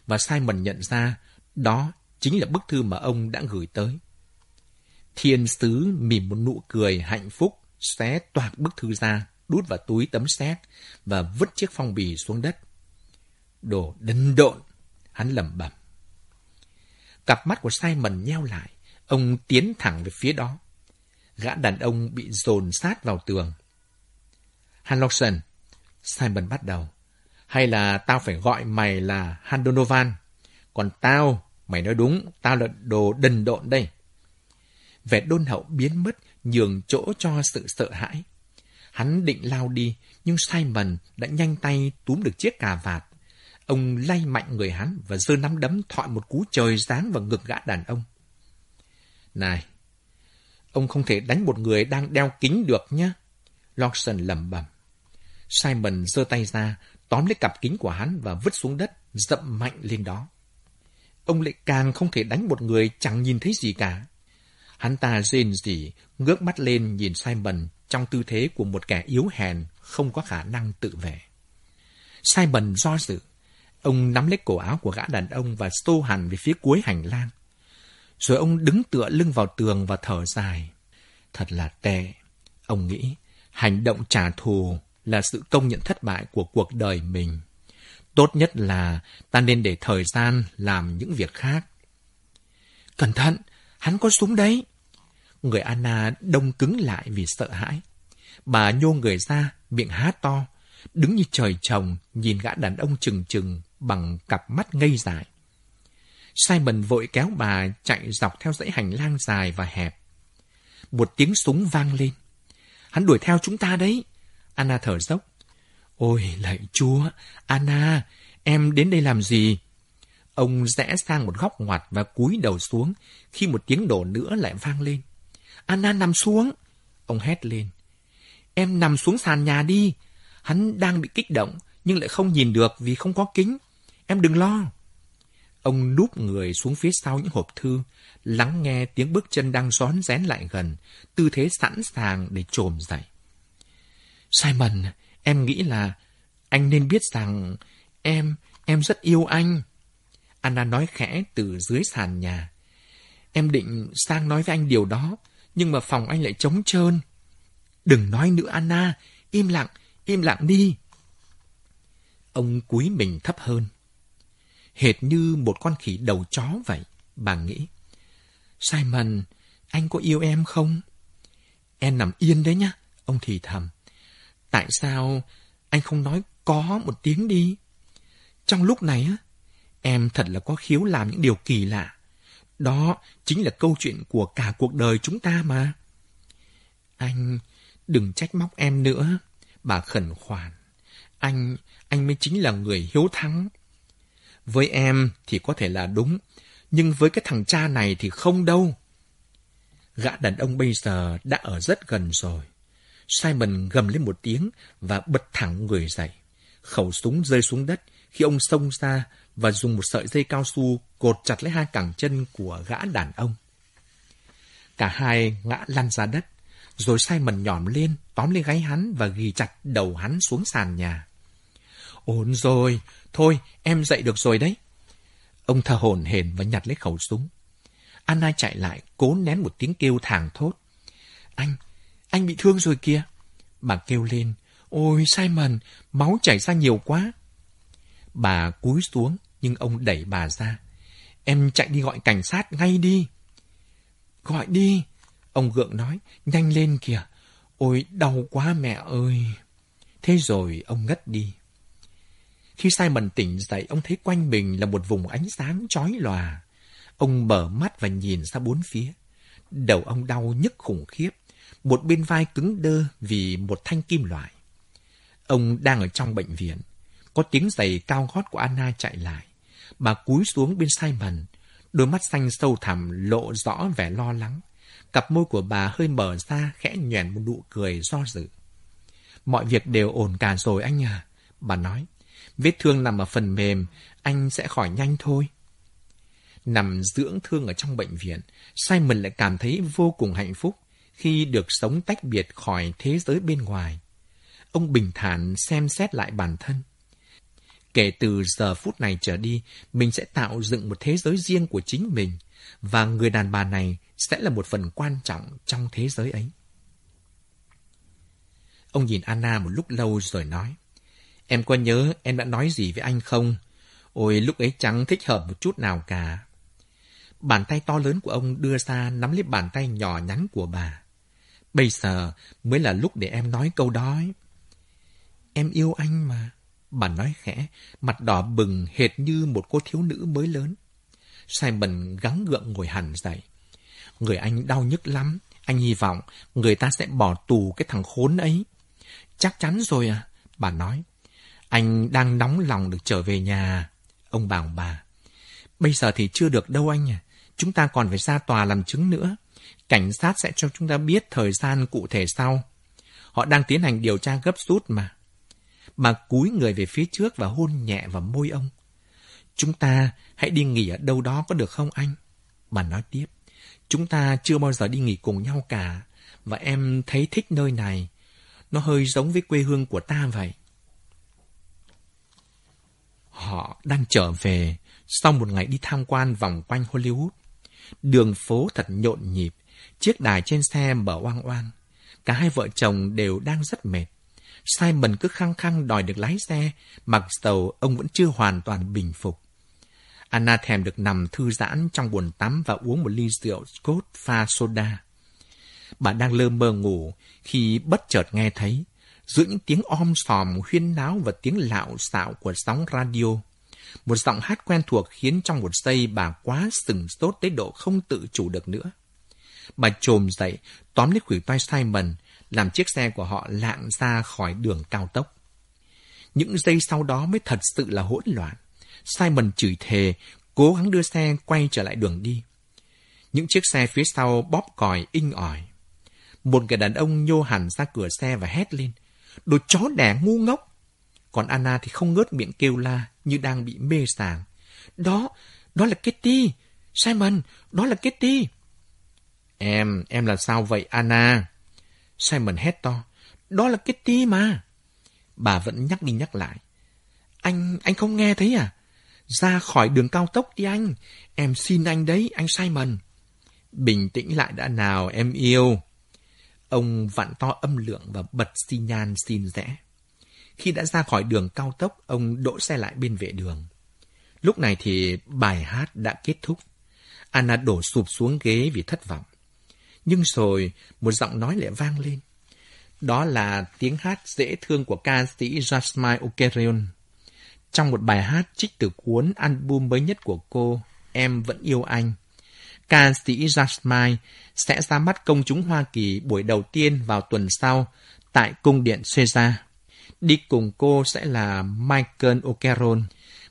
và Simon nhận ra đó chính là bức thư mà ông đã gửi tới. Thiên sứ mỉm một nụ cười hạnh phúc, xé toạc bức thư ra, đút vào túi tấm xét và vứt chiếc phong bì xuống đất. Đồ đần độn, hắn lẩm bẩm. Cặp mắt của Simon nheo lại, ông tiến thẳng về phía đó. Gã đàn ông bị dồn sát vào tường. Hanlockson, Simon bắt đầu. Hay là tao phải gọi mày là Han Donovan? Còn tao, mày nói đúng, tao là đồ đần độn đây. Vẻ đôn hậu biến mất, nhường chỗ cho sự sợ hãi. Hắn định lao đi, nhưng Simon đã nhanh tay túm được chiếc cà vạt. Ông lay mạnh người hắn và giơ nắm đấm thọi một cú trời giáng vào ngực gã đàn ông. Này, ông không thể đánh một người đang đeo kính được nhé. Lawson lẩm bẩm. Simon giơ tay ra, tóm lấy cặp kính của hắn và vứt xuống đất, dậm mạnh lên đó. Ông lại càng không thể đánh một người chẳng nhìn thấy gì cả. Hắn ta rên rỉ, ngước mắt lên nhìn Simon trong tư thế của một kẻ yếu hèn, không có khả năng tự vệ. Simon do dự. Ông nắm lấy cổ áo của gã đàn ông và xô hẳn về phía cuối hành lang. Rồi ông đứng tựa lưng vào tường và thở dài. Thật là tệ. Ông nghĩ, hành động trả thù là sự công nhận thất bại của cuộc đời mình. Tốt nhất là ta nên để thời gian làm những việc khác. Cẩn thận, hắn có súng đấy. Người Anna đông cứng lại vì sợ hãi. Bà nhô người ra, miệng há to, đứng như trời trồng, nhìn gã đàn ông trừng trừng bằng cặp mắt ngây dại. Simon vội kéo bà chạy dọc theo dãy hành lang dài và hẹp. Một tiếng súng vang lên. Hắn đuổi theo chúng ta đấy. Anna thở dốc. Ôi, lạy chúa, Anna, em đến đây làm gì? Ông rẽ sang một góc ngoặt và cúi đầu xuống khi một tiếng đổ nữa lại vang lên. Anna nằm xuống. Ông hét lên. Em nằm xuống sàn nhà đi. Hắn đang bị kích động nhưng lại không nhìn được vì không có kính. Em đừng lo. Ông núp người xuống phía sau những hộp thư, lắng nghe tiếng bước chân đang rón rén lại gần, tư thế sẵn sàng để trồm dậy. Simon, em nghĩ là anh nên biết rằng em, em rất yêu anh. Anna nói khẽ từ dưới sàn nhà. Em định sang nói với anh điều đó, nhưng mà phòng anh lại trống trơn. Đừng nói nữa Anna, im lặng, im lặng đi. Ông cúi mình thấp hơn. Hệt như một con khỉ đầu chó vậy, bà nghĩ. Simon, anh có yêu em không? Em nằm yên đấy nhá, ông thì thầm. Tại sao anh không nói có một tiếng đi? Trong lúc này á, em thật là có khiếu làm những điều kỳ lạ. Đó chính là câu chuyện của cả cuộc đời chúng ta mà. Anh đừng trách móc em nữa, bà khẩn khoản. Anh, anh mới chính là người hiếu thắng. Với em thì có thể là đúng, nhưng với cái thằng cha này thì không đâu. Gã đàn ông bây giờ đã ở rất gần rồi. Simon gầm lên một tiếng và bật thẳng người dậy. Khẩu súng rơi xuống đất khi ông xông ra và dùng một sợi dây cao su cột chặt lấy hai cẳng chân của gã đàn ông. Cả hai ngã lăn ra đất, rồi Simon nhỏm lên, tóm lấy gáy hắn và ghi chặt đầu hắn xuống sàn nhà. Ổn rồi, thôi em dậy được rồi đấy. Ông thở hổn hển và nhặt lấy khẩu súng. Anna chạy lại, cố nén một tiếng kêu thảng thốt. Anh, anh bị thương rồi kìa. Bà kêu lên, ôi Simon, máu chảy ra nhiều quá. Bà cúi xuống, nhưng ông đẩy bà ra. Em chạy đi gọi cảnh sát ngay đi. Gọi đi, ông gượng nói, nhanh lên kìa. Ôi, đau quá mẹ ơi. Thế rồi ông ngất đi. Khi Simon tỉnh dậy, ông thấy quanh mình là một vùng ánh sáng chói lòa. Ông mở mắt và nhìn ra bốn phía. Đầu ông đau nhức khủng khiếp. Một bên vai cứng đơ vì một thanh kim loại. Ông đang ở trong bệnh viện. Có tiếng giày cao gót của Anna chạy lại. Bà cúi xuống bên Simon. Đôi mắt xanh sâu thẳm lộ rõ vẻ lo lắng. Cặp môi của bà hơi mở ra khẽ nhoẻn một nụ cười do dự. Mọi việc đều ổn cả rồi anh à. Bà nói. Vết thương nằm ở phần mềm, anh sẽ khỏi nhanh thôi. Nằm dưỡng thương ở trong bệnh viện, Simon lại cảm thấy vô cùng hạnh phúc khi được sống tách biệt khỏi thế giới bên ngoài. Ông bình thản xem xét lại bản thân. Kể từ giờ phút này trở đi, mình sẽ tạo dựng một thế giới riêng của chính mình, và người đàn bà này sẽ là một phần quan trọng trong thế giới ấy. Ông nhìn Anna một lúc lâu rồi nói. Em có nhớ em đã nói gì với anh không? Ôi, lúc ấy chẳng thích hợp một chút nào cả. Bàn tay to lớn của ông đưa ra nắm lấy bàn tay nhỏ nhắn của bà. Bây giờ mới là lúc để em nói câu đó. Em yêu anh mà. Bà nói khẽ, mặt đỏ bừng hệt như một cô thiếu nữ mới lớn. Simon gắng gượng ngồi hẳn dậy. Người anh đau nhức lắm. Anh hy vọng người ta sẽ bỏ tù cái thằng khốn ấy. Chắc chắn rồi à, bà nói. Anh đang nóng lòng được trở về nhà. Ông bảo bà. Bây giờ thì chưa được đâu anh à. Chúng ta còn phải ra tòa làm chứng nữa. Cảnh sát sẽ cho chúng ta biết thời gian cụ thể sau. Họ đang tiến hành điều tra gấp rút mà. Bà cúi người về phía trước và hôn nhẹ vào môi ông. Chúng ta hãy đi nghỉ ở đâu đó có được không anh? Bà nói tiếp. Chúng ta chưa bao giờ đi nghỉ cùng nhau cả. Và em thấy thích nơi này. Nó hơi giống với quê hương của ta vậy. Họ đang trở về sau một ngày đi tham quan vòng quanh Hollywood. Đường phố thật nhộn nhịp, chiếc đài trên xe mở oang oang. Cả hai vợ chồng đều đang rất mệt. Simon cứ khăng khăng đòi được lái xe, mặc dầu ông vẫn chưa hoàn toàn bình phục. Anna thèm được nằm thư giãn trong bồn tắm và uống một ly rượu Scott pha soda. Bà đang lơ mơ ngủ khi bất chợt nghe thấy, giữa những tiếng om sòm huyên náo và tiếng lạo xạo của sóng radio. Một giọng hát quen thuộc khiến trong một giây bà quá sừng sốt tới độ không tự chủ được nữa. Bà trồm dậy, tóm lấy khuỷu tay Simon, làm chiếc xe của họ lạng ra khỏi đường cao tốc. Những giây sau đó mới thật sự là hỗn loạn. Simon chửi thề, cố gắng đưa xe quay trở lại đường đi. Những chiếc xe phía sau bóp còi inh ỏi. Một người đàn ông nhô hẳn ra cửa xe và hét lên. Đồ chó đẻ ngu ngốc. Còn Anna thì không ngớt miệng kêu la như đang bị mê sảng. Đó, đó là Kitty. Simon, đó là Kitty. Em, em là sao vậy Anna? Simon hét to. Đó là Kitty mà. Bà vẫn nhắc đi nhắc lại. Anh, anh không nghe thấy à? Ra khỏi đường cao tốc đi anh. Em xin anh đấy, anh Simon. Bình tĩnh lại đã nào, em yêu. Ông vặn to âm lượng và bật xi nhan xin rẽ. Khi đã ra khỏi đường cao tốc, ông đỗ xe lại bên vệ đường. Lúc này thì bài hát đã kết thúc. Anna đổ sụp xuống ghế vì thất vọng. Nhưng rồi một giọng nói lại vang lên. Đó là tiếng hát dễ thương của ca sĩ Jasmine Okerion. Trong một bài hát trích từ cuốn album mới nhất của cô, Em Vẫn Yêu Anh. Ca sĩ Jasmine sẽ ra mắt công chúng Hoa Kỳ buổi đầu tiên vào tuần sau tại Cung điện Caesar. Đi cùng cô sẽ là Michael O'Carroll,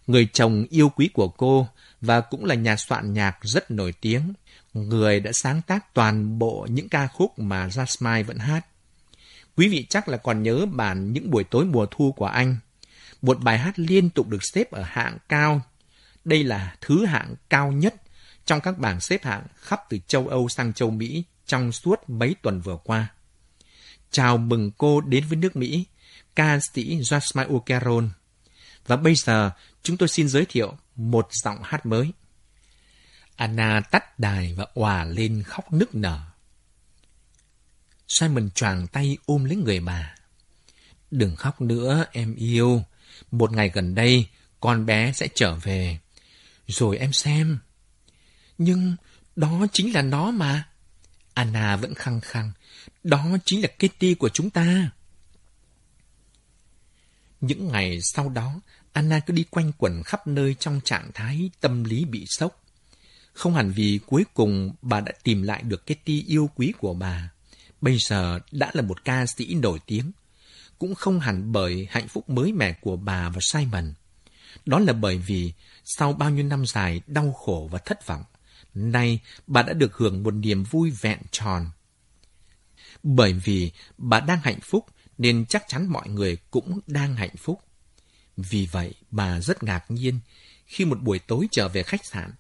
người chồng yêu quý của cô và cũng là nhà soạn nhạc rất nổi tiếng, người đã sáng tác toàn bộ những ca khúc mà Jasmine vẫn hát. Quý vị chắc là còn nhớ bản những buổi tối mùa thu của anh. Một bài hát liên tục được xếp ở hạng cao. Đây là thứ hạng cao nhất trong các bảng xếp hạng khắp từ châu Âu sang châu Mỹ trong suốt mấy tuần vừa qua. Chào mừng cô đến với nước Mỹ, ca sĩ Jasmine O'Carroll. Và bây giờ, chúng tôi xin giới thiệu một giọng hát mới. Anna tắt đài và òa lên khóc nức nở. Simon choàng tay ôm lấy người bà. Đừng khóc nữa, em yêu. Một ngày gần đây, con bé sẽ trở về. Rồi em xem. Nhưng đó chính là nó mà. Anna vẫn khăng khăng. Đó chính là Kitty của chúng ta. Những ngày sau đó, Anna cứ đi quanh quẩn khắp nơi trong trạng thái tâm lý bị sốc. Không hẳn vì cuối cùng bà đã tìm lại được cái ti yêu quý của bà. Bây giờ đã là một ca sĩ nổi tiếng. Cũng không hẳn bởi hạnh phúc mới mẻ của bà và Simon. Đó là bởi vì sau bao nhiêu năm dài đau khổ và thất vọng, nay bà đã được hưởng một niềm vui vẹn tròn. Bởi vì bà đang hạnh phúc nên chắc chắn mọi người cũng đang hạnh phúc. Vì vậy, bà rất ngạc nhiên khi một buổi tối trở về khách sạn,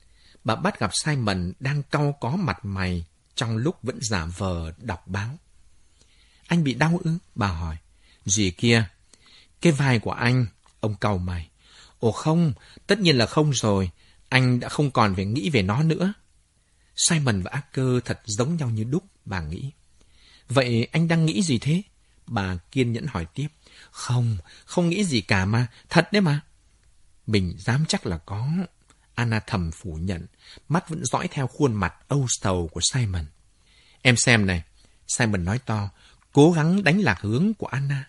bà bắt gặp Simon đang cau có mặt mày trong lúc vẫn giả vờ đọc báo. Anh bị đau ư? Bà hỏi. Gì kia? Cái vai của anh, ông cầu mày. Ồ không, tất nhiên là không rồi. Anh đã không còn phải nghĩ về nó nữa. Simon và Acker thật giống nhau như đúc, bà nghĩ. Vậy anh đang nghĩ gì thế? Bà kiên nhẫn hỏi tiếp. Không, không nghĩ gì cả mà, thật đấy mà. Mình dám chắc là có. Anna thầm phủ nhận, mắt vẫn dõi theo khuôn mặt âu sầu của Simon. Em xem này, Simon nói to, cố gắng đánh lạc hướng của Anna.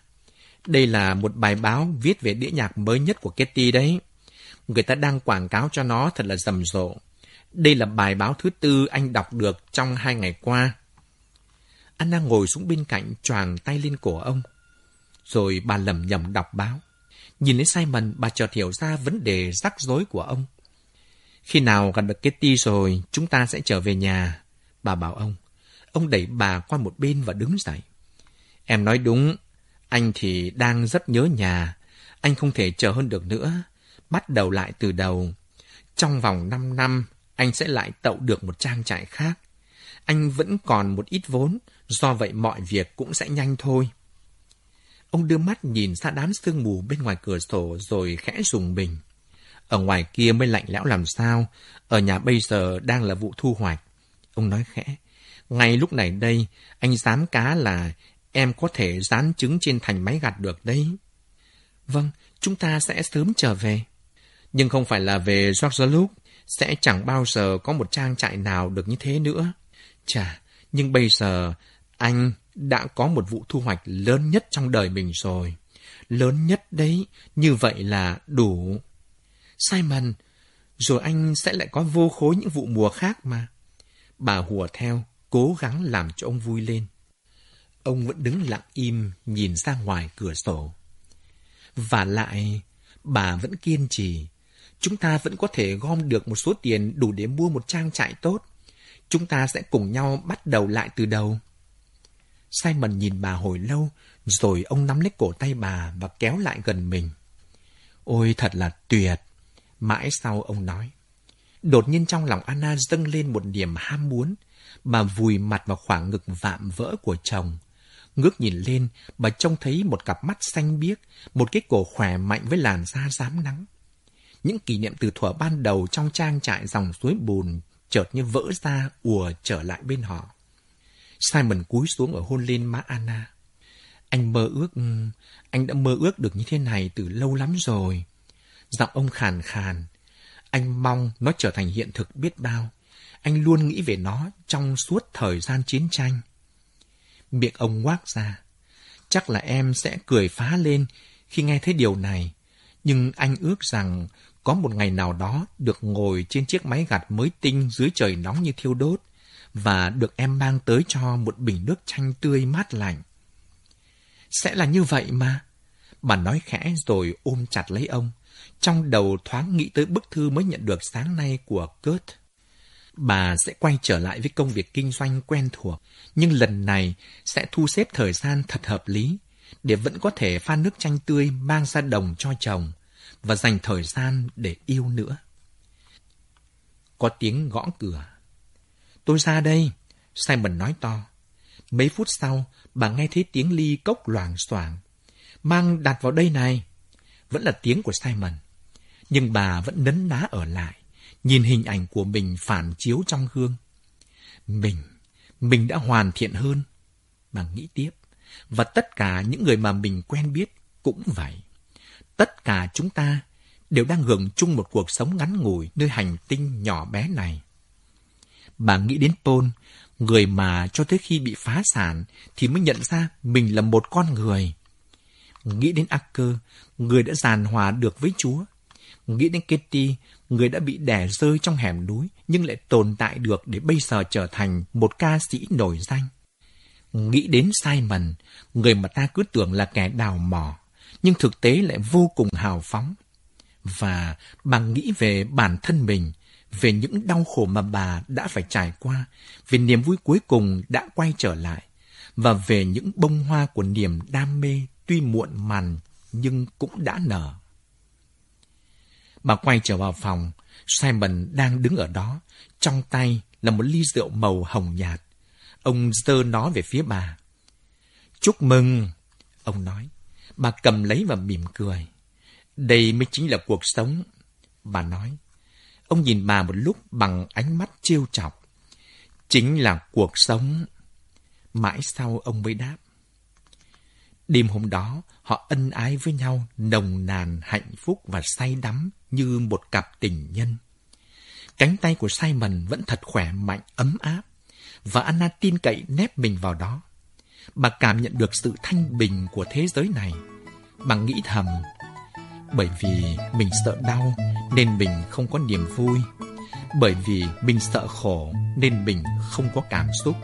Đây là một bài báo viết về đĩa nhạc mới nhất của Kitty đấy. Người ta đang quảng cáo cho nó thật là rầm rộ. Đây là bài báo thứ tư anh đọc được trong hai ngày qua. Anna ngồi xuống bên cạnh choàng tay lên cổ ông. Rồi bà lầm nhầm đọc báo. Nhìn thấy Simon, bà chợt hiểu ra vấn đề rắc rối của ông. Khi nào gặp được Kitty rồi, chúng ta sẽ trở về nhà. Bà bảo ông. Ông đẩy bà qua một bên và đứng dậy. Em nói đúng, anh thì đang rất nhớ nhà. Anh không thể chờ hơn được nữa. Bắt đầu lại từ đầu. Trong vòng 5 năm, anh sẽ lại tậu được một trang trại khác. Anh vẫn còn một ít vốn, do vậy mọi việc cũng sẽ nhanh thôi. Ông đưa mắt nhìn ra đám sương mù bên ngoài cửa sổ rồi khẽ rùng mình. Ở ngoài kia mới lạnh lẽo làm sao, ở nhà bây giờ đang là vụ thu hoạch. Ông nói khẽ, ngay lúc này đây, anh dám cá là em có thể dán trứng trên thành máy gặt được đấy. Vâng, chúng ta sẽ sớm trở về. Nhưng không phải là về George Luke, sẽ chẳng bao giờ có một trang trại nào được như thế nữa. Chà, nhưng bây giờ anh đã có một vụ thu hoạch lớn nhất trong đời mình rồi. Lớn nhất đấy, như vậy là đủ. Simon, rồi anh sẽ lại có vô khối những vụ mùa khác mà. Bà hùa theo, cố gắng làm cho ông vui lên. Ông vẫn đứng lặng im, nhìn ra ngoài cửa sổ. Và lại, bà vẫn kiên trì. Chúng ta vẫn có thể gom được một số tiền đủ để mua một trang trại tốt. Chúng ta sẽ cùng nhau bắt đầu lại từ đầu. Simon nhìn bà hồi lâu, rồi ông nắm lấy cổ tay bà và kéo lại gần mình. Ôi thật là tuyệt! Mãi sau ông nói. Đột nhiên trong lòng Anna dâng lên một niềm ham muốn. Bà vùi mặt vào khoảng ngực vạm vỡ của chồng. Ngước nhìn lên, bà trông thấy một cặp mắt xanh biếc, một cái cổ khỏe mạnh với làn da rám nắng. Những kỷ niệm từ thuở ban đầu trong trang trại dòng suối bùn chợt như vỡ ra ùa trở lại bên họ. Simon cúi xuống ở hôn lên má Anna. Anh mơ ước, anh đã mơ ước được như thế này từ lâu lắm rồi. Giọng ông khàn khàn. Anh mong nó trở thành hiện thực biết bao. Anh luôn nghĩ về nó trong suốt thời gian chiến tranh. Miệng ông ngoác ra. Chắc là em sẽ cười phá lên khi nghe thấy điều này. Nhưng anh ước rằng có một ngày nào đó được ngồi trên chiếc máy gặt mới tinh dưới trời nóng như thiêu đốt và được em mang tới cho một bình nước chanh tươi mát lạnh. Sẽ là như vậy mà. Bà nói khẽ rồi ôm chặt lấy ông. Trong đầu thoáng nghĩ tới bức thư mới nhận được sáng nay của Kurt. Bà sẽ quay trở lại với công việc kinh doanh quen thuộc, nhưng lần này sẽ thu xếp thời gian thật hợp lý, để vẫn có thể pha nước chanh tươi mang ra đồng cho chồng, và dành thời gian để yêu nữa. Có tiếng gõ cửa. Tôi ra đây, Simon nói to. Mấy phút sau, bà nghe thấy tiếng ly cốc loảng xoảng. Mang đặt vào đây này. Vẫn là tiếng của Simon. Nhưng bà vẫn nấn ná ở lại, nhìn hình ảnh của mình phản chiếu trong gương. Mình, mình đã hoàn thiện hơn. Bà nghĩ tiếp. Và tất cả những người mà mình quen biết cũng vậy. Tất cả chúng ta đều đang hưởng chung một cuộc sống ngắn ngủi nơi hành tinh nhỏ bé này. Bà nghĩ đến Paul, người mà cho tới khi bị phá sản thì mới nhận ra mình là một con người. Nghĩ đến Acker, người đã giàn hòa được với Chúa. Nghĩ đến Kitty, người đã bị đẻ rơi trong hẻm núi nhưng lại tồn tại được để bây giờ trở thành một ca sĩ nổi danh. Nghĩ đến Simon, người mà ta cứ tưởng là kẻ đào mỏ, nhưng thực tế lại vô cùng hào phóng. Và bà nghĩ về bản thân mình, về những đau khổ mà bà đã phải trải qua, về niềm vui cuối cùng đã quay trở lại, và về những bông hoa của niềm đam mê tuy muộn màn nhưng cũng đã nở. Bà quay trở vào phòng, Simon đang đứng ở đó, trong tay là một ly rượu màu hồng nhạt. Ông giơ nó về phía bà. Chúc mừng, ông nói. Bà cầm lấy và mỉm cười. Đây mới chính là cuộc sống, bà nói. Ông nhìn bà một lúc bằng ánh mắt trêu chọc. Chính là cuộc sống. Mãi sau ông mới đáp. Đêm hôm đó, họ ân ái với nhau, nồng nàn, hạnh phúc và say đắm như một cặp tình nhân. Cánh tay của Simon vẫn thật khỏe mạnh, ấm áp, và Anna tin cậy nép mình vào đó. Bà cảm nhận được sự thanh bình của thế giới này. Bà nghĩ thầm, bởi vì mình sợ đau nên mình không có niềm vui. Bởi vì mình sợ khổ nên mình không có cảm xúc.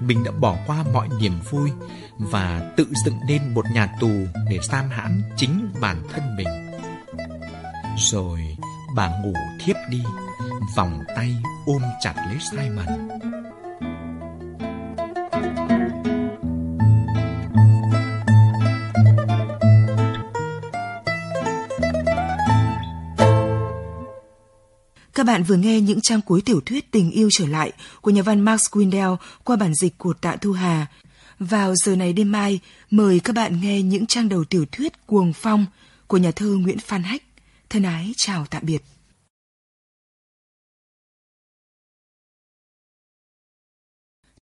Mình đã bỏ qua mọi niềm vui và tự dựng nên một nhà tù để giam hãm chính bản thân mình. Rồi bà ngủ thiếp đi, vòng tay ôm chặt lấy Simon. Các bạn vừa nghe những trang cuối tiểu thuyết Tình yêu trở lại của nhà văn Max Windell qua bản dịch của Tạ Thu Hà. Vào giờ này đêm mai, mời các bạn nghe những trang đầu tiểu thuyết Cuồng Phong của nhà thơ Nguyễn Phan Hách. Thân ái chào tạm biệt.